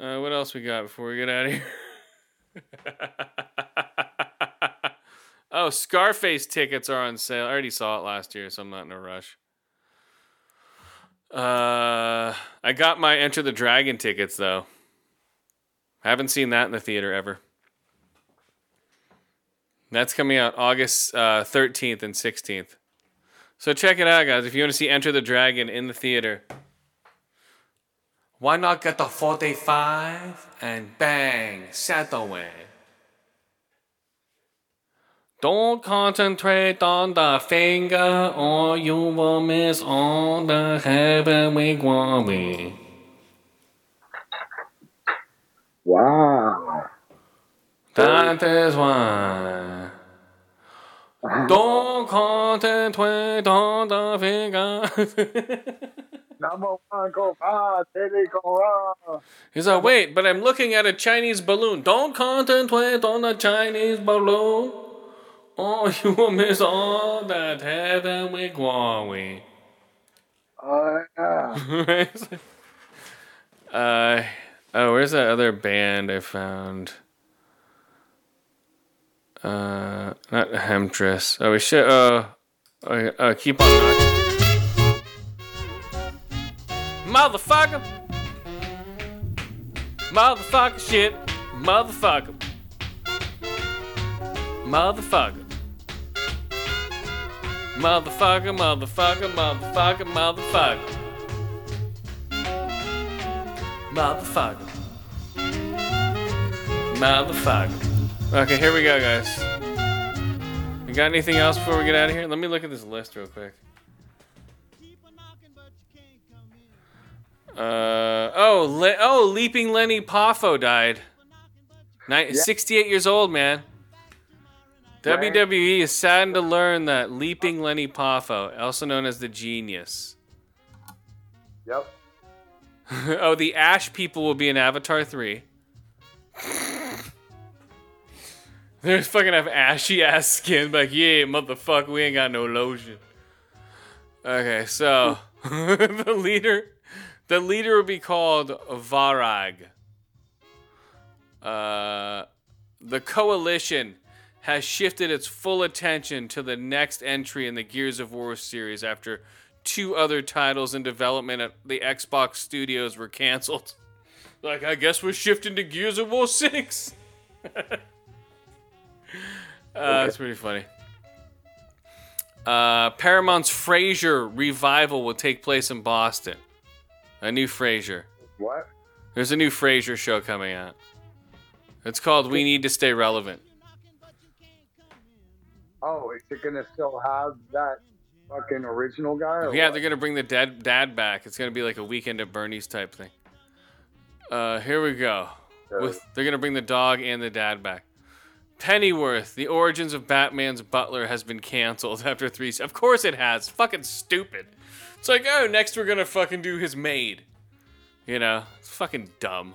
Uh, what else we got before we get out of here? *laughs* oh, Scarface tickets are on sale. I already saw it last year, so I'm not in a rush. Uh, I got my Enter the Dragon tickets though. I haven't seen that in the theater ever. That's coming out August uh, 13th and 16th. So check it out, guys. If you want to see Enter the Dragon in the theater, why not get the 45 and bang, set away? Don't concentrate on the finger or you will miss all the heavenly glory. Wow. That is why. Don't concentrate on the finger. *laughs* Number one, go fast, Teddy, go run. He's like, wait, but I'm looking at a Chinese balloon. Don't concentrate on the Chinese balloon. Oh, *laughs* you will miss all that heavenly glory. Uh, yeah. *laughs* uh, oh, where's that other band I found? Uh, not Hemtress. Oh, we should. Uh, uh, uh keep on knocking. Motherfucker. Motherfucker shit. Motherfucker. Motherfucker. Motherfucker, motherfucker, motherfucker, motherfucker. Motherfucker. Motherfucker. Okay, here we go, guys. You got anything else before we get out of here? Let me look at this list real quick. Uh oh, Le- oh, Leaping Lenny Poffo died. Ni- 68 years old, man. WWE is saddened to learn that Leaping Lenny Poffo, also known as the Genius, Yep. *laughs* oh, the Ash people will be in Avatar 3. *laughs* They're fucking have ashy ass skin. Like, yeah, motherfucker, we ain't got no lotion. Okay, so *laughs* the leader, the leader will be called Varang. Uh, the coalition has shifted its full attention to the next entry in the Gears of War series after two other titles in development at the Xbox studios were canceled. *laughs* Like, I guess we're shifting to Gears of War 6. *laughs* uh, That's pretty funny. Uh, Paramount's Frasier revival will take place in Boston. A new Frasier. What? There's a new Frasier show coming out. It's called We Need to Stay Relevant. Oh, is it gonna still have that fucking original guy? Or Yeah, what? they're gonna bring the dad dad back. It's gonna be like a weekend at Bernie's type thing. Uh, here we go. With they're gonna bring the dog and the dad back. Pennyworth, the origins of Batman's butler has been canceled *laughs* after three. Of course it has. Fucking stupid. It's like, oh, next we're gonna fucking do his maid. You know, it's fucking dumb.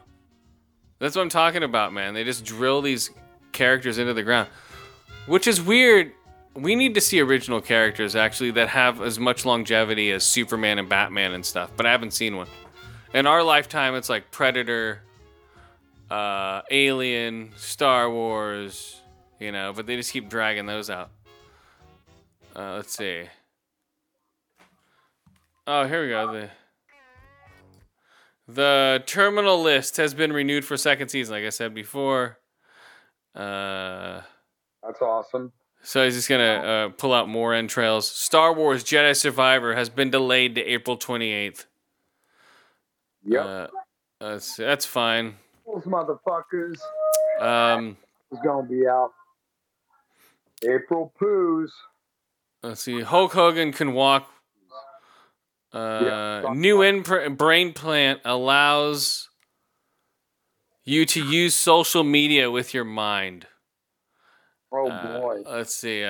That's what I'm talking about, man. They just drill these characters into the ground, which is weird. We need to see original characters actually that have as much longevity as Superman and Batman and stuff, but I haven't seen one. In our lifetime, it's like Predator, uh, Alien, Star Wars, you know, but they just keep dragging those out. Uh, let's see. Oh, here we go. The the terminal list has been renewed for second season, like I said before. Uh, That's awesome. So he's just gonna uh, pull out more entrails. Star Wars Jedi Survivor has been delayed to April 28th. Yep. Uh, that's that's fine. Those motherfuckers Um, is gonna be out. April Poos. let's see. Hulk Hogan can walk. Yeah. Uh, new impr- brain plant allows you to use social media with your mind. Oh Uh, boy, let's see. Uh,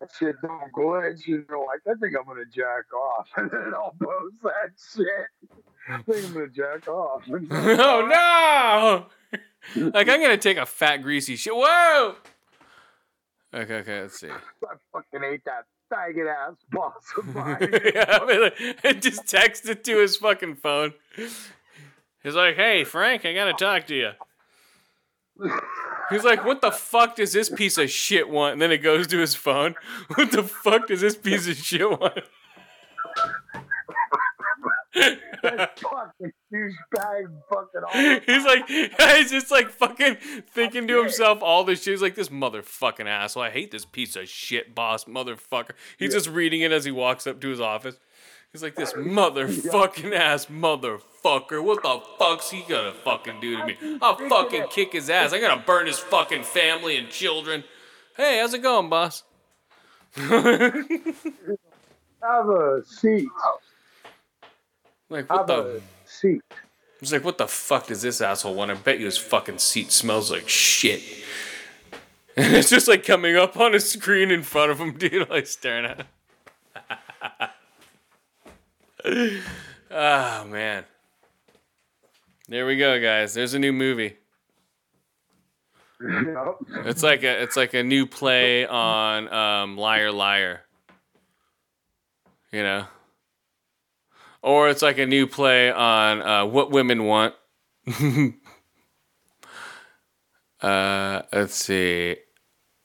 that shit don't glitch. You're like, I think I'm gonna jack off, *laughs* and then I'll post that shit. I think I'm gonna jack off. *laughs* oh no! *laughs* like I'm gonna take a fat greasy shit. Whoa! Okay, okay. Let's see. I fucking ate that faggot ass boss of mine. yeah, I mean, like, I just texted to his fucking phone. He's like, "Hey, Frank, I gotta talk to you." He's like, "What the fuck does this piece of shit want?" And then it goes to his phone. *laughs* What the fuck does this piece of shit want? fucking douchebag fucking all He's like, *laughs* he's just like fucking thinking to himself all this shit. He's like, this motherfucking asshole. I hate this piece of shit boss motherfucker. He's just reading it as he walks up to his office. He's like, this motherfucking ass motherfucker. What the fuck's he gonna fucking do to me? I'll fucking kick his ass. I'm gonna burn his fucking family and children. Hey, how's it going, boss? *laughs* have a seat. Like, what Have the? a seat. He's like, what the fuck does this asshole want? I bet you his fucking seat smells like shit. *laughs* And it's just like coming up on a screen in front of him, dude, *laughs* like staring at him. Oh, man. There we go, guys. There's a new movie. Yep. It's like a it's like a new play on um, Liar Liar. You know? Or it's like a new play on uh, What Women Want. *laughs* uh, let's see.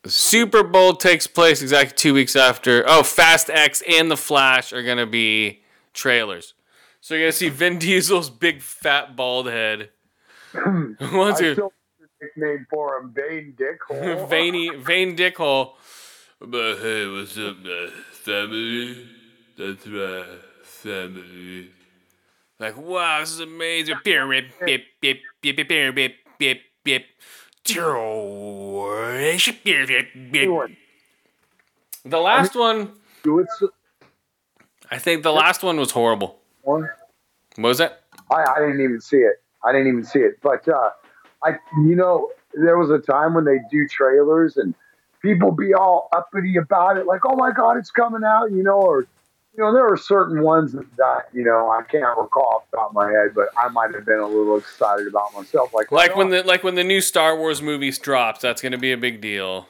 Super Bowl takes place exactly two weeks after. Oh, Fast X and The Flash are going to be trailers. So you're going to see Vin *laughs* Diesel's big fat bald head. *clears throat* I Once you still have a nickname for him, Vane Dickhole. *laughs* veiny, vein dickhole. But hey, what's up, uh, family? That's right, family. Like, wow, this is amazing. Beep, beep, beep, beep, beep, beep, beep, beep, beep, beep. The last one, do it. I think the last one was horrible. What was that? I, I didn't even see it. I didn't even see it. But uh, I, you know, there was a time when they do trailers and people be all uppity about it, like, "Oh my God, it's coming out," you know, or you know, there are certain ones that you know I can't recall off the top of my head, but I might have been a little excited about myself, like, Like oh, when the like when the new Star Wars movies drops, that's gonna be a big deal.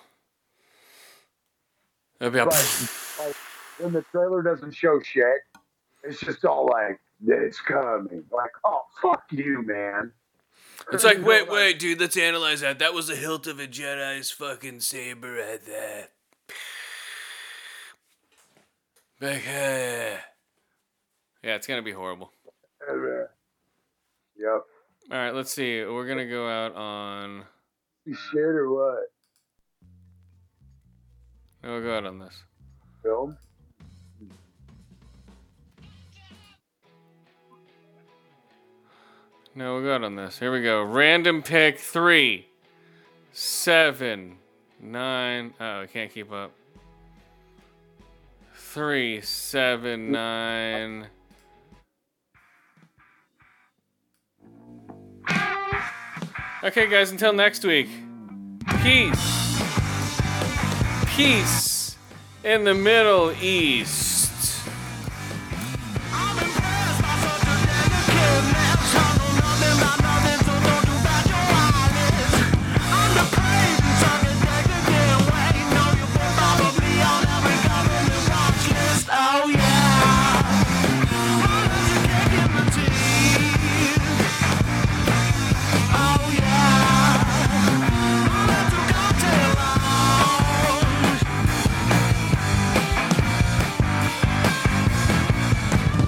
It'll be a- like, when the trailer doesn't show shit, it's just all like, "It's coming," like, "Oh fuck you, man." It's like, wait, wait, dude, let's analyze that. That was the hilt of a Jedi's fucking saber right there. Like, eh. Yeah, it's gonna be horrible. Yep. All right, let's see. We're gonna go out on. You Shit or what? We'll go out on this. Film. No, we're good on this. Here we go. Random pick three, seven, nine. Oh, I can't keep up. Three, seven, nine. Okay, guys, until next week. Peace. Peace in the Middle East.